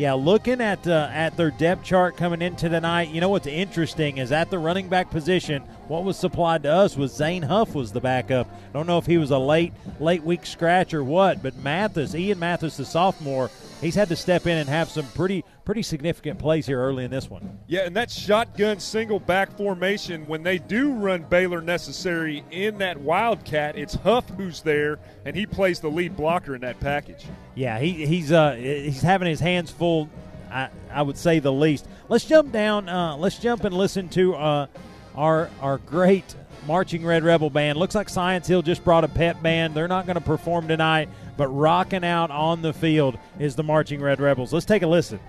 Yeah, looking at uh, at their depth chart coming into tonight, you know what's interesting is at the running back position, what was supplied to us was Zane Huff was the backup. I don't know if he was a late late week scratch or what, but Mathis, Ian Mathis, the sophomore, he's had to step in and have some pretty pretty significant plays here early in this one. Yeah, and that shotgun single back formation when they do run Baylor Necessary in that Wildcat, it's Huff who's there, and he plays the lead blocker in that package. Yeah, he, he's uh, he's having his hands full. I, I would say the least. Let's jump down. Uh, let's jump and listen to uh, our our great marching Red Rebel band. Looks like Science Hill just brought a pep band. They're not going to perform tonight, but rocking out on the field is the marching Red Rebels. Let's take a listen.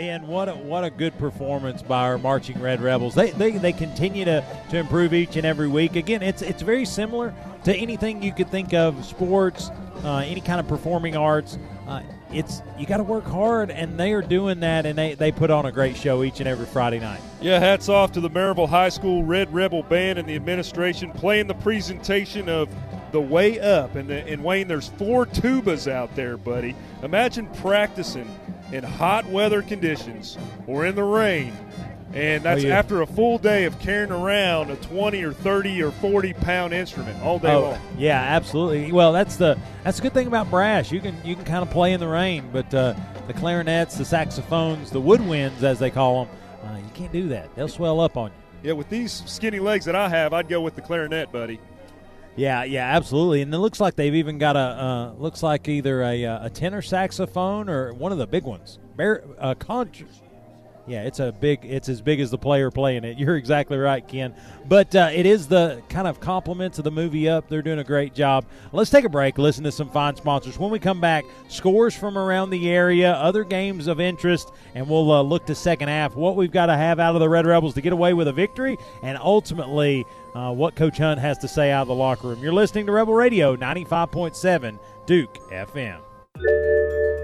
Ben, what a, what a good performance by our marching Red Rebels. They, they, they continue to, to improve each and every week. Again, it's it's very similar to anything you could think of, sports, uh, any kind of performing arts. Uh, it's you got to work hard, and they are doing that, and they, they put on a great show each and every Friday night. Yeah, hats off to the Maryville High School Red Rebel Band and the administration playing the presentation of the way up. And, the, and Wayne, there's four tubas out there, buddy. Imagine practicing in hot weather conditions or in the rain. And that's Oh, yeah. after a full day of carrying around a 20 or 30 or 40 pound instrument all day Oh, long. yeah, absolutely. Well, that's the that's the good thing about brass. You can you can kind of play in the rain, but uh, the clarinets, the saxophones, the woodwinds, as they call them, uh, you can't do that. They'll swell up on you. Yeah, with these skinny legs that I have, I'd go with the clarinet, buddy. Yeah, yeah, absolutely. And it looks like they've even got a uh, looks like either a, uh, a tenor saxophone or one of the big ones. Bar- uh, yeah, it's a big. It's as big as the player playing it. You're exactly right, Ken. But uh, it is the kind of compliments of the movie up. They're doing a great job. Let's take a break. Listen to some fine sponsors. When we come back, scores from around the area, other games of interest, and we'll uh, look to second half. What we've got to have out of the Red Rebels to get away with a victory, and ultimately uh, what Coach Hunt has to say out of the locker room. You're listening to Rebel Radio 95.7 Duke FM.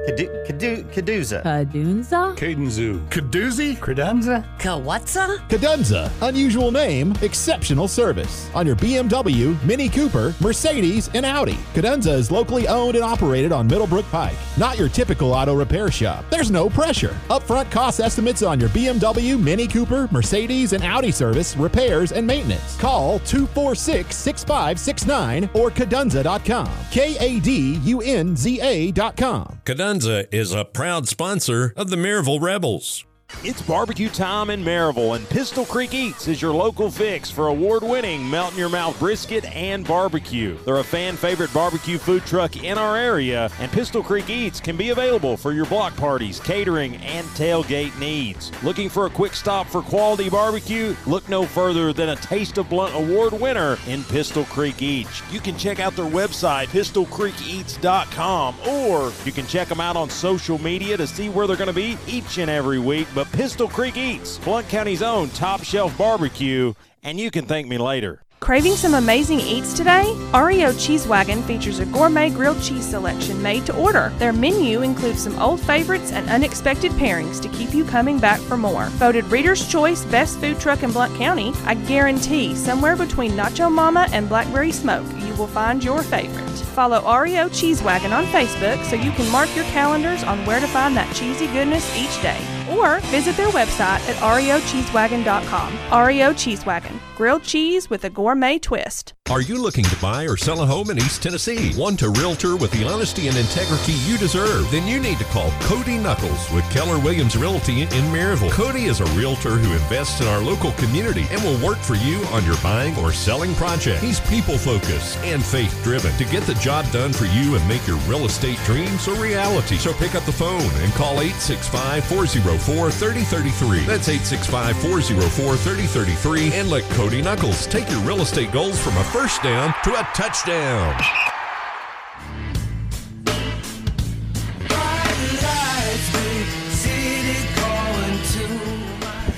Caduza. Cadunza? Cadenzu. Cadoozy? Credenza? Kawatsa? Cadenza. Unusual name, exceptional service. On your BMW, Mini Cooper, Mercedes, and Audi. Cadenza is locally owned and operated on Middlebrook Pike. Not your typical auto repair shop. There's no pressure. Upfront cost estimates on your BMW, Mini Cooper, Mercedes, and Audi service, repairs, and maintenance. Call 246 6569 or cadunza.com. K A D U N Z A.com. Cadenza is a proud sponsor of the Maryville Rebels. It's barbecue time in Maryville, and Pistol Creek Eats is your local fix for award winning melt in your mouth brisket and barbecue. They're a fan favorite barbecue food truck in our area, and Pistol Creek Eats can be available for your block parties, catering, and tailgate needs. Looking for a quick stop for quality barbecue? Look no further than a Taste of Blount Award winner in Pistol Creek Eats. You can check out their website, pistolcreekeats.com, or you can check them out on social media to see where they're going to be each and every week. But Pistol Creek Eats, Blount County's own top shelf barbecue, and you can thank me later. Craving some amazing eats today? REO Cheese Wagon features a gourmet grilled cheese selection made to order. Their menu includes some old favorites and unexpected pairings to keep you coming back for more. Voted Reader's Choice Best Food Truck in Blount County, I guarantee somewhere between Nacho Mama and Blackberry Smoke, you will find your favorite. Follow REO Cheese Wagon on Facebook so you can mark your calendars on where to find that cheesy goodness each day. Or visit their website at reocheesewagon.com. REO Cheese Wagon, grilled cheese with a gourmet twist. Are you looking to buy or sell a home in East Tennessee? Want a realtor with the honesty and integrity you deserve? Then you need to call Cody Knuckles with Keller Williams Realty in Maryville. Cody is a realtor who invests in our local community and will work for you on your buying or selling project. He's people focused and faith driven to get the job done for you and make your real estate dreams a reality. So pick up the phone and call 865 404 3033. That's 865 404 3033 and let Cody Knuckles take your real estate goals from a first down to a touchdown.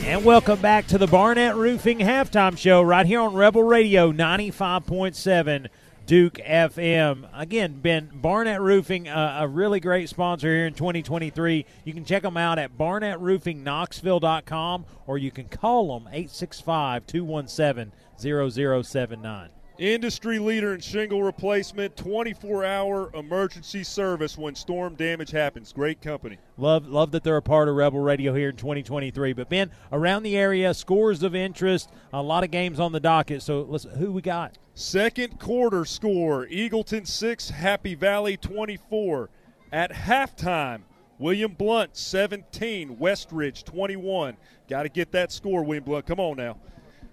And welcome back to the Barnett Roofing Halftime Show right here on Rebel Radio 95.7 Duke FM. Again, Ben, Barnett Roofing, uh, a really great sponsor here in 2023. You can check them out at barnettroofingnknoxville.com or you can call them 865 217 0079. Industry leader in shingle replacement, 24 hour emergency service when storm damage happens. Great company. Love, love that they're a part of Rebel Radio here in 2023. But Ben, around the area, scores of interest, a lot of games on the docket. So let's who we got? Second quarter score Eagleton 6, Happy Valley 24. At halftime, William Blount 17, Westridge 21. Got to get that score, William Blount. Come on now.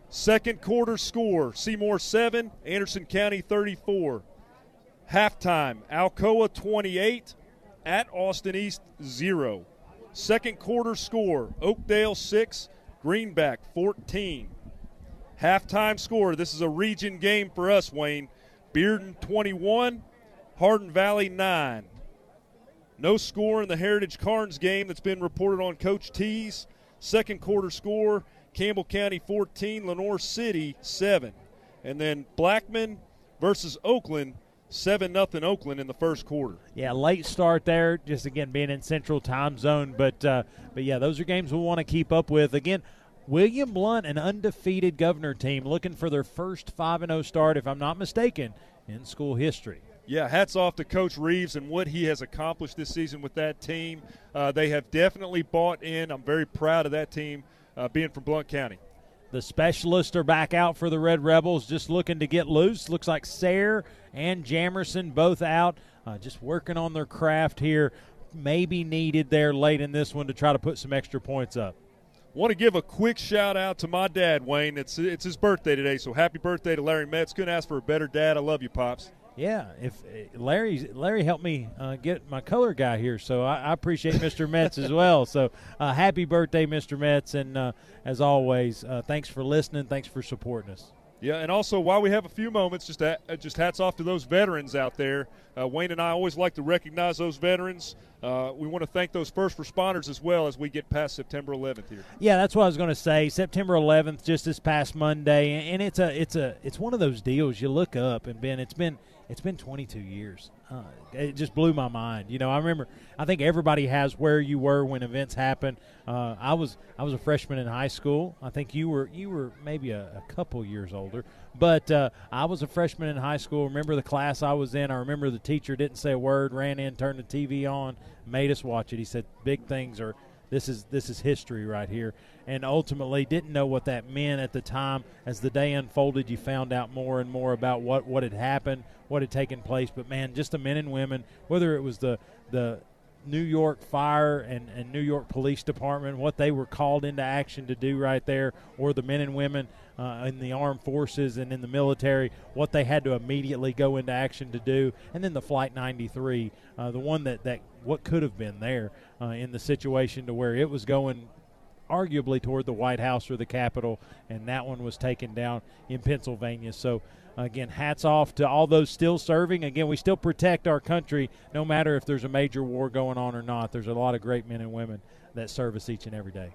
Second quarter score Seymour 7, Anderson County 34. Halftime, Alcoa 28, at Austin East 0. Second quarter score Oakdale 6, Greenback 14. Halftime score. This is a region game for us, Wayne. Bearden 21, Hardin Valley 9. No score in the Heritage Karns game that's been reported on Coach T's. Second quarter score Campbell County 14, Lenoir City 7. And then Blackman versus Oakland 7 nothing Oakland in the first quarter. Yeah, late start there, just again being in central time zone. But, uh, but yeah, those are games we want to keep up with. Again, William Blount, an undefeated governor team, looking for their first 5 0 start, if I'm not mistaken, in school history. Yeah, hats off to Coach Reeves and what he has accomplished this season with that team. Uh, they have definitely bought in. I'm very proud of that team uh, being from Blount County. The specialists are back out for the Red Rebels, just looking to get loose. Looks like Sayre and Jamerson both out, uh, just working on their craft here. Maybe needed there late in this one to try to put some extra points up. Want to give a quick shout out to my dad, Wayne. It's it's his birthday today, so happy birthday to Larry Metz. Couldn't ask for a better dad. I love you, pops. Yeah, if uh, Larry Larry helped me uh, get my color guy here, so I, I appreciate Mr. Metz as well. So uh, happy birthday, Mr. Metz, and uh, as always, uh, thanks for listening. Thanks for supporting us. Yeah, and also while we have a few moments, just uh, just hats off to those veterans out there. Wayne and I always like to recognize those veterans. we want to thank those first responders as well as we get past September 11th here. Yeah, that's what I was going to say. September 11th, just this past Monday, and it's a it's a it's one of those deals you look up and Ben, it's been it's been 22 years. Uh, it just blew my mind. You know, I remember. I think everybody has where you were when events happen. Uh, I was I was a freshman in high school. I think you were you were maybe a, a couple years older, but uh, I was a freshman in high school. Remember the class I was in. I remember the teacher didn't say a word, ran in, turned the TV on, made us watch it. He said, "Big things are." This is this is history right here, and ultimately didn't know what that meant at the time. As the day unfolded, you found out more and more about what what had happened, what had taken place. But man, just the men and women, whether it was the the New York Fire and, and New York Police Department, what they were called into action to do right there, or the men and women uh, in the armed forces and in the military, what they had to immediately go into action to do, and then the Flight 93, uh, the one that, that what could have been there uh, in the situation to where it was going arguably toward the White House or the Capitol, and that one was taken down in Pennsylvania. So, again, hats off to all those still serving. Again, we still protect our country no matter if there's a major war going on or not. There's a lot of great men and women that service each and every day.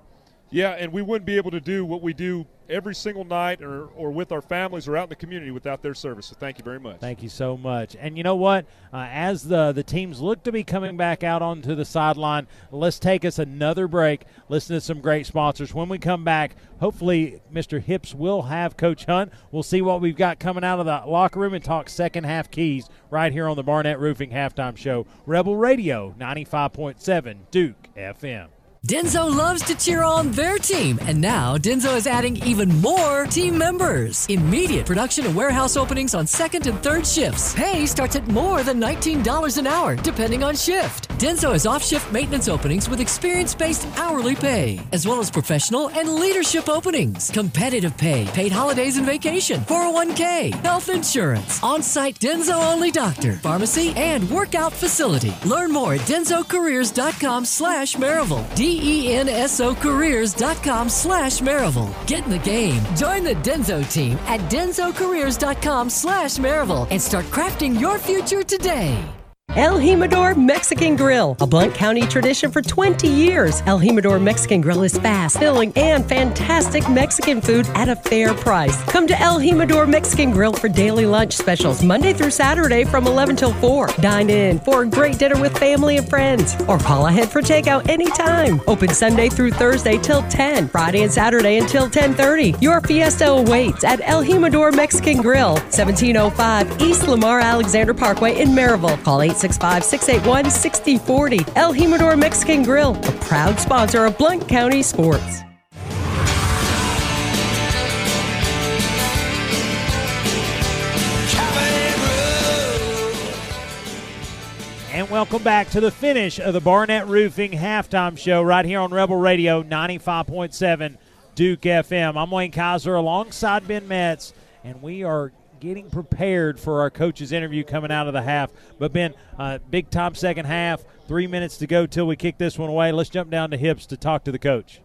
Yeah, and we wouldn't be able to do what we do every single night or, or with our families or out in the community without their service. So thank you very much. Thank you so much. And you know what? Uh, as the, the teams look to be coming back out onto the sideline, let's take us another break, listen to some great sponsors. When we come back, hopefully Mr. Hips will have Coach Hunt. We'll see what we've got coming out of the locker room and talk second half keys right here on the Barnett Roofing Halftime Show. Rebel Radio 95.7 Duke FM. Denso loves to cheer on their team, and now Denso is adding even more team members. Immediate production and warehouse openings on second and third shifts. Pay starts at more than $19 an hour, depending on shift. Denso has off shift maintenance openings with experience based hourly pay, as well as professional and leadership openings. Competitive pay, paid holidays and vacation, 401k, health insurance, on site Denso only doctor, pharmacy, and workout facility. Learn more at densocareers.com slash Maryville. D-E-N-S-O careers.com slash Maryville. Get in the game. Join the Denso team at densocareers.com slash Maryville and start crafting your future today. El Jimador Mexican Grill, a Blount County tradition for 20 years. El Jimador Mexican Grill is fast, filling, and fantastic Mexican food at a fair price. Come to El Jimador Mexican Grill for daily lunch specials Monday through Saturday from 11 till 4. Dine in for a great dinner with family and friends, or call ahead for takeout anytime. Open Sunday through Thursday till 10, Friday and Saturday until 10:30. Your fiesta awaits at El Jimador Mexican Grill, 1705 East Lamar Alexander Parkway in Maryville. Call 8 865 681 6040. El Jimador Mexican Grill, a proud sponsor of Blount County Sports. And welcome back to the finish of the Barnett Roofing halftime show right here on Rebel Radio 95.7 Duke FM. I'm Wayne Kaiser alongside Ben Metz, and we are getting prepared for our coach's interview coming out of the half. But Ben, uh, big time second half. Three minutes to go till we kick this one away. Let's jump down to hips to talk to the coach.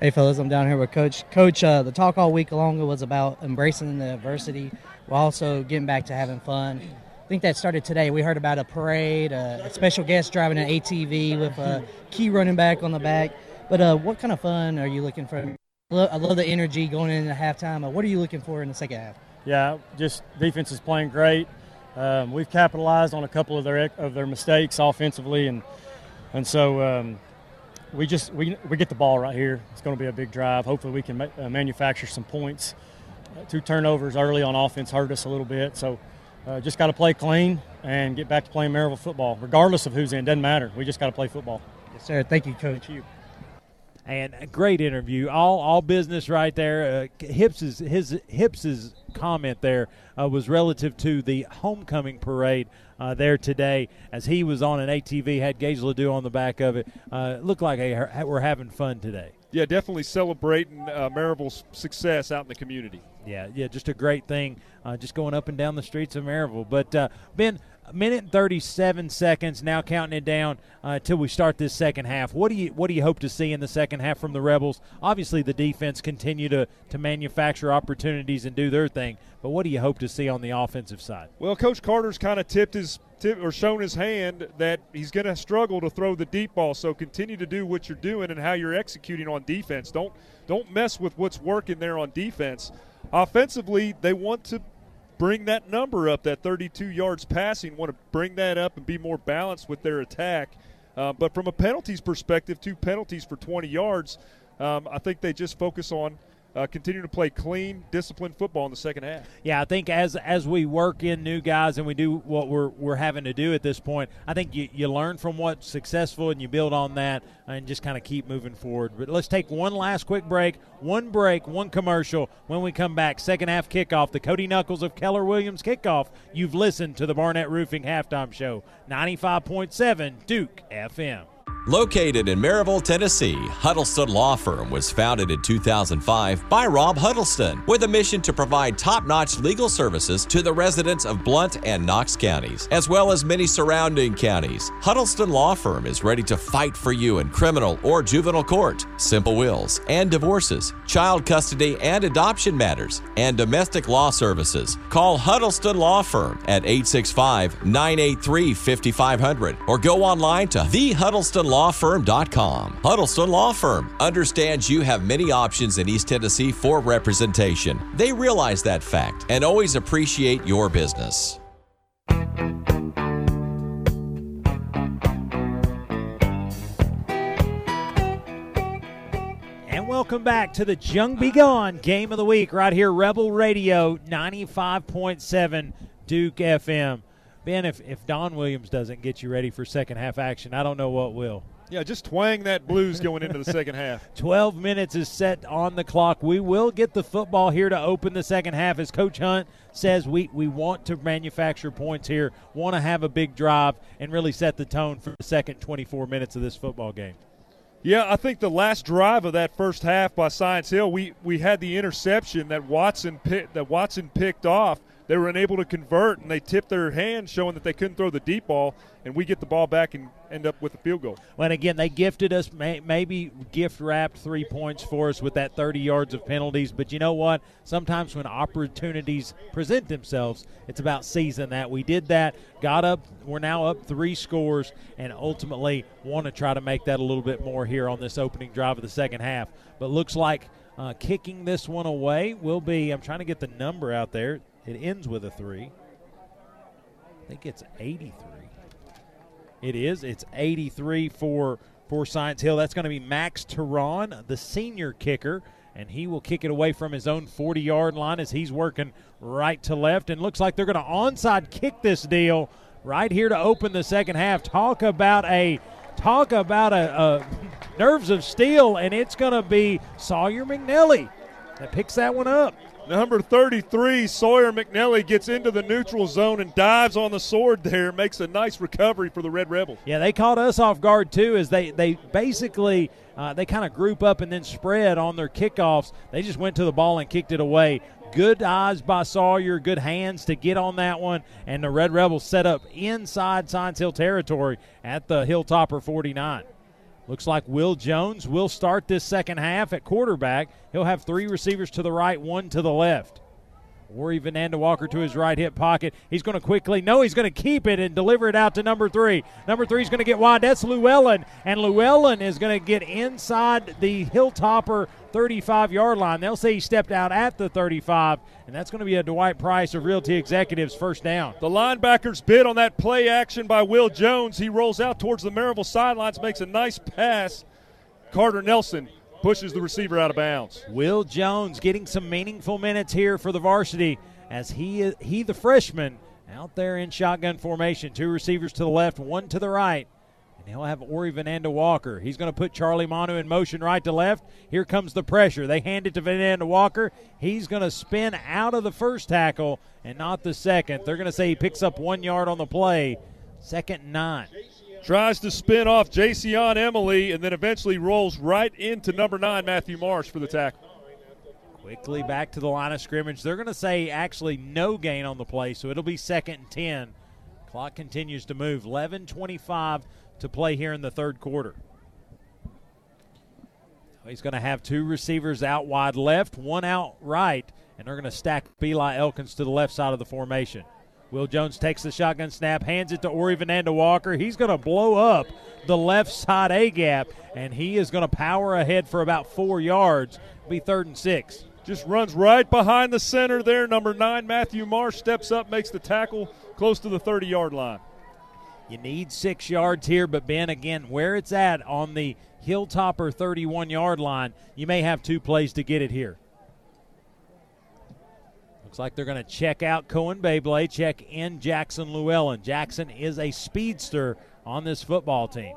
Hey fellas, I'm down here with Coach. Coach, uh, the talk all week long it was about embracing the adversity while also getting back to having fun. I think that started today. We heard about a parade, uh, a special guest driving an ATV with a key running back on the back. But uh, what kind of fun are you looking for? I love the energy going into halftime. What are you looking for in the second half? Yeah, just defense is playing great. Um, we've capitalized on a couple of their of their mistakes offensively, and and so um, we just we, we get the ball right here. It's going to be a big drive. Hopefully, we can ma- uh, manufacture some points. Uh, two turnovers early on offense hurt us a little bit, so uh, just got to play clean and get back to playing Maryville football, regardless of who's in. Doesn't matter. We just got to play football. Yes, sir. Thank you, Coach. Thank you. And a great interview, all all business right there. Uh, Hips's his Hips's comment there uh, was relative to the homecoming parade uh, there today, as he was on an ATV, had Gage Ledoux on the back of it. Uh, looked like hey, we're having fun today. Yeah, definitely celebrating uh, Maryville's success out in the community. Yeah, yeah, just a great thing, uh, just going up and down the streets of Maryville. But uh, Ben, a minute and 37 seconds now counting it down until uh, we start this second half. What do you what do you hope to see in the second half from the rebels? Obviously the defense continue to to manufacture opportunities and do their thing but what do you hope to see on the offensive side? Well coach carter's kind of tipped his tip, or shown his hand that he's going to struggle to throw the deep ball so continue to do what you're doing and how you're executing on defense. Don't don't mess with what's working there on defense. Offensively they want to bring that number up, that 32 yards passing, want to bring that up and be more balanced with their attack. Uh, but from a penalties perspective, two penalties for 20 yards, um, I think they just focus on uh, continue to play clean, disciplined football in the second half. Yeah, I think as as we work in new guys and we do what we're we're having to do at this point, I think you, you learn from what's successful and you build on that and just kind of keep moving forward. But let's take one last quick break, one break, one commercial. When we come back, second half kickoff, the Cody Knuckles of Keller Williams kickoff. You've listened to the Barnett Roofing halftime show, 95.7 Duke FM. Located in Maryville, Tennessee, Huddleston Law Firm was founded in 2005 by Rob Huddleston with a mission to provide top notch legal services to the residents of Blount and Knox counties, as well as many surrounding counties. Huddleston Law Firm is ready to fight for you in criminal or juvenile court, simple wills and divorces, child custody and adoption matters, and domestic law services. Call Huddleston Law Firm at 865 983 5500 or go online to the Huddleston HuddlestonLawFirm.com. Huddleston Law Firm understands you have many options in East Tennessee for representation. They realize that fact and always appreciate your business. And welcome back to the Junk Be Gone Game of the Week right here, Rebel Radio 95.7 Duke FM. Ben, if, if Don Williams doesn't get you ready for second half action, I don't know what will. Yeah, just twang that blues going into the second half. 12 minutes is set on the clock. We will get the football here to open the second half as Coach Hunt says we, we want to manufacture points here, want to have a big drive, and really set the tone for the second 24 minutes of this football game. Yeah, I think the last drive of that first half by Science Hill, we, we had the interception that Watson that Watson picked off they were unable to convert, and they tipped their hand, showing that they couldn't throw the deep ball, and we get the ball back and end up with a field goal. Well, again, they gifted us, may, maybe gift wrapped three points for us with that 30 yards of penalties. But you know what? Sometimes when opportunities present themselves, it's about seizing that. We did that, got up, we're now up three scores, and ultimately want to try to make that a little bit more here on this opening drive of the second half. But looks like uh, kicking this one away will be, I'm trying to get the number out there. It ends with a three. I think it's 83. It is. It's 83 for for Science Hill. That's going to be Max Tehran, the senior kicker, and he will kick it away from his own 40 yard line as he's working right to left. And looks like they're going to onside kick this deal right here to open the second half. Talk about a talk about a, a nerves of steel, and it's going to be Sawyer McNelly that picks that one up. Number 33, Sawyer McNelly gets into the neutral zone and dives on the sword there, makes a nice recovery for the Red Rebels. Yeah, they caught us off guard too, as they they basically uh, they kind of group up and then spread on their kickoffs. They just went to the ball and kicked it away. Good eyes by Sawyer, good hands to get on that one, and the Red Rebels set up inside Science Hill territory at the Hilltopper 49. Looks like Will Jones will start this second half at quarterback. He'll have three receivers to the right, one to the left. Ori Vananda Walker to his right hip pocket. He's going to quickly, no, he's going to keep it and deliver it out to number three. Number three is going to get wide. That's Llewellyn. And Llewellyn is going to get inside the Hilltopper 35 yard line. They'll say he stepped out at the 35, and that's going to be a Dwight Price of Realty Executives first down. The linebackers bid on that play action by Will Jones. He rolls out towards the Maryville sidelines, makes a nice pass. Carter Nelson pushes the receiver out of bounds. Will Jones getting some meaningful minutes here for the varsity as he he the freshman out there in shotgun formation. Two receivers to the left, one to the right. He'll have Ori Vananda Walker. He's going to put Charlie Manu in motion right to left. Here comes the pressure. They hand it to Vananda Walker. He's going to spin out of the first tackle and not the second. They're going to say he picks up one yard on the play. Second nine. Tries to spin off Jason Emily and then eventually rolls right into number nine, Matthew Marsh, for the tackle. Quickly back to the line of scrimmage. They're going to say actually no gain on the play, so it'll be second and 10. Clock continues to move. 11 25 to play here in the third quarter. He's going to have two receivers out wide left, one out right, and they're going to stack Eli Elkins to the left side of the formation. Will Jones takes the shotgun snap, hands it to Ori Vananda Walker. He's going to blow up the left side A gap, and he is going to power ahead for about four yards. be third and six. Just runs right behind the center there. Number nine, Matthew Marsh, steps up, makes the tackle close to the 30 yard line. You need six yards here, but Ben, again, where it's at on the Hilltopper 31 yard line, you may have two plays to get it here. Looks like they're going to check out Cohen Babley, check in Jackson Llewellyn. Jackson is a speedster on this football team.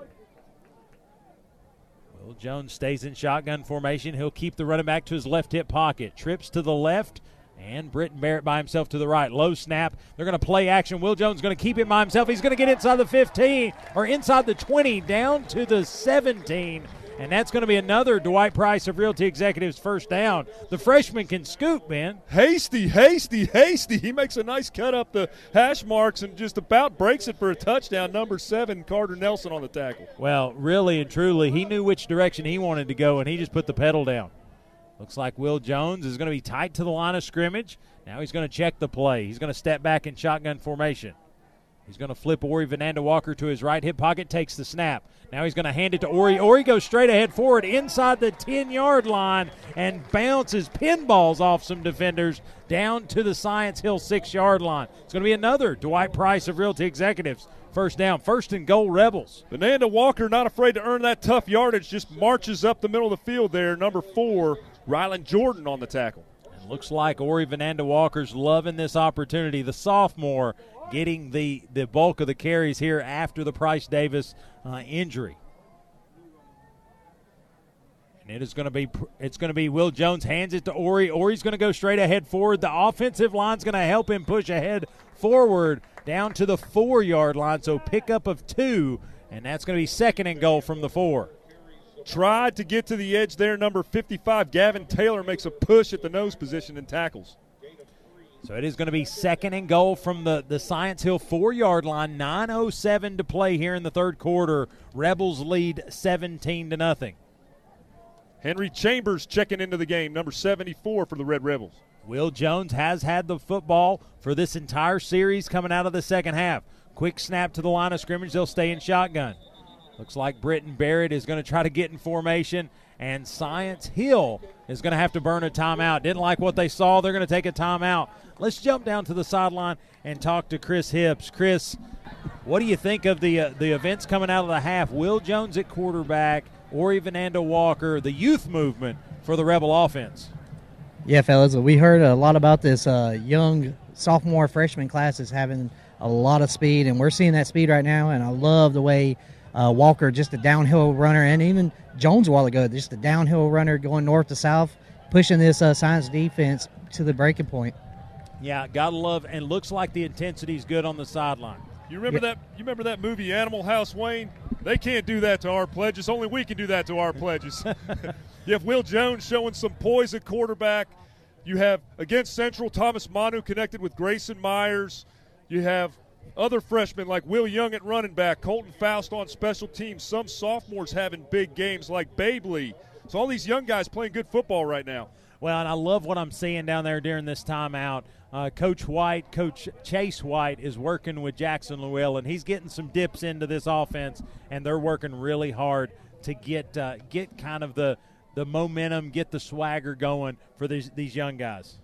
Will Jones stays in shotgun formation. He'll keep the running back to his left hip pocket. Trips to the left, and Britton Barrett by himself to the right. Low snap. They're going to play action. Will Jones going to keep it by himself. He's going to get inside the 15 or inside the 20, down to the 17 and that's going to be another Dwight Price of Realty Executives first down. The freshman can scoop, man. Hasty, hasty, hasty. He makes a nice cut up the hash marks and just about breaks it for a touchdown. Number seven, Carter Nelson on the tackle. Well, really and truly, he knew which direction he wanted to go, and he just put the pedal down. Looks like Will Jones is going to be tight to the line of scrimmage. Now he's going to check the play. He's going to step back in shotgun formation. He's going to flip Ori Vananda Walker to his right hip pocket, takes the snap. Now he's going to hand it to Ori. Ori goes straight ahead forward inside the 10 yard line and bounces pinballs off some defenders down to the Science Hill six yard line. It's going to be another Dwight Price of Realty Executives. First down, first and goal, Rebels. Vananda Walker, not afraid to earn that tough yardage, just marches up the middle of the field there. Number four, Rylan Jordan on the tackle. Looks like Ori Vananda Walker's loving this opportunity. The sophomore getting the, the bulk of the carries here after the Price Davis uh, injury. And it is going to be it's going to be Will Jones hands it to Ori. Ori's going to go straight ahead forward. The offensive line's going to help him push ahead forward down to the four yard line. So pickup of two, and that's going to be second and goal from the four. Tried to get to the edge there. Number 55, Gavin Taylor makes a push at the nose position and tackles. So it is going to be second and goal from the, the Science Hill four yard line. 9.07 to play here in the third quarter. Rebels lead 17 to nothing. Henry Chambers checking into the game, number 74 for the Red Rebels. Will Jones has had the football for this entire series coming out of the second half. Quick snap to the line of scrimmage. They'll stay in shotgun. Looks like Britton Barrett is going to try to get in formation and Science Hill is going to have to burn a timeout. Didn't like what they saw. They're going to take a timeout. Let's jump down to the sideline and talk to Chris Hips. Chris, what do you think of the uh, the events coming out of the half? Will Jones at quarterback, or even Ando Walker, the youth movement for the Rebel offense? Yeah, fellas, we heard a lot about this uh, young sophomore freshman class is having a lot of speed, and we're seeing that speed right now. And I love the way uh, Walker, just a downhill runner, and even Jones a while ago, just a downhill runner going north to south, pushing this uh, science defense to the breaking point. Yeah, gotta love, and looks like the intensity's good on the sideline. You remember that? You remember that movie Animal House, Wayne? They can't do that to our pledges. Only we can do that to our pledges. you have Will Jones showing some poise at quarterback. You have against Central Thomas Manu connected with Grayson Myers. You have other freshmen like Will Young at running back, Colton Faust on special teams, some sophomores having big games like Babley. So all these young guys playing good football right now. Well, and I love what I'm seeing down there during this timeout. Uh, Coach White, Coach Chase White, is working with Jackson Llewellyn, and he's getting some dips into this offense, and they're working really hard to get uh, get kind of the the momentum, get the swagger going for these these young guys.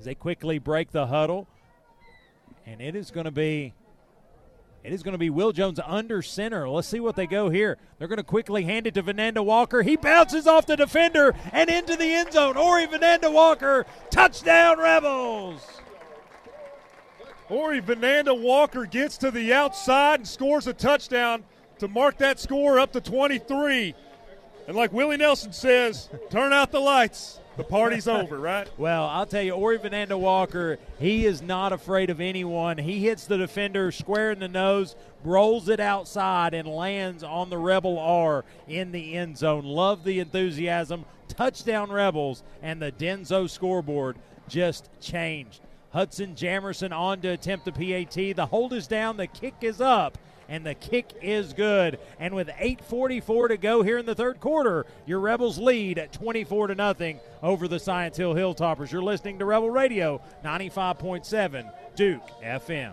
As they quickly break the huddle, and it is going to be it is going to be Will Jones under center. Let's see what they go here. They're going to quickly hand it to Vananda Walker. He bounces off the defender and into the end zone. Ori Vananda Walker, touchdown Rebels. Ori Vananda Walker gets to the outside and scores a touchdown to mark that score up to 23. And like Willie Nelson says, turn out the lights. The party's over, right? Well, I'll tell you, Ori Vananda Walker, he is not afraid of anyone. He hits the defender square in the nose, rolls it outside, and lands on the Rebel R in the end zone. Love the enthusiasm. Touchdown Rebels, and the Denso scoreboard just changed. Hudson Jamerson on to attempt the PAT. The hold is down, the kick is up and the kick is good. And with 8:44 to go here in the third quarter, your Rebels lead at 24 to nothing over the Science Hill Hilltoppers. You're listening to Rebel Radio 95.7 Duke FM.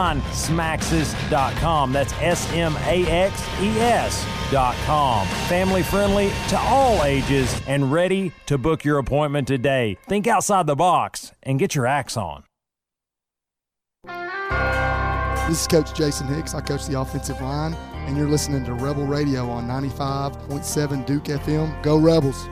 smaxes.com. That's S M A X E S.com. Family friendly to all ages and ready to book your appointment today. Think outside the box and get your axe on. This is Coach Jason Hicks. I coach the offensive line, and you're listening to Rebel Radio on 95.7 Duke FM. Go Rebels!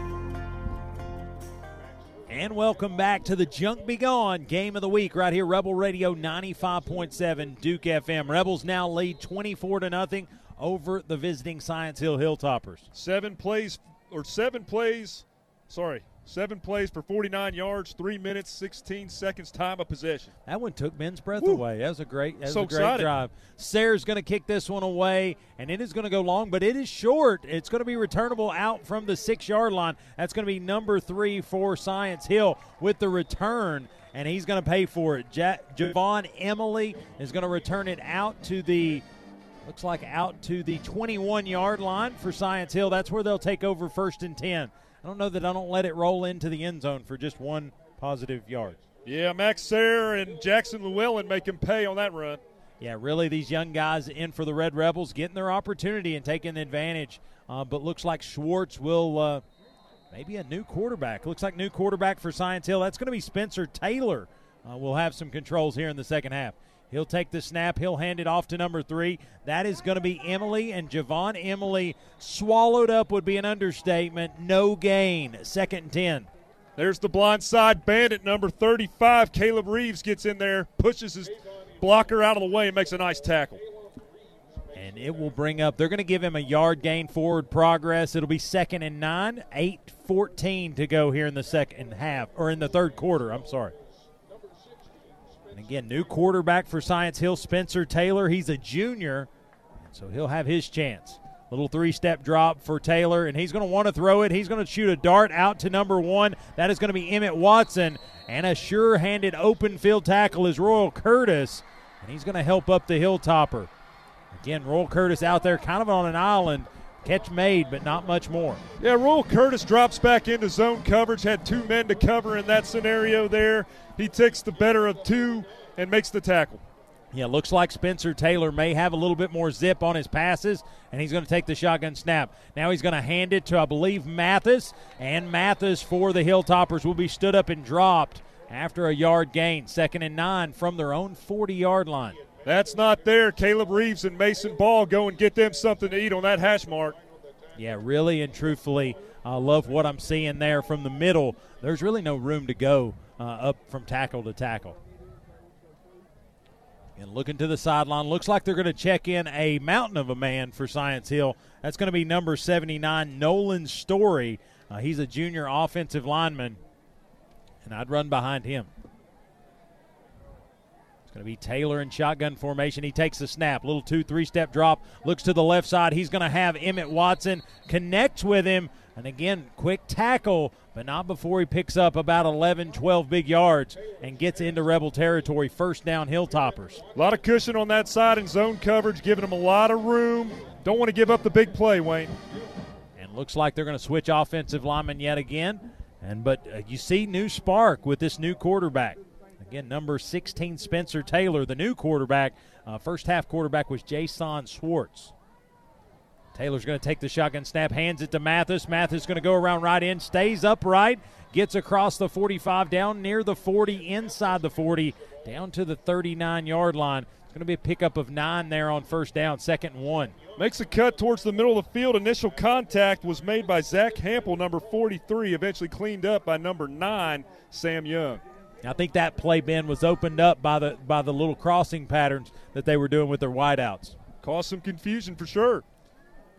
And welcome back to the Junk Be Gone Game of the Week right here, Rebel Radio 95.7 Duke FM. Rebels now lead 24 to nothing over the visiting Science Hill Hilltoppers. Seven plays or seven plays, sorry, seven plays for 49 yards, three minutes, 16 seconds time of possession. That one took men's breath Woo. away. That was a great, that so was a great excited. drive. Sayre's going to kick this one away, and it is going to go long, but it is short. It's going to be returnable out from the six yard line. That's going to be number three for Science Hill with the return, and he's going to pay for it. Ja- Javon Emily is going to return it out to the looks like out to the 21 yard line for Science Hill. That's where they'll take over first and 10. I don't know that I don't let it roll into the end zone for just one positive yard. Yeah, Max Sayre and Jackson Llewellyn make him pay on that run. Yeah, really, these young guys in for the Red Rebels getting their opportunity and taking advantage. Uh, but looks like Schwartz will uh, maybe a new quarterback. Looks like new quarterback for Science Hill. That's going to be Spencer Taylor. Uh, will have some controls here in the second half. He'll take the snap. He'll hand it off to number three. That is going to be Emily and Javon Emily. Swallowed up would be an understatement. No gain. Second and 10. There's the blind side bandit, number 35. Caleb Reeves gets in there, pushes his blocker out of the way, and makes a nice tackle. And it will bring up, they're going to give him a yard gain forward progress. It'll be second and nine, 8 14 to go here in the second half, or in the third quarter. I'm sorry. And again, new quarterback for Science Hill, Spencer Taylor. He's a junior, so he'll have his chance. Little three step drop for Taylor, and he's going to want to throw it. He's going to shoot a dart out to number one. That is going to be Emmett Watson. And a sure handed open field tackle is Royal Curtis, and he's going to help up the Hilltopper. Again, Royal Curtis out there kind of on an island. Catch made, but not much more. Yeah, Royal Curtis drops back into zone coverage, had two men to cover in that scenario there. He takes the better of two and makes the tackle. Yeah, looks like Spencer Taylor may have a little bit more zip on his passes, and he's going to take the shotgun snap. Now he's going to hand it to, I believe, Mathis, and Mathis for the Hilltoppers will be stood up and dropped after a yard gain. Second and nine from their own 40 yard line. That's not there. Caleb Reeves and Mason Ball go and get them something to eat on that hash mark. Yeah, really and truthfully, I love what I'm seeing there from the middle. There's really no room to go uh, up from tackle to tackle. And looking to the sideline, looks like they're going to check in a mountain of a man for Science Hill. That's going to be number 79, Nolan Story. Uh, he's a junior offensive lineman, and I'd run behind him. It's going to be Taylor in shotgun formation. He takes the snap, little two, three step drop, looks to the left side. He's going to have Emmett Watson connect with him. And again, quick tackle, but not before he picks up about 11, 12 big yards and gets into Rebel territory. First down, Hilltoppers. A lot of cushion on that side and zone coverage, giving them a lot of room. Don't want to give up the big play, Wayne. And looks like they're going to switch offensive linemen yet again. And but uh, you see new spark with this new quarterback. Again, number 16, Spencer Taylor, the new quarterback. Uh, first half quarterback was Jason Schwartz. Taylor's going to take the shotgun snap, hands it to Mathis. Mathis is going to go around right in, stays upright, gets across the 45, down near the 40, inside the 40, down to the 39 yard line. It's going to be a pickup of nine there on first down, second and one. Makes a cut towards the middle of the field. Initial contact was made by Zach Hampel, number 43, eventually cleaned up by number nine, Sam Young. I think that play, Ben, was opened up by the by the little crossing patterns that they were doing with their wideouts. Caused some confusion for sure.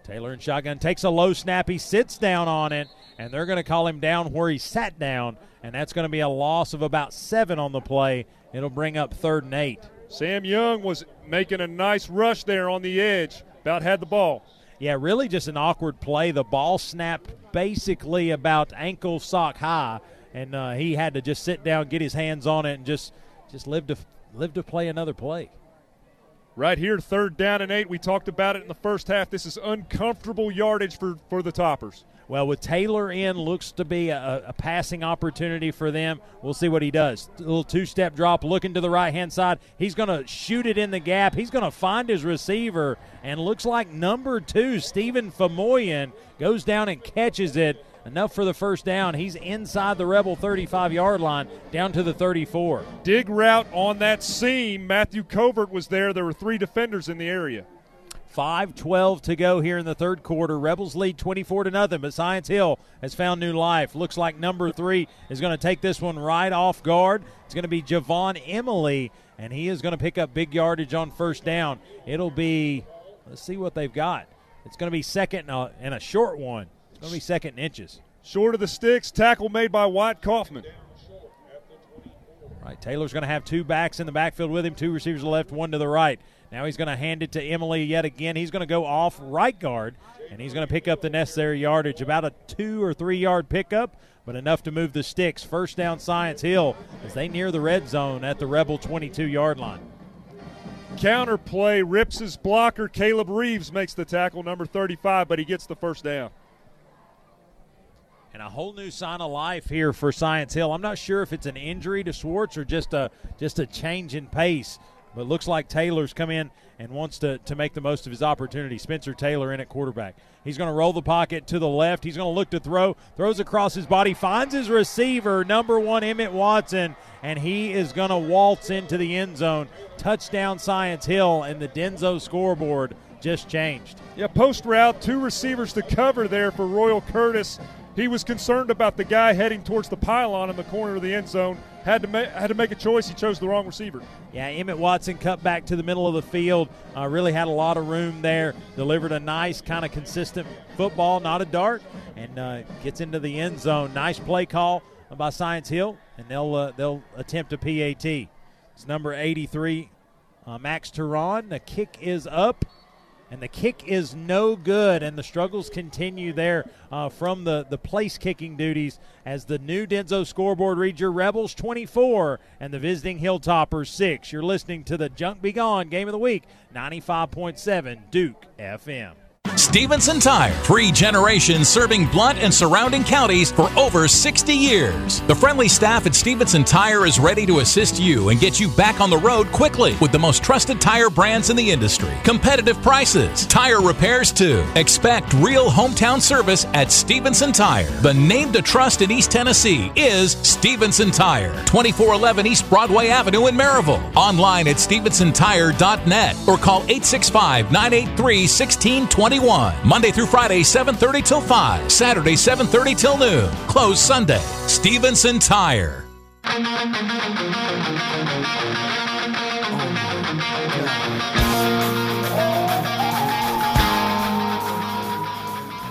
Taylor in shotgun takes a low snap. He sits down on it, and they're going to call him down where he sat down, and that's going to be a loss of about seven on the play. It'll bring up third and eight. Sam Young was making a nice rush there on the edge. About had the ball. Yeah, really just an awkward play. The ball snapped basically about ankle sock high, and uh, he had to just sit down, get his hands on it, and just just live to live to play another play. Right here, third down and eight. We talked about it in the first half. This is uncomfortable yardage for, for the Toppers. Well, with Taylor in, looks to be a, a passing opportunity for them. We'll see what he does. A little two step drop, looking to the right hand side. He's going to shoot it in the gap. He's going to find his receiver, and looks like number two, Stephen Famoyan, goes down and catches it Enough for the first down. He's inside the Rebel 35 yard line, down to the 34. Dig route on that seam. Matthew Covert was there. There were three defenders in the area. 5-12 to go here in the third quarter. Rebels lead 24 to nothing, but Science Hill has found new life. Looks like number three is going to take this one right off guard. It's going to be Javon Emily, and he is going to pick up big yardage on first down. It'll be, let's see what they've got. It's going to be second and a, and a short one. It's going to be second in inches. Short of the sticks, tackle made by White Kaufman. Right, Taylor's going to have two backs in the backfield with him, two receivers to the left, one to the right. Now he's going to hand it to Emily yet again. He's going to go off right guard, and he's going to pick up the necessary yardage. About a two or three yard pickup, but enough to move the sticks. First down, Science Hill as they near the red zone at the Rebel 22 yard line. Counter play rips his blocker. Caleb Reeves makes the tackle, number 35, but he gets the first down and a whole new sign of life here for Science Hill. I'm not sure if it's an injury to Schwartz or just a just a change in pace, but looks like Taylor's come in and wants to, to make the most of his opportunity. Spencer Taylor in at quarterback. He's going to roll the pocket to the left. He's going to look to throw, throws across his body, finds his receiver, number one, Emmett Watson, and he is going to waltz into the end zone. Touchdown, Science Hill, and the Denso scoreboard just changed. Yeah, post route, two receivers to cover there for Royal Curtis he was concerned about the guy heading towards the pylon in the corner of the end zone. Had to ma- had to make a choice. He chose the wrong receiver. Yeah, Emmett Watson cut back to the middle of the field. Uh, really had a lot of room there. Delivered a nice kind of consistent football, not a dart, and uh, gets into the end zone. Nice play call by Science Hill, and they'll uh, they'll attempt a PAT. It's number 83, uh, Max Turan. The kick is up and the kick is no good, and the struggles continue there uh, from the, the place kicking duties as the new Denso scoreboard reads your Rebels 24 and the visiting Hilltoppers 6. You're listening to the Junk Be Gone Game of the Week, 95.7 Duke FM. Stevenson Tire, three generations serving Blount and surrounding counties for over 60 years. The friendly staff at Stevenson Tire is ready to assist you and get you back on the road quickly with the most trusted tire brands in the industry. Competitive prices, tire repairs too. Expect real hometown service at Stevenson Tire. The name to trust in East Tennessee is Stevenson Tire, 2411 East Broadway Avenue in Maryville. Online at stephensontire.net or call 865 983 1621. Monday through Friday, 7.30 till 5. Saturday, 7.30 till noon. Closed Sunday. Stevenson Tire.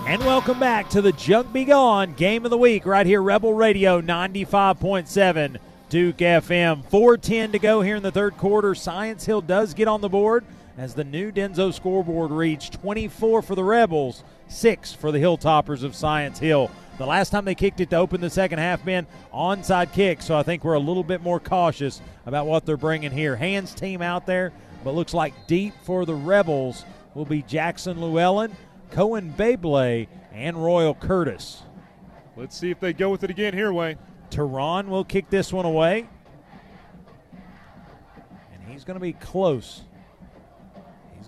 And welcome back to the Junk Be Gone Game of the Week right here, Rebel Radio 95.7 Duke FM. 4.10 to go here in the third quarter. Science Hill does get on the board as the new Denso scoreboard reads 24 for the Rebels, 6 for the Hilltoppers of Science Hill. The last time they kicked it to open the second half, been onside kick, so I think we're a little bit more cautious about what they're bringing here. Hands team out there, but looks like deep for the Rebels will be Jackson Llewellyn, Cohen Babley, and Royal Curtis. Let's see if they go with it again here, Wayne. Tehran will kick this one away. And he's going to be close.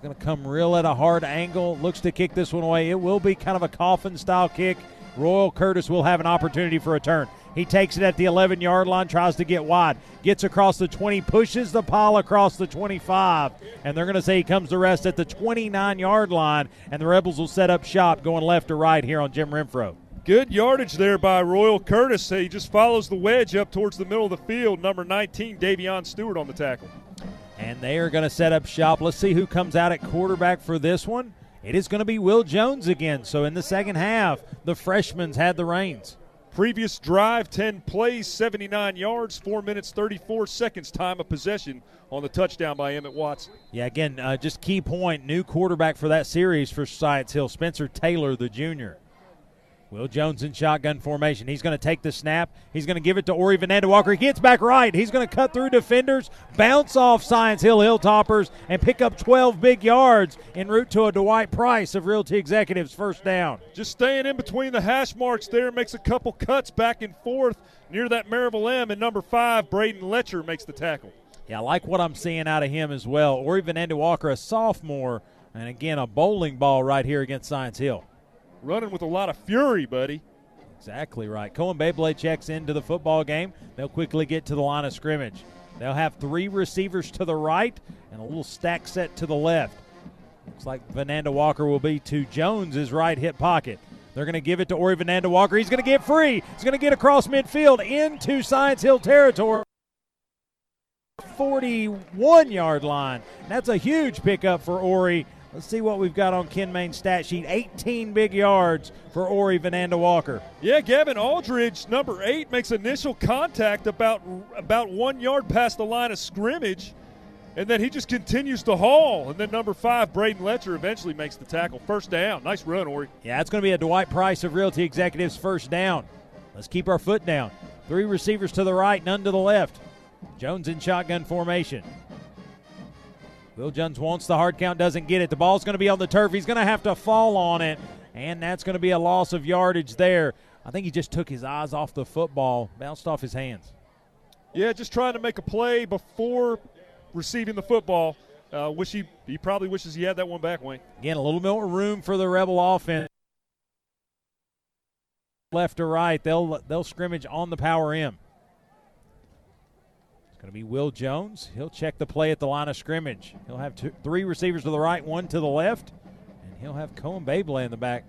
He's going to come real at a hard angle. Looks to kick this one away. It will be kind of a coffin style kick. Royal Curtis will have an opportunity for a turn. He takes it at the 11 yard line, tries to get wide, gets across the 20, pushes the pile across the 25, and they're going to say he comes to rest at the 29 yard line, and the Rebels will set up shop going left to right here on Jim Renfro. Good yardage there by Royal Curtis. He just follows the wedge up towards the middle of the field. Number 19, Davion Stewart on the tackle. And they are going to set up shop. Let's see who comes out at quarterback for this one. It is going to be Will Jones again. So in the second half, the freshman's had the reins. Previous drive, 10 plays, 79 yards, 4 minutes, 34 seconds time of possession on the touchdown by Emmett Watson. Yeah, again, uh, just key point new quarterback for that series for Science Hill, Spencer Taylor, the junior. Will Jones in shotgun formation. He's going to take the snap. He's going to give it to Ori Vananda Walker. He gets back right. He's going to cut through defenders, bounce off Science Hill Hilltoppers, and pick up 12 big yards en route to a Dwight Price of Realty Executives first down. Just staying in between the hash marks there, makes a couple cuts back and forth near that Maryville M, and number five, Braden Letcher, makes the tackle. Yeah, I like what I'm seeing out of him as well. Ori Vananda Walker, a sophomore, and again, a bowling ball right here against Science Hill running with a lot of fury, buddy. Exactly right. Cohen Babley checks into the football game. They'll quickly get to the line of scrimmage. They'll have three receivers to the right and a little stack set to the left. Looks like Vananda Walker will be to Jones's right hip pocket. They're going to give it to Ori Vananda Walker. He's going to get free. He's going to get across midfield into Science Hill territory. 41 yard line. That's a huge pickup for Ori Let's see what we've got on Ken Main's stat sheet. 18 big yards for Ori Vananda Walker. Yeah, Gavin Aldridge, number eight, makes initial contact about about one yard past the line of scrimmage, and then he just continues to haul. And then number five, Braden Letcher, eventually makes the tackle. First down. Nice run, Ori. Yeah, it's going to be a Dwight Price of Realty Executives first down. Let's keep our foot down. Three receivers to the right, none to the left. Jones in shotgun formation. Will Jones wants the hard count, doesn't get it. The ball's going to be on the turf. He's going to have to fall on it, and that's going to be a loss of yardage there. I think he just took his eyes off the football, bounced off his hands. Yeah, just trying to make a play before receiving the football. Uh, wish he he probably wishes he had that one back, Wayne. Again, a little more room for the Rebel offense. Left to right, they'll they'll scrimmage on the power M. Going to be Will Jones. He'll check the play at the line of scrimmage. He'll have two, three receivers to the right, one to the left, and he'll have Cohen Babley in the back.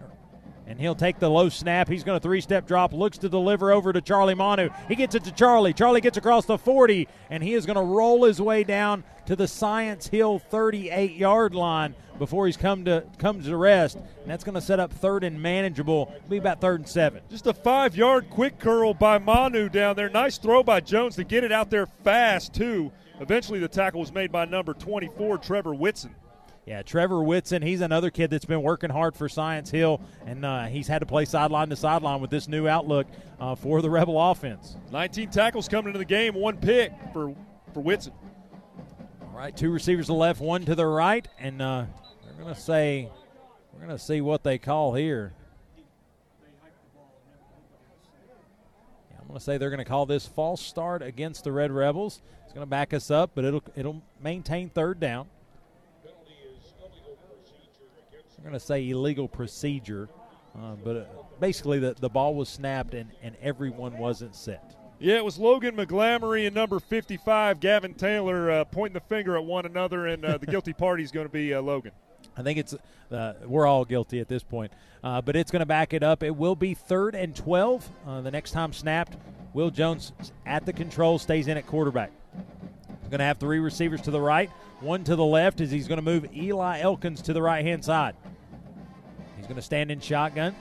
And he'll take the low snap. He's going to three step drop, looks to deliver over to Charlie Manu. He gets it to Charlie. Charlie gets across the 40, and he is going to roll his way down to the Science Hill 38 yard line before he's come to comes to rest. And that's going to set up third and manageable. It'll be about third and seven. Just a five yard quick curl by Manu down there. Nice throw by Jones to get it out there fast, too. Eventually, the tackle was made by number 24, Trevor Whitson. Yeah, Trevor Whitson, he's another kid that's been working hard for Science Hill, and uh, he's had to play sideline to sideline with this new outlook uh, for the Rebel offense. 19 tackles coming into the game, one pick for, for Whitson. All right, two receivers to the left, one to the right, and uh, we're going to say, we're going to see what they call here. Yeah, I'm going to say they're going to call this false start against the Red Rebels. It's going to back us up, but it'll it'll maintain third down. I'm going to say illegal procedure, uh, but uh, basically the, the ball was snapped and, and everyone wasn't set. Yeah, it was Logan McGlamory and number 55, Gavin Taylor, uh, pointing the finger at one another, and uh, the guilty party is going to be uh, Logan. I think it's uh, we're all guilty at this point, but it's going to back it up. It will be third and 12 the next time snapped. Will Jones at the control stays in at quarterback. Going to have three receivers to the right, one to the left as he's going to move Eli Elkins to the right hand side. He's going to stand in shotgun.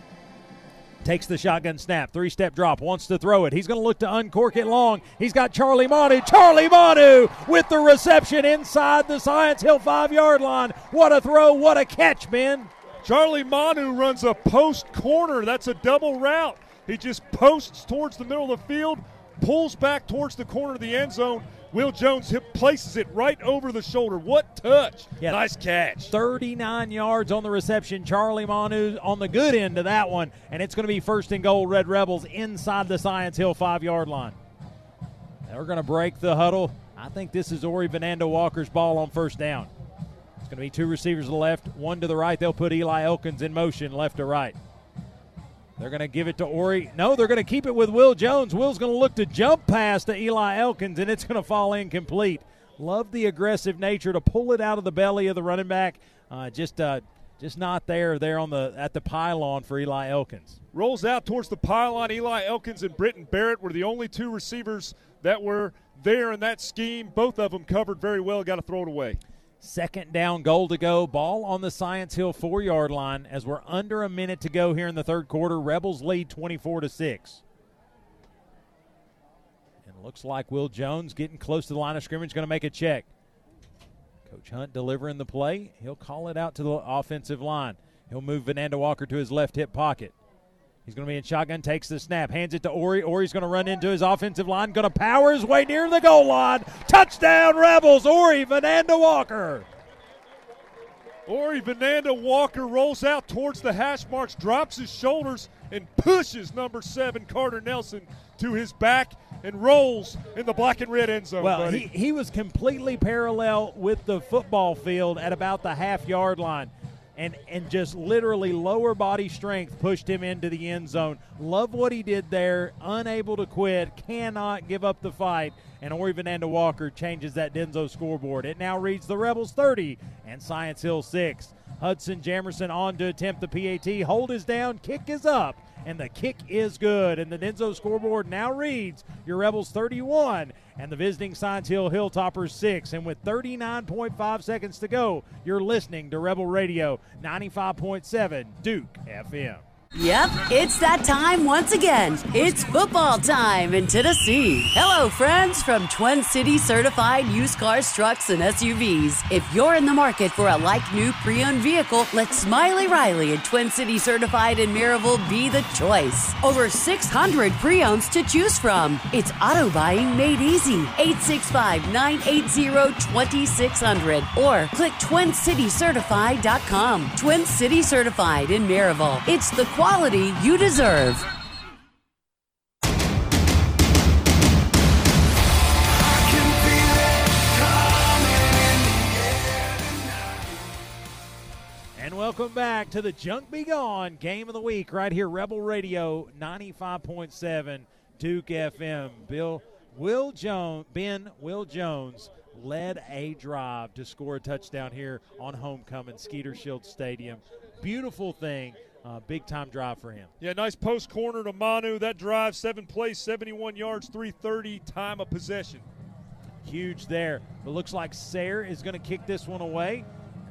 Takes the shotgun snap, three step drop, wants to throw it. He's going to look to uncork it long. He's got Charlie Manu. Charlie Manu with the reception inside the Science Hill five yard line. What a throw, what a catch, man. Charlie Manu runs a post corner. That's a double route. He just posts towards the middle of the field, pulls back towards the corner of the end zone. Will Jones hip places it right over the shoulder. What touch! Yeah. Nice catch. 39 yards on the reception. Charlie Manu on the good end of that one, and it's going to be first and goal. Red Rebels inside the Science Hill five yard line. They're going to break the huddle. I think this is Ori Vananda Walker's ball on first down. It's going to be two receivers to the left, one to the right. They'll put Eli Elkins in motion left to right. They're going to give it to Ori. No, they're going to keep it with Will Jones. Will's going to look to jump pass to Eli Elkins, and it's going to fall incomplete. Love the aggressive nature to pull it out of the belly of the running back. Uh, just, uh, just not there there on the at the pylon for Eli Elkins. Rolls out towards the pylon. Eli Elkins and Britton Barrett were the only two receivers that were there in that scheme. Both of them covered very well. Got to throw it away. Second down, goal to go. Ball on the Science Hill four yard line as we're under a minute to go here in the third quarter. Rebels lead 24 to 6. And looks like Will Jones getting close to the line of scrimmage, going to make a check. Coach Hunt delivering the play. He'll call it out to the offensive line. He'll move Vananda Walker to his left hip pocket. He's going to be in shotgun, takes the snap, hands it to Ori. Ori's going to run into his offensive line, going to power his way near the goal line. Touchdown, Rebels. Ori Vananda Walker. Ori Vananda Walker rolls out towards the hash marks, drops his shoulders, and pushes number seven, Carter Nelson, to his back and rolls in the black and red end zone. Well, buddy. he, he was completely parallel with the football field at about the half yard line. And, and just literally lower body strength pushed him into the end zone. Love what he did there. Unable to quit. Cannot give up the fight. And Ori Vananda Walker changes that Denso scoreboard. It now reads the Rebels 30 and Science Hill 6. Hudson Jamerson on to attempt the PAT. Hold is down. Kick is up. And the kick is good. And the Denso scoreboard now reads your Rebels 31 and the visiting Science Hill Hilltoppers 6. And with 39.5 seconds to go, you're listening to Rebel Radio 95.7 Duke FM. Yep, it's that time once again. It's football time in Tennessee. Hello, friends from Twin City certified used cars, trucks, and SUVs. If you're in the market for a like new pre owned vehicle, let Smiley Riley and Twin City certified in Maryville be the choice. Over 600 pre owns to choose from. It's auto buying made easy. 865 980 2600 or click twincitycertified.com. Twin City Certified in Maryville. It's the quality you deserve. And welcome back to the Junk Be Gone Game of the Week right here, Rebel Radio 95.7 Duke FM. Bill Will Jones Ben Will Jones led a drive to score a touchdown here on homecoming Skeeter Shield Stadium. Beautiful thing. Uh, big time drive for him. Yeah, nice post corner to Manu. That drive, seven plays, 71 yards, 330 time of possession. Huge there. But looks like Sayre is going to kick this one away.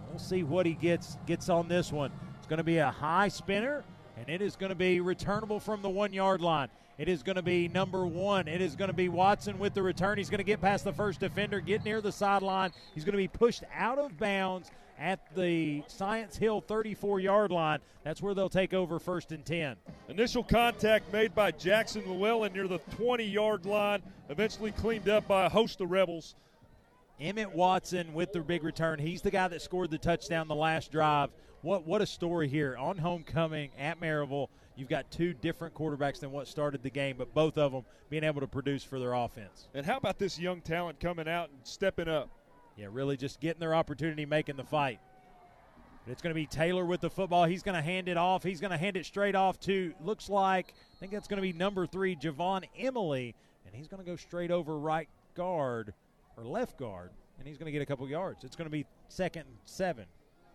We'll see what he gets gets on this one. It's going to be a high spinner, and it is going to be returnable from the one yard line. It is going to be number one. It is going to be Watson with the return. He's going to get past the first defender, get near the sideline. He's going to be pushed out of bounds at the Science Hill 34 yard line. That's where they'll take over first and 10. Initial contact made by Jackson Llewellyn near the 20 yard line, eventually cleaned up by a host of Rebels. Emmett Watson with the big return. He's the guy that scored the touchdown the last drive. What what a story here on homecoming at Maryville. You've got two different quarterbacks than what started the game, but both of them being able to produce for their offense. And how about this young talent coming out and stepping up? Yeah, really just getting their opportunity, making the fight. But it's going to be Taylor with the football. He's going to hand it off. He's going to hand it straight off to, looks like, I think that's going to be number three, Javon Emily. And he's going to go straight over right guard or left guard, and he's going to get a couple yards. It's going to be second and seven.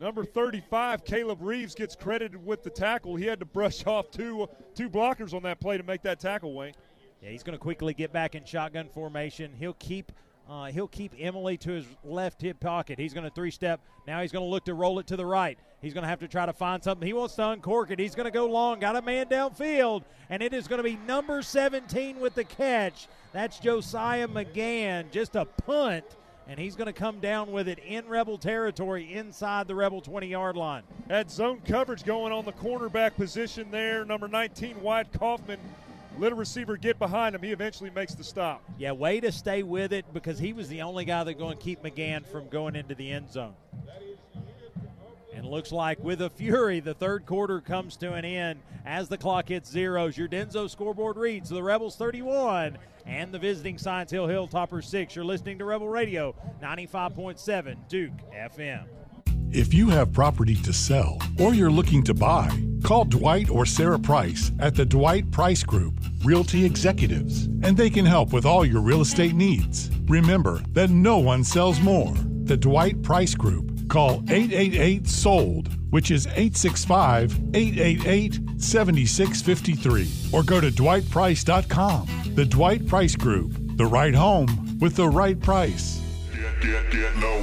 Number 35, Caleb Reeves gets credited with the tackle. He had to brush off two two blockers on that play to make that tackle, Wayne. Yeah, he's going to quickly get back in shotgun formation. He'll keep uh, he'll keep Emily to his left hip pocket. He's going to three step. Now he's going to look to roll it to the right. He's going to have to try to find something. He wants to uncork it. He's going to go long. Got a man downfield, and it is going to be number 17 with the catch. That's Josiah McGann. Just a punt, and he's going to come down with it in Rebel territory inside the Rebel 20 yard line. Had zone coverage going on the cornerback position there. Number 19, Wyatt Kaufman. Let a receiver get behind him. He eventually makes the stop. Yeah, way to stay with it because he was the only guy that going to keep McGann from going into the end zone. And looks like with a fury, the third quarter comes to an end as the clock hits zeros. Your Denso scoreboard reads the Rebels 31 and the visiting Science Hill Hilltoppers 6. You're listening to Rebel Radio 95.7 Duke FM. If you have property to sell or you're looking to buy, call Dwight or Sarah Price at the Dwight Price Group, Realty Executives, and they can help with all your real estate needs. Remember that no one sells more. The Dwight Price Group. Call 888 SOLD, which is 865 888 7653, or go to dwightprice.com. The Dwight Price Group. The right home with the right price. Get, get, get low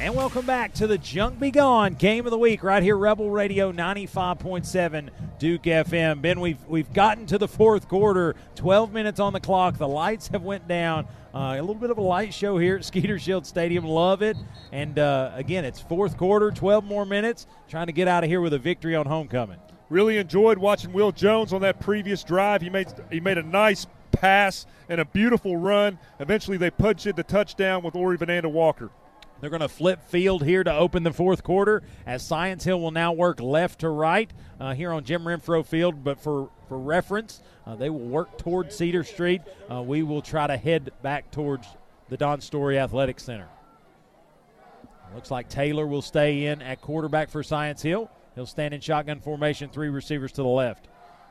And welcome back to the Junk Be Gone Game of the Week right here, Rebel Radio 95.7 Duke FM. Ben, we've we've gotten to the fourth quarter, 12 minutes on the clock. The lights have went down. Uh, a little bit of a light show here at Skeeter Shield Stadium. Love it. And uh, again, it's fourth quarter, 12 more minutes. Trying to get out of here with a victory on homecoming. Really enjoyed watching Will Jones on that previous drive. He made he made a nice pass and a beautiful run. Eventually, they punched it the touchdown with Ori Vananda Walker. They're going to flip field here to open the fourth quarter as Science Hill will now work left to right uh, here on Jim Renfro Field. But for, for reference, uh, they will work toward Cedar Street. Uh, we will try to head back towards the Don Story Athletic Center. Looks like Taylor will stay in at quarterback for Science Hill. He'll stand in shotgun formation, three receivers to the left.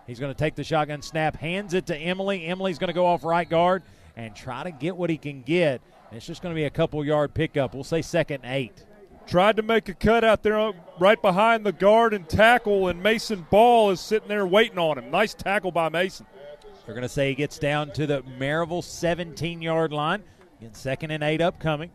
He's going to take the shotgun snap, hands it to Emily. Emily's going to go off right guard and try to get what he can get. It's just going to be a couple yard pickup. We'll say second eight. Tried to make a cut out there uh, right behind the guard and tackle, and Mason Ball is sitting there waiting on him. Nice tackle by Mason. They're going to say he gets down to the Maryville 17 yard line. Again, second and eight upcoming.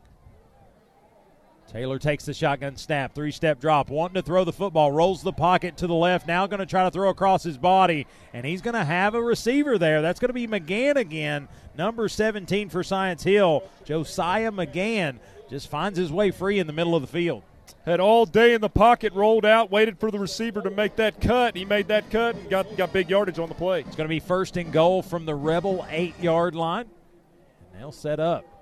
Taylor takes the shotgun snap, three step drop, wanting to throw the football, rolls the pocket to the left, now going to try to throw across his body, and he's going to have a receiver there. That's going to be McGann again, number 17 for Science Hill. Josiah McGann just finds his way free in the middle of the field. Had all day in the pocket, rolled out, waited for the receiver to make that cut. He made that cut and got, got big yardage on the play. It's going to be first and goal from the Rebel eight yard line. And they'll set up.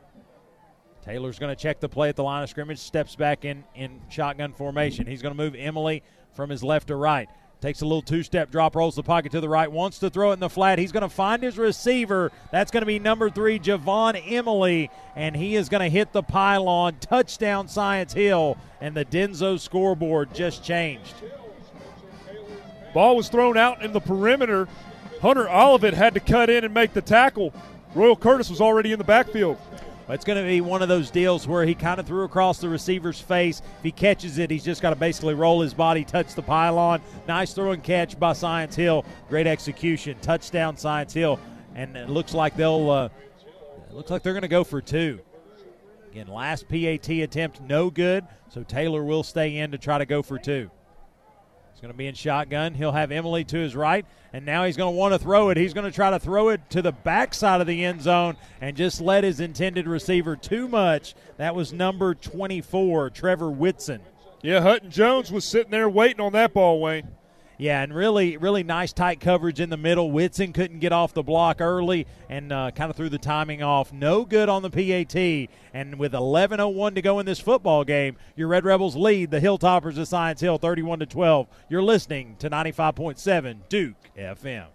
Taylor's going to check the play at the line of scrimmage, steps back in, in shotgun formation. He's going to move Emily from his left to right. Takes a little two step drop, rolls the pocket to the right, wants to throw it in the flat. He's going to find his receiver. That's going to be number three, Javon Emily, and he is going to hit the pylon. Touchdown, Science Hill, and the Denso scoreboard just changed. Ball was thrown out in the perimeter. Hunter Olivet had to cut in and make the tackle. Royal Curtis was already in the backfield. It's going to be one of those deals where he kind of threw across the receiver's face. If he catches it, he's just got to basically roll his body, touch the pylon. Nice throw and catch by Science Hill. Great execution. Touchdown, Science Hill. And it looks like they'll. Uh, looks like they're going to go for two. Again, last PAT attempt, no good. So Taylor will stay in to try to go for two. Going to be in shotgun. He'll have Emily to his right, and now he's going to want to throw it. He's going to try to throw it to the backside of the end zone and just let his intended receiver too much. That was number 24, Trevor Whitson. Yeah, Hutton Jones was sitting there waiting on that ball, Wayne. Yeah, and really, really nice tight coverage in the middle. Whitson couldn't get off the block early and uh, kind of threw the timing off. No good on the PAT. And with 11:01 to go in this football game, your Red Rebels lead the Hilltoppers of Science Hill 31 to 12. You're listening to 95.7 Duke FM.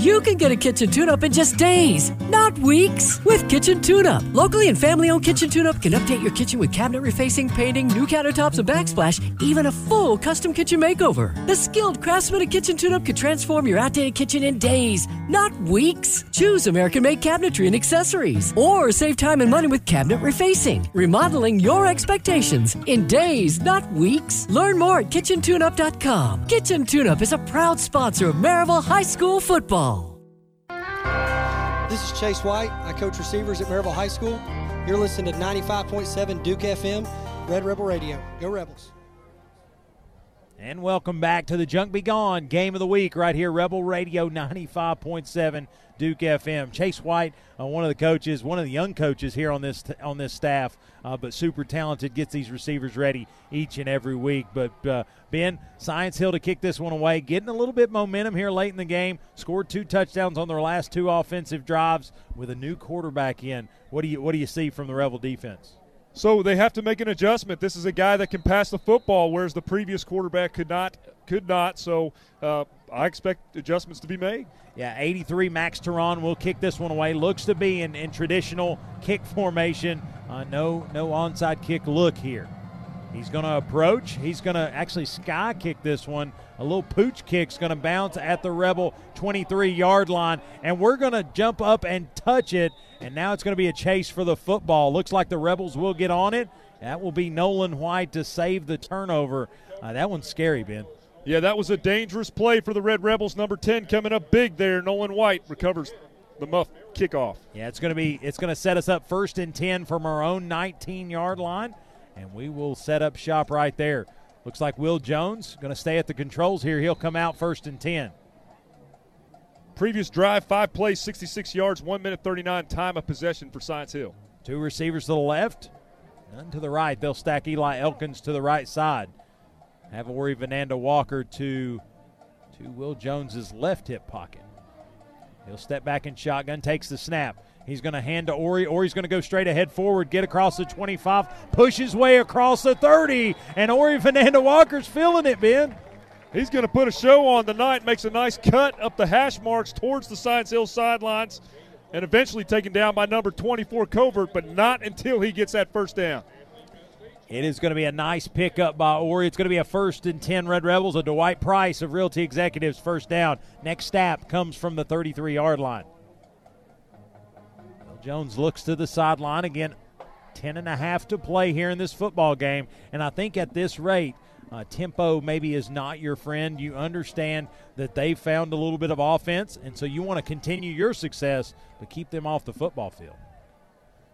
You can get a kitchen tune up in just days, not weeks, with Kitchen Tune Up. Locally and family owned Kitchen Tune Up can update your kitchen with cabinet refacing, painting, new countertops, and backsplash, even a full custom kitchen makeover. The skilled craftsman at Kitchen Tune Up can transform your outdated kitchen in days, not weeks. Choose American made cabinetry and accessories, or save time and money with cabinet refacing, remodeling your expectations in days, not weeks. Learn more at kitchentuneup.com. Kitchen Tune Up is a proud sponsor of Maryville High School football. This is Chase White. I coach receivers at Maryville High School. You're listening to 95.7 Duke FM, Red Rebel Radio. Go Rebels. And welcome back to the Junk Be Gone Game of the Week right here, Rebel Radio 95.7 Duke FM. Chase White, uh, one of the coaches, one of the young coaches here on this on this staff, uh, but super talented, gets these receivers ready each and every week. But uh, Ben, Science Hill to kick this one away, getting a little bit momentum here late in the game. Scored two touchdowns on their last two offensive drives with a new quarterback in. What do you what do you see from the Rebel defense? So they have to make an adjustment. This is a guy that can pass the football, whereas the previous quarterback could not. Could not. So uh, I expect adjustments to be made. Yeah, 83 Max Teron will kick this one away. Looks to be in, in traditional kick formation. Uh, no, no onside kick look here. He's going to approach. He's going to actually sky kick this one. A little pooch kick's going to bounce at the Rebel 23 yard line. And we're going to jump up and touch it. And now it's going to be a chase for the football. Looks like the Rebels will get on it. That will be Nolan White to save the turnover. Uh, that one's scary, Ben. Yeah, that was a dangerous play for the Red Rebels. Number 10 coming up big there. Nolan White recovers the muff kickoff. Yeah, it's going to be it's going to set us up first and 10 from our own 19 yard line and we will set up shop right there. Looks like Will Jones going to stay at the controls here. He'll come out first and 10. Previous drive, five plays, 66 yards, 1 minute 39 time of possession for Science Hill. Two receivers to the left, none to the right. They'll stack Eli Elkins to the right side. Have Ori Vananda Walker to, to Will Jones's left hip pocket. He'll step back in shotgun, takes the snap. He's going to hand to Ori. Ori's going to go straight ahead forward, get across the 25, push his way across the 30, and Ori Vananda Walker's feeling it, Ben. He's going to put a show on tonight, makes a nice cut up the hash marks towards the Science Hill sidelines, and eventually taken down by number 24 Covert, but not until he gets that first down. It is going to be a nice pickup by Ori. It's going to be a first and 10 Red Rebels. A Dwight Price of Realty Executives first down. Next snap comes from the 33 yard line. Jones looks to the sideline again. 10 and a half to play here in this football game. And I think at this rate, uh, tempo maybe is not your friend. You understand that they found a little bit of offense, and so you want to continue your success, but keep them off the football field.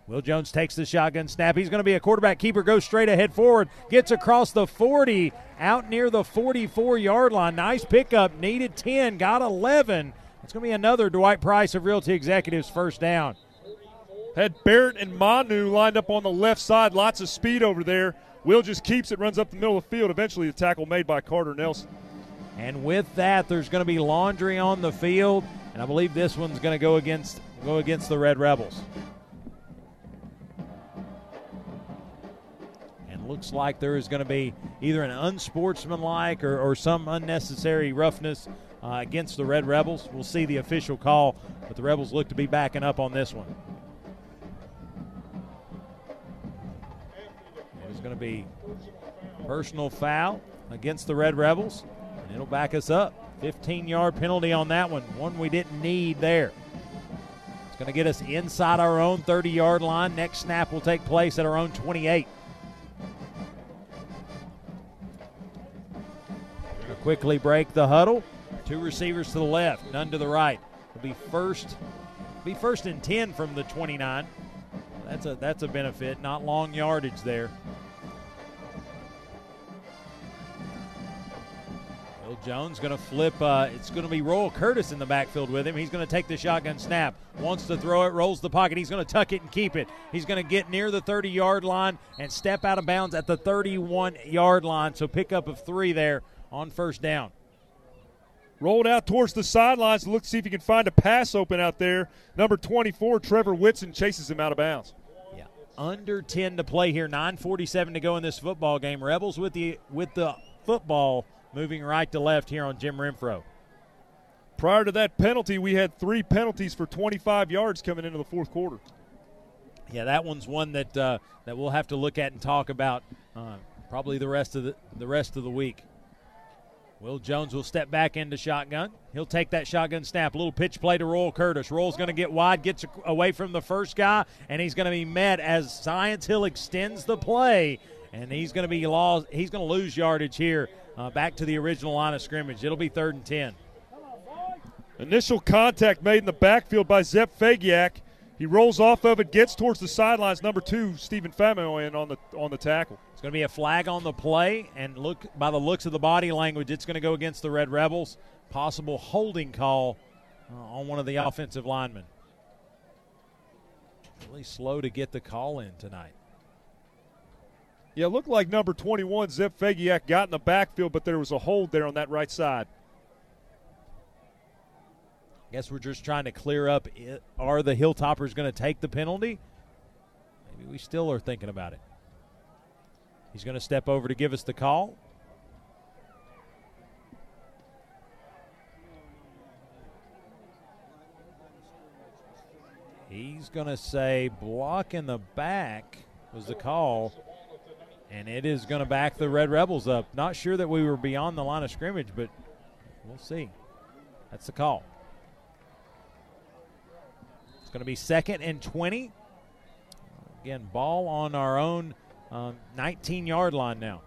Will Jones takes the shotgun snap. He's going to be a quarterback keeper, goes straight ahead forward, gets across the 40, out near the 44 yard line. Nice pickup, needed 10, got 11. It's going to be another Dwight Price of Realty Executives first down. Had Barrett and Manu lined up on the left side. Lots of speed over there. Will just keeps it, runs up the middle of the field. Eventually, the tackle made by Carter Nelson. And with that, there's going to be laundry on the field, and I believe this one's going to go against go against the Red Rebels. And looks like there is going to be either an unsportsmanlike or, or some unnecessary roughness uh, against the Red Rebels. We'll see the official call, but the Rebels look to be backing up on this one. To be personal foul against the Red Rebels, and it'll back us up. 15 yard penalty on that one, one we didn't need there. It's going to get us inside our own 30 yard line. Next snap will take place at our own 28. quickly break the huddle. Two receivers to the left, none to the right. It'll be first, be first and 10 from the 29. That's a that's a benefit. Not long yardage there. Jones going to flip. Uh, it's going to be Royal Curtis in the backfield with him. He's going to take the shotgun snap. Wants to throw it, rolls the pocket. He's going to tuck it and keep it. He's going to get near the 30 yard line and step out of bounds at the 31 yard line. So pick up of three there on first down. Rolled out towards the sidelines. Look to see if he can find a pass open out there. Number 24, Trevor Whitson, chases him out of bounds. Yeah, under 10 to play here. 9:47 to go in this football game. Rebels with the with the football moving right to left here on Jim Renfro. Prior to that penalty, we had three penalties for 25 yards coming into the fourth quarter. Yeah, that one's one that uh, that we'll have to look at and talk about uh, probably the rest of the the rest of the week. Will Jones will step back into shotgun. He'll take that shotgun snap. A little pitch play to Roll Curtis. Roll's going to get wide, gets away from the first guy, and he's going to be met as Science Hill extends the play, and he's going to be lost. He's going to lose yardage here uh, back to the original line of scrimmage. It'll be third and 10. Initial contact made in the backfield by Zep Fagiak. He rolls off of it, gets towards the sidelines. Number two, Stephen Famoyan on the on the tackle. It's going to be a flag on the play, and look by the looks of the body language, it's going to go against the Red Rebels. Possible holding call uh, on one of the offensive linemen. Really slow to get the call in tonight. Yeah, it looked like number 21, Zep Fagiak, got in the backfield, but there was a hold there on that right side. Guess we're just trying to clear up. It, are the Hilltoppers going to take the penalty? Maybe we still are thinking about it. He's going to step over to give us the call. He's going to say block in the back was the call, and it is going to back the Red Rebels up. Not sure that we were beyond the line of scrimmage, but we'll see. That's the call. It's going to be second and 20. Again, ball on our own 19 um, yard line now.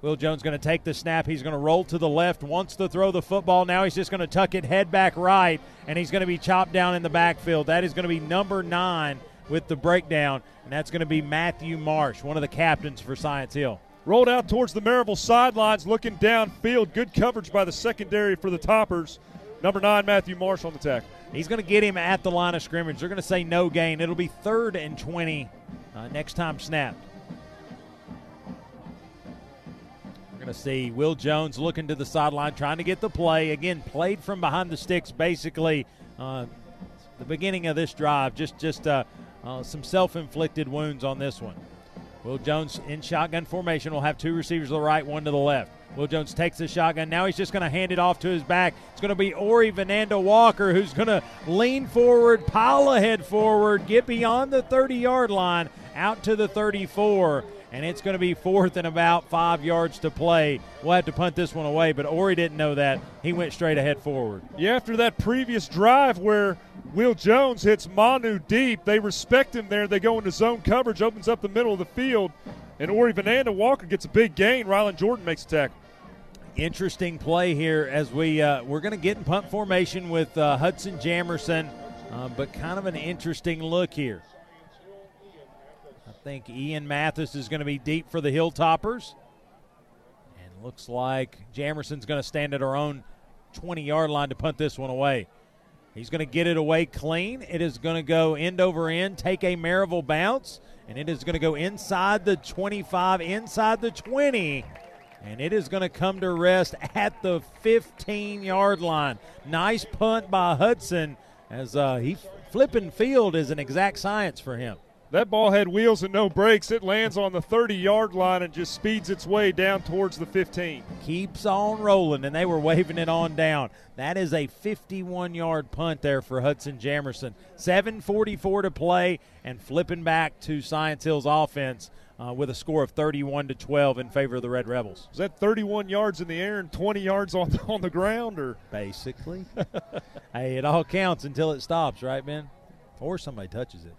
Will Jones going to take the snap. He's going to roll to the left, wants to throw the football. Now he's just going to tuck it head back right, and he's going to be chopped down in the backfield. That is going to be number nine with the breakdown, and that's going to be Matthew Marsh, one of the captains for Science Hill. Rolled out towards the Maryville sidelines, looking downfield. Good coverage by the secondary for the Toppers. Number nine, Matthew Marsh on the tackle. He's going to get him at the line of scrimmage. They're going to say no gain. It'll be third and 20 uh, next time snapped. We're going to see Will Jones looking to the sideline, trying to get the play. Again, played from behind the sticks, basically. Uh, the beginning of this drive, just just uh, uh, some self-inflicted wounds on this one. Will Jones in shotgun formation will have two receivers to the right, one to the left. Will Jones takes the shotgun. Now he's just going to hand it off to his back. It's going to be Ori Vananda Walker who's going to lean forward, pile ahead forward, get beyond the 30 yard line, out to the 34 and it's going to be fourth and about five yards to play. We'll have to punt this one away, but Ori didn't know that. He went straight ahead forward. Yeah, after that previous drive where Will Jones hits Manu deep, they respect him there. They go into zone coverage, opens up the middle of the field, and Ori Vananda Walker gets a big gain. Rylan Jordan makes a tackle. Interesting play here as we uh, we're going to get in punt formation with uh, Hudson Jamerson, uh, but kind of an interesting look here think Ian Mathis is going to be deep for the Hilltoppers. And looks like Jamerson's going to stand at our own 20 yard line to punt this one away. He's going to get it away clean. It is going to go end over end, take a Maryville bounce, and it is going to go inside the 25, inside the 20, and it is going to come to rest at the 15 yard line. Nice punt by Hudson as uh, he flipping field is an exact science for him. That ball had wheels and no brakes. It lands on the 30 yard line and just speeds its way down towards the 15. Keeps on rolling, and they were waving it on down. That is a 51 yard punt there for Hudson Jamerson. 7.44 to play, and flipping back to Science Hill's offense. Uh, with a score of 31 to 12 in favor of the Red Rebels. Is that 31 yards in the air and 20 yards on on the ground, or basically? hey, it all counts until it stops, right, Ben? Or somebody touches it.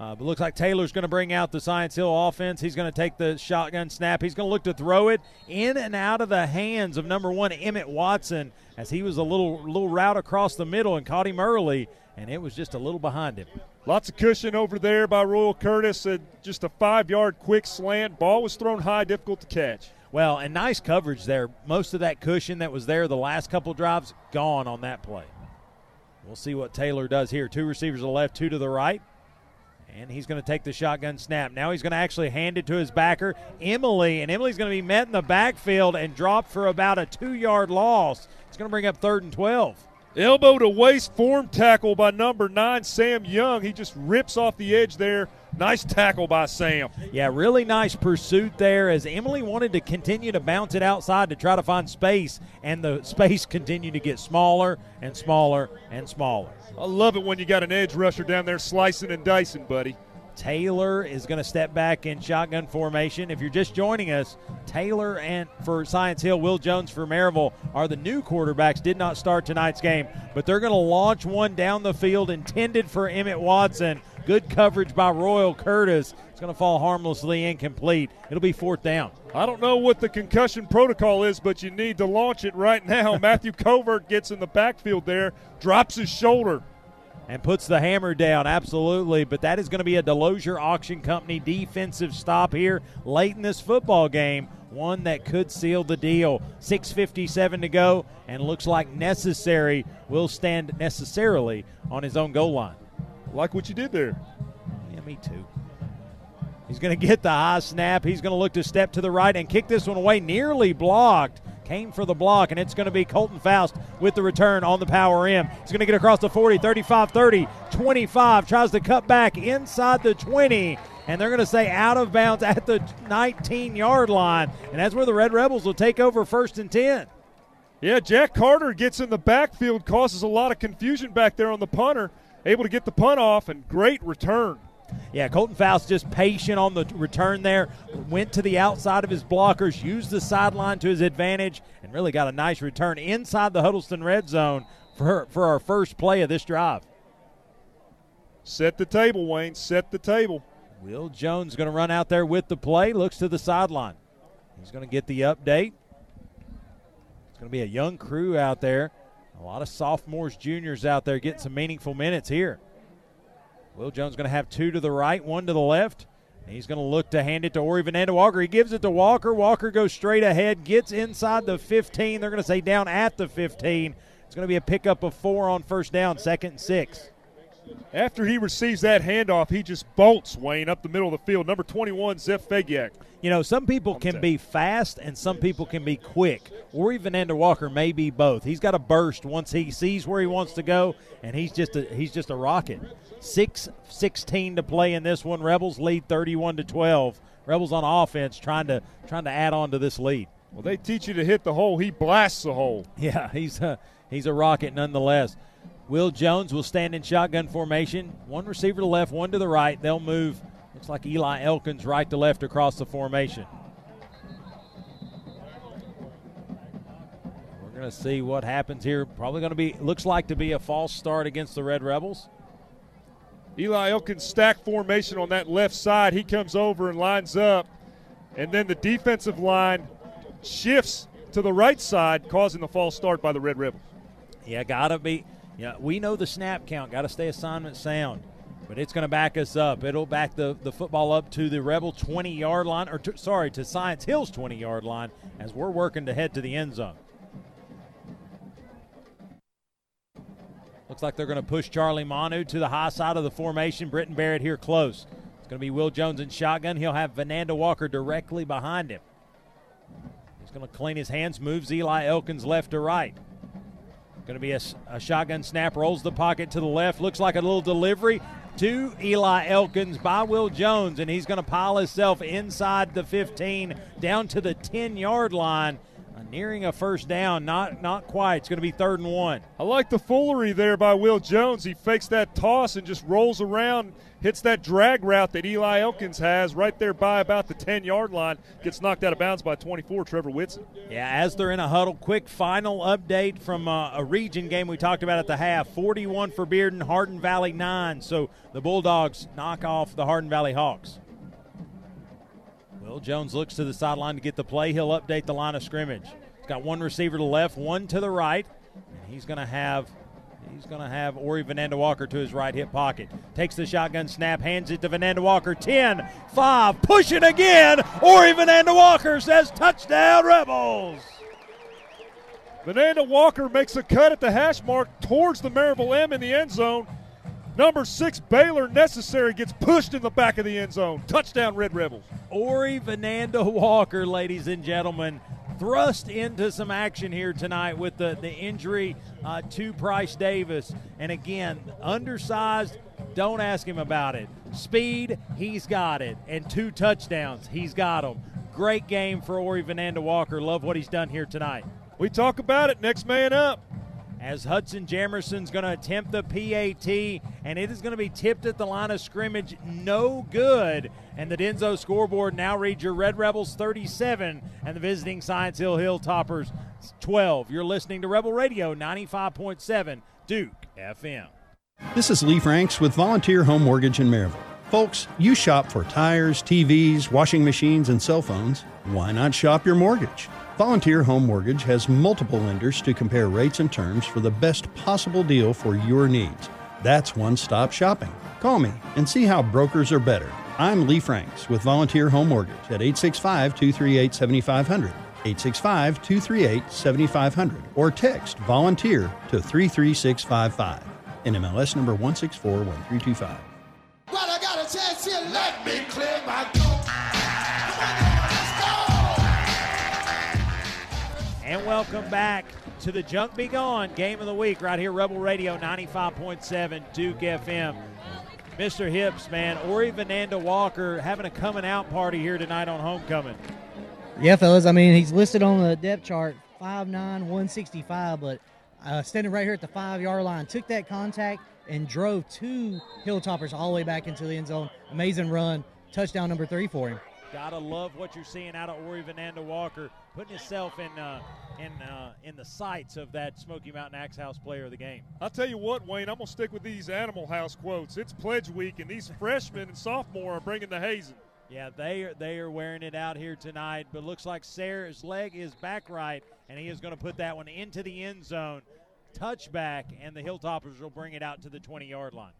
Uh, but looks like Taylor's going to bring out the Science Hill offense. He's going to take the shotgun snap. He's going to look to throw it in and out of the hands of number one Emmett Watson as he was a little little route across the middle and caught him early, and it was just a little behind him. Lots of cushion over there by Royal Curtis. Uh, just a five-yard quick slant. Ball was thrown high, difficult to catch. Well, and nice coverage there. Most of that cushion that was there the last couple drives gone on that play. We'll see what Taylor does here. Two receivers to the left, two to the right. And he's going to take the shotgun snap. Now he's going to actually hand it to his backer, Emily. And Emily's going to be met in the backfield and dropped for about a two yard loss. It's going to bring up third and 12. Elbow to waist form tackle by number nine, Sam Young. He just rips off the edge there. Nice tackle by Sam. Yeah, really nice pursuit there as Emily wanted to continue to bounce it outside to try to find space, and the space continued to get smaller and smaller and smaller. I love it when you got an edge rusher down there slicing and dicing, buddy. Taylor is going to step back in shotgun formation. If you're just joining us, Taylor and for Science Hill, Will Jones for Maryville are the new quarterbacks. Did not start tonight's game, but they're going to launch one down the field intended for Emmett Watson. Good coverage by Royal Curtis. It's going to fall harmlessly incomplete. It'll be fourth down. I don't know what the concussion protocol is, but you need to launch it right now. Matthew Covert gets in the backfield there, drops his shoulder. And puts the hammer down, absolutely. But that is going to be a Delosier Auction Company defensive stop here late in this football game. One that could seal the deal. 6.57 to go, and looks like necessary will stand necessarily on his own goal line. Like what you did there. Yeah, me too. He's going to get the high snap. He's going to look to step to the right and kick this one away. Nearly blocked. Came for the block, and it's going to be Colton Faust with the return on the power M. He's going to get across the 40, 35, 30, 25. Tries to cut back inside the 20 and they're going to say out of bounds at the 19 yard line. And that's where the Red Rebels will take over first and 10. Yeah, Jack Carter gets in the backfield, causes a lot of confusion back there on the punter, able to get the punt off, and great return. Yeah, Colton Faust just patient on the return there. Went to the outside of his blockers, used the sideline to his advantage, and really got a nice return inside the Huddleston red zone for, for our first play of this drive. Set the table, Wayne. Set the table. Will Jones going to run out there with the play, looks to the sideline. He's going to get the update. It's going to be a young crew out there. A lot of sophomores, juniors out there getting some meaningful minutes here. Will Jones going to have two to the right, one to the left. He's going to look to hand it to Ori Vananda Walker. He gives it to Walker. Walker goes straight ahead, gets inside the 15. They're going to say down at the 15. It's going to be a pickup of four on first down, second and six. After he receives that handoff, he just bolts Wayne up the middle of the field. Number 21, Zeph Fegiak. You know, some people can be fast and some people can be quick. Ori Vananda Walker may be both. He's got a burst once he sees where he wants to go, and he's just a he's just a rocket. Six sixteen to play in this one. Rebels lead thirty one to twelve. Rebels on offense trying to trying to add on to this lead. Well, they teach you to hit the hole. He blasts the hole. Yeah, he's a, he's a rocket nonetheless. Will Jones will stand in shotgun formation. One receiver to the left, one to the right. They'll move. Looks like Eli Elkins right to left across the formation. We're going to see what happens here. Probably going to be, looks like to be a false start against the Red Rebels. Eli Elkins stack formation on that left side. He comes over and lines up. And then the defensive line shifts to the right side, causing the false start by the Red Rebels. Yeah, got to be yeah, we know the snap count. Got to stay assignment sound. But it's going to back us up. It'll back the, the football up to the Rebel 20 yard line, or to, sorry, to Science Hill's 20 yard line as we're working to head to the end zone. Looks like they're going to push Charlie Manu to the high side of the formation. Britton Barrett here close. It's going to be Will Jones in shotgun. He'll have Vananda Walker directly behind him. He's going to clean his hands, moves Eli Elkins left to right. Going to be a, a, shotgun snap, rolls the pocket to the left. Looks like a little delivery to Eli Elkins by Will Jones, and he's going to pile himself inside the 15 down to the 10 yard line. Nearing a first down, not not quite. It's going to be third and one. I like the foolery there by Will Jones. He fakes that toss and just rolls around hits that drag route that Eli Elkins has right there by about the 10 yard line. Gets knocked out of bounds by 24, Trevor Whitson. Yeah, as they're in a huddle, quick final update from uh, a region game we talked about at the half 41 for Bearden, Hardin Valley 9. So the Bulldogs knock off the Hardin Valley Hawks. Will Jones looks to the sideline to get the play. He'll update the line of scrimmage. He's got one receiver to the left, one to the right, and he's going to have He's going to have Ori Vananda Walker to his right hip pocket. Takes the shotgun snap, hands it to Vananda Walker. 10, 5, push it again. Ori Vananda Walker says touchdown, Rebels. Vananda Walker makes a cut at the hash mark towards the Maryville M in the end zone. Number six, Baylor Necessary gets pushed in the back of the end zone. Touchdown, Red Rebels. Ori Vananda Walker, ladies and gentlemen, thrust into some action here tonight with the, the injury uh, to Price Davis. And again, undersized, don't ask him about it. Speed, he's got it. And two touchdowns, he's got them. Great game for Ori Vananda Walker. Love what he's done here tonight. We talk about it. Next man up as Hudson Jamerson's going to attempt the PAT, and it is going to be tipped at the line of scrimmage. No good. And the Denso scoreboard now reads your Red Rebels 37 and the visiting Science Hill Hilltoppers 12. You're listening to Rebel Radio 95.7 Duke FM. This is Lee Franks with Volunteer Home Mortgage in Maryville. Folks, you shop for tires, TVs, washing machines, and cell phones. Why not shop your mortgage? Volunteer Home Mortgage has multiple lenders to compare rates and terms for the best possible deal for your needs. That's one stop shopping. Call me and see how brokers are better. I'm Lee Franks with Volunteer Home Mortgage at 865 238 7500. 865 238 7500 or text volunteer to 33655. NMLS number 1641325. Well, I got a chance here. Let me clear my welcome back to the Junk Be Gone Game of the Week right here, Rebel Radio 95.7 Duke FM. Mr. Hips, man, Ori Vananda Walker having a coming out party here tonight on homecoming. Yeah, fellas. I mean, he's listed on the depth chart 5'9", 165, but uh, standing right here at the five yard line, took that contact and drove two Hilltoppers all the way back into the end zone. Amazing run, touchdown number three for him. Gotta love what you're seeing out of Ori Vananda Walker, putting himself in uh, in uh, in the sights of that Smoky Mountain Axe House player of the game. I'll tell you what, Wayne, I'm going to stick with these Animal House quotes. It's pledge week, and these freshmen and sophomore are bringing the hazing. Yeah, they are they are wearing it out here tonight, but looks like Sayre's leg is back right, and he is going to put that one into the end zone. Touchback, and the Hilltoppers will bring it out to the 20 yard line.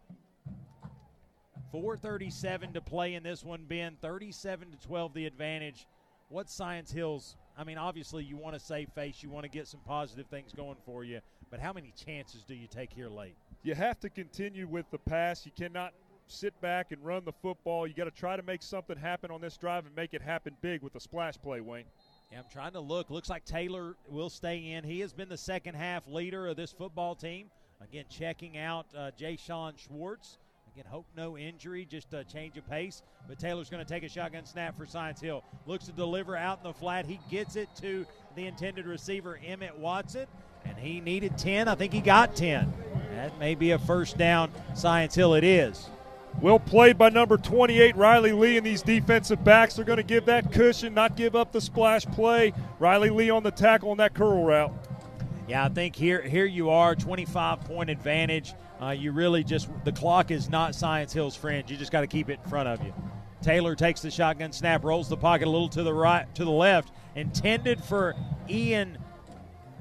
437 to play in this one, Ben. 37 to 12 the advantage. What Science Hills? I mean, obviously you want to save face, you want to get some positive things going for you, but how many chances do you take here late? You have to continue with the pass. You cannot sit back and run the football. You got to try to make something happen on this drive and make it happen big with a splash play, Wayne. Yeah, I'm trying to look. Looks like Taylor will stay in. He has been the second half leader of this football team. Again, checking out uh, Jay Sean Schwartz. Again, hope no injury, just a change of pace. But Taylor's going to take a shotgun snap for Science Hill. Looks to deliver out in the flat. He gets it to the intended receiver, Emmett Watson, and he needed 10. I think he got 10. That may be a first down. Science Hill it is. Well played by number 28, Riley Lee, and these defensive backs are going to give that cushion, not give up the splash play. Riley Lee on the tackle on that curl route. Yeah, I think here here you are, 25 point advantage. Uh, you really just the clock is not Science Hill's friend. You just got to keep it in front of you. Taylor takes the shotgun snap, rolls the pocket a little to the right, to the left, intended for Ian.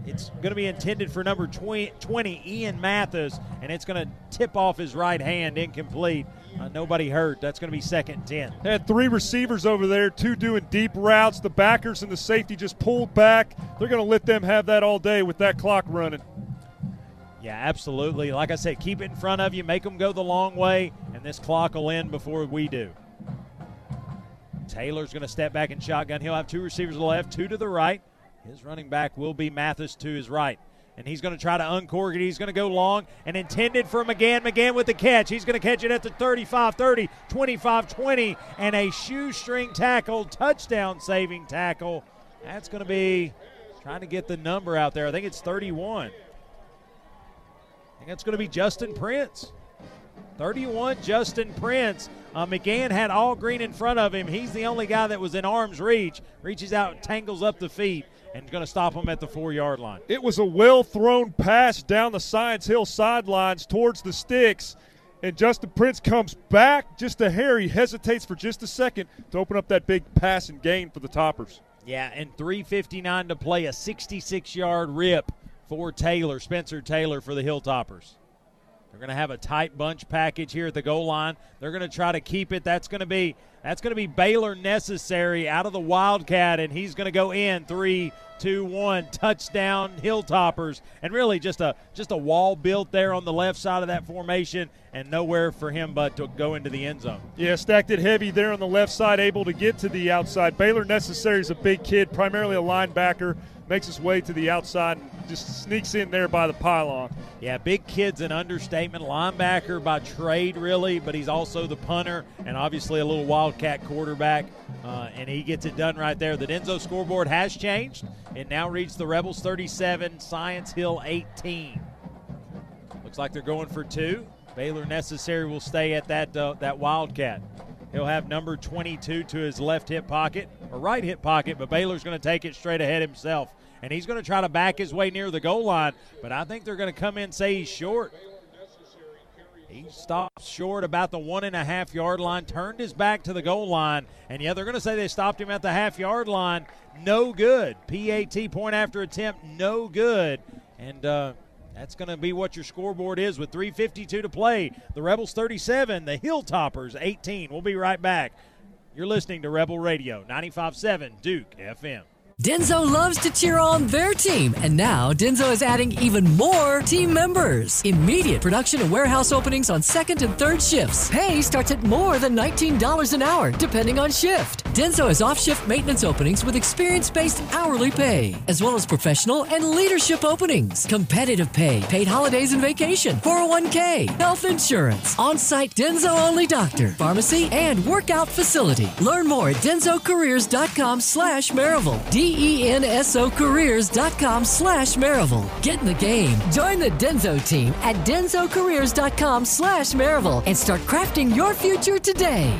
It's going to be intended for number 20, 20 Ian Mathis, and it's going to tip off his right hand, incomplete. Uh, nobody hurt. That's going to be second 10. They Had three receivers over there, two doing deep routes. The backers and the safety just pulled back. They're going to let them have that all day with that clock running. Yeah, absolutely. Like I said, keep it in front of you, make them go the long way, and this clock will end before we do. Taylor's going to step back in shotgun. He'll have two receivers to the left, two to the right. His running back will be Mathis to his right. And he's going to try to uncork it. He's going to go long and intended for McGann. McGann with the catch. He's going to catch it at the 35 30, 25 20, and a shoestring tackle, touchdown saving tackle. That's going to be trying to get the number out there. I think it's 31. I think it's going to be Justin Prince. 31, Justin Prince. Uh, McGann had all green in front of him. He's the only guy that was in arm's reach. Reaches out, tangles up the feet, and going to stop him at the four yard line. It was a well thrown pass down the Science Hill sidelines towards the sticks. And Justin Prince comes back just a hair. He hesitates for just a second to open up that big pass and gain for the Toppers. Yeah, and 3.59 to play, a 66 yard rip for Taylor, Spencer Taylor for the Hilltoppers. They're going to have a tight bunch package here at the goal line. They're going to try to keep it. That's going to be that's going to be Baylor Necessary out of the Wildcat, and he's going to go in three, two, one, touchdown Hilltoppers, and really just a just a wall built there on the left side of that formation, and nowhere for him but to go into the end zone. Yeah, stacked it heavy there on the left side, able to get to the outside. Baylor Necessary is a big kid, primarily a linebacker makes his way to the outside and just sneaks in there by the pylon. Yeah, big kid's an understatement. Linebacker by trade, really, but he's also the punter and obviously a little Wildcat quarterback. Uh, and he gets it done right there. The Denso scoreboard has changed. It now reads the Rebels 37, Science Hill 18. Looks like they're going for two. Baylor Necessary will stay at that uh, that Wildcat. He'll have number 22 to his left hip pocket or right hip pocket, but Baylor's going to take it straight ahead himself and he's going to try to back his way near the goal line. But I think they're going to come in say he's short. He stopped short about the one and a half yard line, turned his back to the goal line, and yeah, they're going to say they stopped him at the half yard line. No good. PAT point after attempt, no good. And uh, that's going to be what your scoreboard is with 3.52 to play. The Rebels 37, the Hilltoppers 18. We'll be right back. You're listening to Rebel Radio, 95.7 Duke FM. Denso loves to cheer on their team, and now Denso is adding even more team members. Immediate production and warehouse openings on second and third shifts. Pay starts at more than $19 an hour, depending on shift. Denso has off shift maintenance openings with experience based hourly pay, as well as professional and leadership openings. Competitive pay, paid holidays and vacation, 401k, health insurance, on site Denso only doctor, pharmacy, and workout facility. Learn more at densocareers.com slash Maryville. D-E-N-S-O careers.com slash Maryville. Get in the game. Join the Denso team at densocareers.com slash Maryville and start crafting your future today.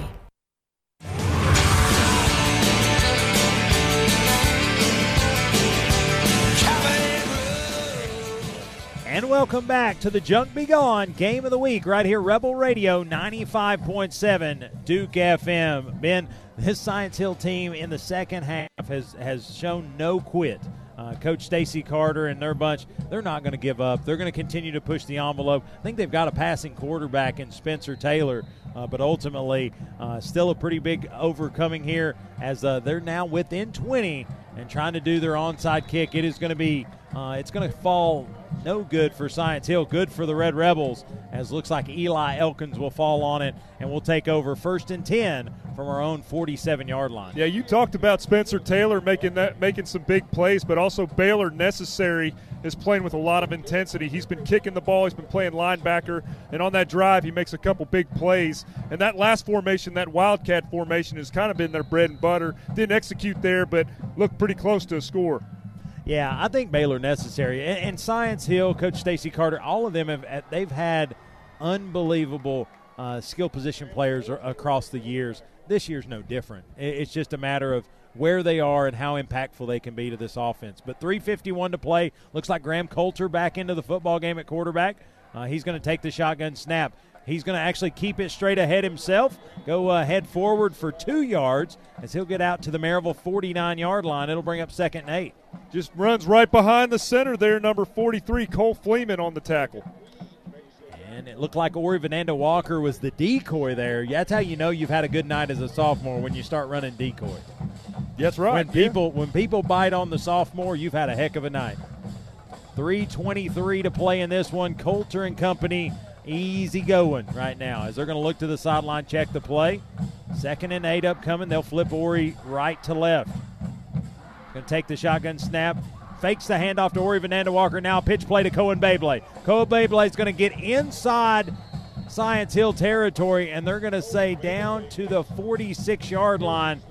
And welcome back to the Junk Be Gone Game of the Week right here, Rebel Radio 95.7 Duke FM. Ben, this Science Hill team in the second half has, has shown no quit. Uh, Coach Stacy Carter and their bunch, they're not going to give up. They're going to continue to push the envelope. I think they've got a passing quarterback in Spencer Taylor, uh, but ultimately, uh, still a pretty big overcoming here as uh, they're now within 20 and trying to do their onside kick. It is going to be, uh, it's going to fall no good for Science Hill, good for the Red Rebels, as looks like Eli Elkins will fall on it and will take over first and 10 from our own 47 yard line. Yeah, you talked about Spencer Taylor making that making some big plays, but also Baylor Necessary is playing with a lot of intensity. He's been kicking the ball, he's been playing linebacker, and on that drive he makes a couple big plays. And that last formation, that Wildcat formation, has kind of been their bread and butter. Didn't execute there, but looked pretty close to a score. Yeah, I think Baylor Necessary and, and Science Hill, Coach Stacy Carter, all of them have they've had unbelievable uh, skill position players across the years. This year's no different. It's just a matter of where they are and how impactful they can be to this offense. But 351 to play. Looks like Graham Coulter back into the football game at quarterback. Uh, he's going to take the shotgun snap. He's going to actually keep it straight ahead himself, go uh, head forward for two yards as he'll get out to the Maryville 49 yard line. It'll bring up second and eight. Just runs right behind the center there, number 43, Cole Fleeman on the tackle. And it looked like Ori Vananda Walker was the decoy there. That's how you know you've had a good night as a sophomore when you start running decoys. That's right. When people when people bite on the sophomore, you've had a heck of a night. 323 to play in this one. Coulter and company easy going right now as they're going to look to the sideline, check the play. Second and eight upcoming. They'll flip Ori right to left. Going to take the shotgun snap. Fakes the handoff to Ori Vananda Walker. Now pitch play to Cohen Babley. Cohen Babley is going to get inside Science Hill territory, and they're going to say down to the 46 yard line.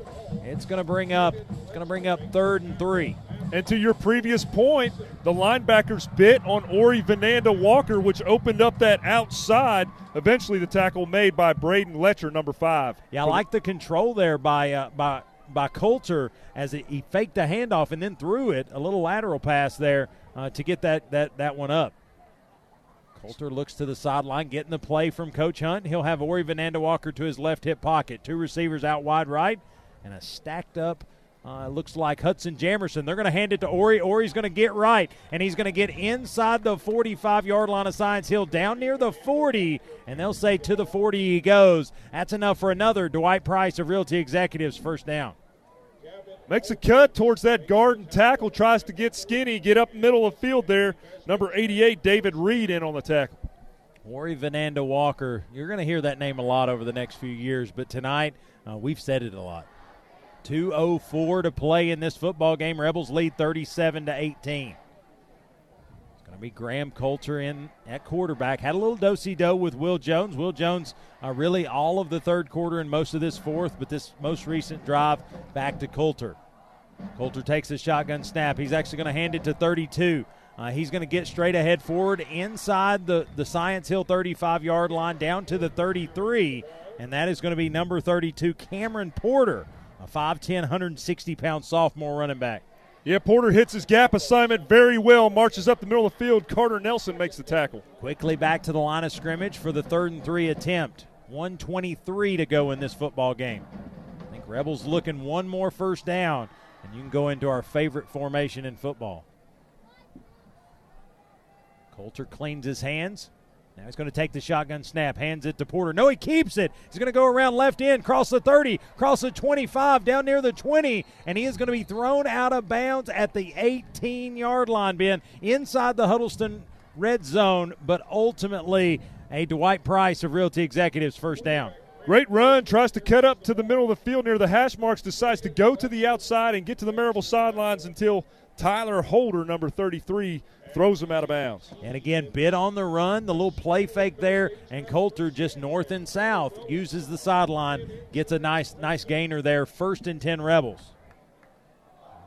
It's going to bring up. It's going to bring up third and three. And to your previous point, the linebackers bit on Ori Vananda Walker, which opened up that outside. Eventually, the tackle made by Braden Letcher, number five. Yeah, I like the control there by uh, by by Coulter as he faked the handoff and then threw it a little lateral pass there uh, to get that that that one up. Coulter looks to the sideline, getting the play from Coach Hunt. He'll have Ori Vananda Walker to his left hip pocket. Two receivers out wide right, and a stacked up uh, looks like Hudson Jamerson. They're going to hand it to Ori. Ori's going to get right, and he's going to get inside the 45 yard line of Science Hill, down near the 40, and they'll say to the 40 he goes. That's enough for another Dwight Price of Realty Executives first down. Makes a cut towards that guard and tackle, tries to get skinny, get up middle of field there. Number 88, David Reed, in on the tackle. Ori Vananda Walker, you're going to hear that name a lot over the next few years, but tonight uh, we've said it a lot. 204 to play in this football game. Rebels lead 37 to 18. It's going to be Graham Coulter in at quarterback. Had a little dosey do with Will Jones. Will Jones uh, really all of the third quarter and most of this fourth, but this most recent drive back to Coulter. Coulter takes a shotgun snap. He's actually going to hand it to 32. Uh, he's going to get straight ahead forward inside the, the Science Hill 35 yard line down to the 33, and that is going to be number 32, Cameron Porter a 5'10, 160 pound sophomore running back. Yeah, Porter hits his gap assignment very well, marches up the middle of the field. Carter Nelson makes the tackle. Quickly back to the line of scrimmage for the third and three attempt. 123 to go in this football game. I think Rebels looking one more first down, and you can go into our favorite formation in football. Coulter cleans his hands. Now he's going to take the shotgun snap, hands it to Porter. No, he keeps it. He's going to go around left end, cross the 30, cross the 25, down near the 20, and he is going to be thrown out of bounds at the 18 yard line, Ben, inside the Huddleston red zone, but ultimately a Dwight Price of Realty Executives first down. Great run, tries to cut up to the middle of the field near the hash marks, decides to go to the outside and get to the Maryville sidelines until Tyler Holder, number 33, throws him out of bounds. And again, bit on the run, the little play fake there, and Coulter just north and south uses the sideline, gets a nice nice gainer there. First and 10 Rebels.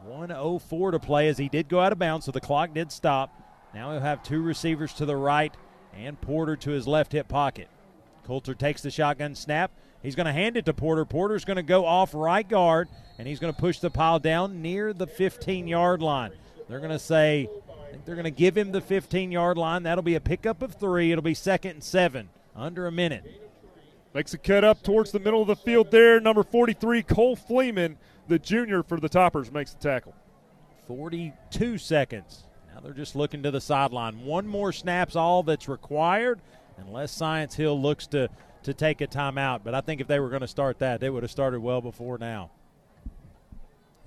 104 to play as he did go out of bounds, so the clock did stop. Now he'll have two receivers to the right and Porter to his left hip pocket. Coulter takes the shotgun snap. He's going to hand it to Porter. Porter's going to go off right guard, and he's going to push the pile down near the 15 yard line. They're going to say, I think they're going to give him the 15 yard line. That'll be a pickup of three. It'll be second and seven, under a minute. Makes a cut up towards the middle of the field there. Number 43, Cole Fleeman, the junior for the Toppers, makes the tackle. 42 seconds. Now they're just looking to the sideline. One more snap's all that's required, unless Science Hill looks to, to take a timeout. But I think if they were going to start that, they would have started well before now.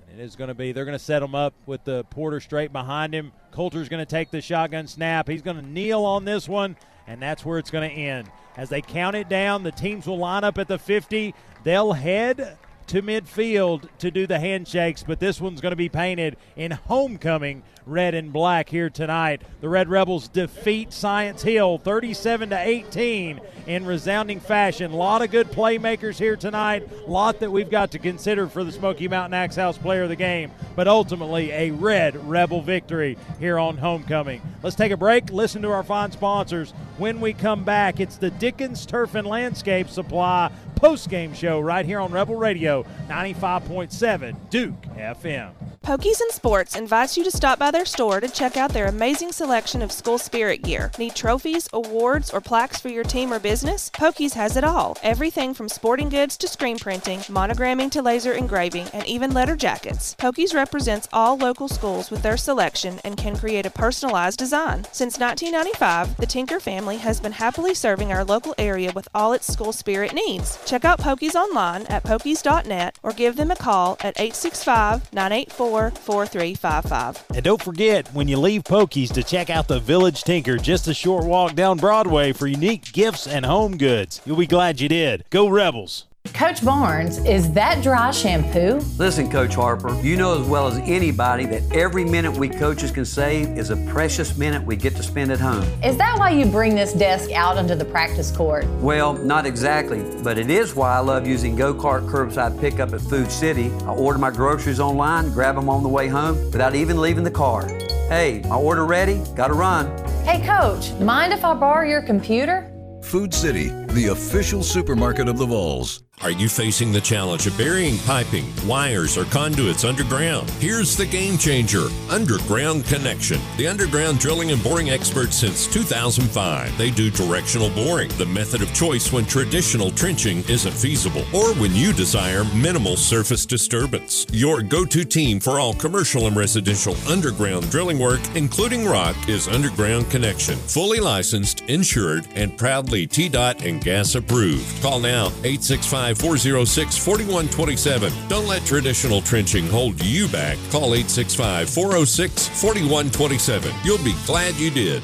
And it is going to be, they're going to set him up with the Porter straight behind him. Coulter's going to take the shotgun snap. He's going to kneel on this one, and that's where it's going to end. As they count it down, the teams will line up at the 50. They'll head to midfield to do the handshakes, but this one's going to be painted in homecoming red and black here tonight. The Red Rebels defeat Science Hill 37 to 18 in resounding fashion. A lot of good playmakers here tonight. A lot that we've got to consider for the Smoky Mountain Axe House player of the game, but ultimately a Red Rebel victory here on homecoming. Let's take a break, listen to our fine sponsors. When we come back, it's the Dickens Turf and Landscape Supply post-game show right here on Rebel Radio 95.7 Duke FM. Pokies and Sports invites you to stop by their store to check out their amazing selection of school spirit gear. Need trophies, awards, or plaques for your team or business? Pokies has it all. Everything from sporting goods to screen printing, monogramming to laser engraving, and even letter jackets. Pokies represents all local schools with their selection and can create a personalized design. Since 1995, the Tinker family has been happily serving our local area with all its school spirit needs. Check out Pokies online at pokies.net or give them a call at 865 984 4355. And don't forget, when you leave Pokies, to check out the Village Tinker, just a short walk down Broadway for unique gifts and home goods. You'll be glad you did. Go Rebels! Coach Barnes, is that dry shampoo? Listen, Coach Harper, you know as well as anybody that every minute we coaches can save is a precious minute we get to spend at home. Is that why you bring this desk out onto the practice court? Well, not exactly, but it is why I love using GoCart curbside pickup at Food City. I order my groceries online, grab them on the way home without even leaving the car. Hey, my order ready, gotta run. Hey, Coach, mind if I borrow your computer? Food City, the official supermarket of the Vols. Are you facing the challenge of burying piping, wires, or conduits underground? Here's the game changer Underground Connection. The underground drilling and boring experts since 2005. They do directional boring, the method of choice when traditional trenching isn't feasible, or when you desire minimal surface disturbance. Your go to team for all commercial and residential underground drilling work, including rock, is Underground Connection. Fully licensed, insured, and proudly TDOT and gas approved. Call now 865 406 4127. Don't let traditional trenching hold you back. Call 865 406 4127. You'll be glad you did.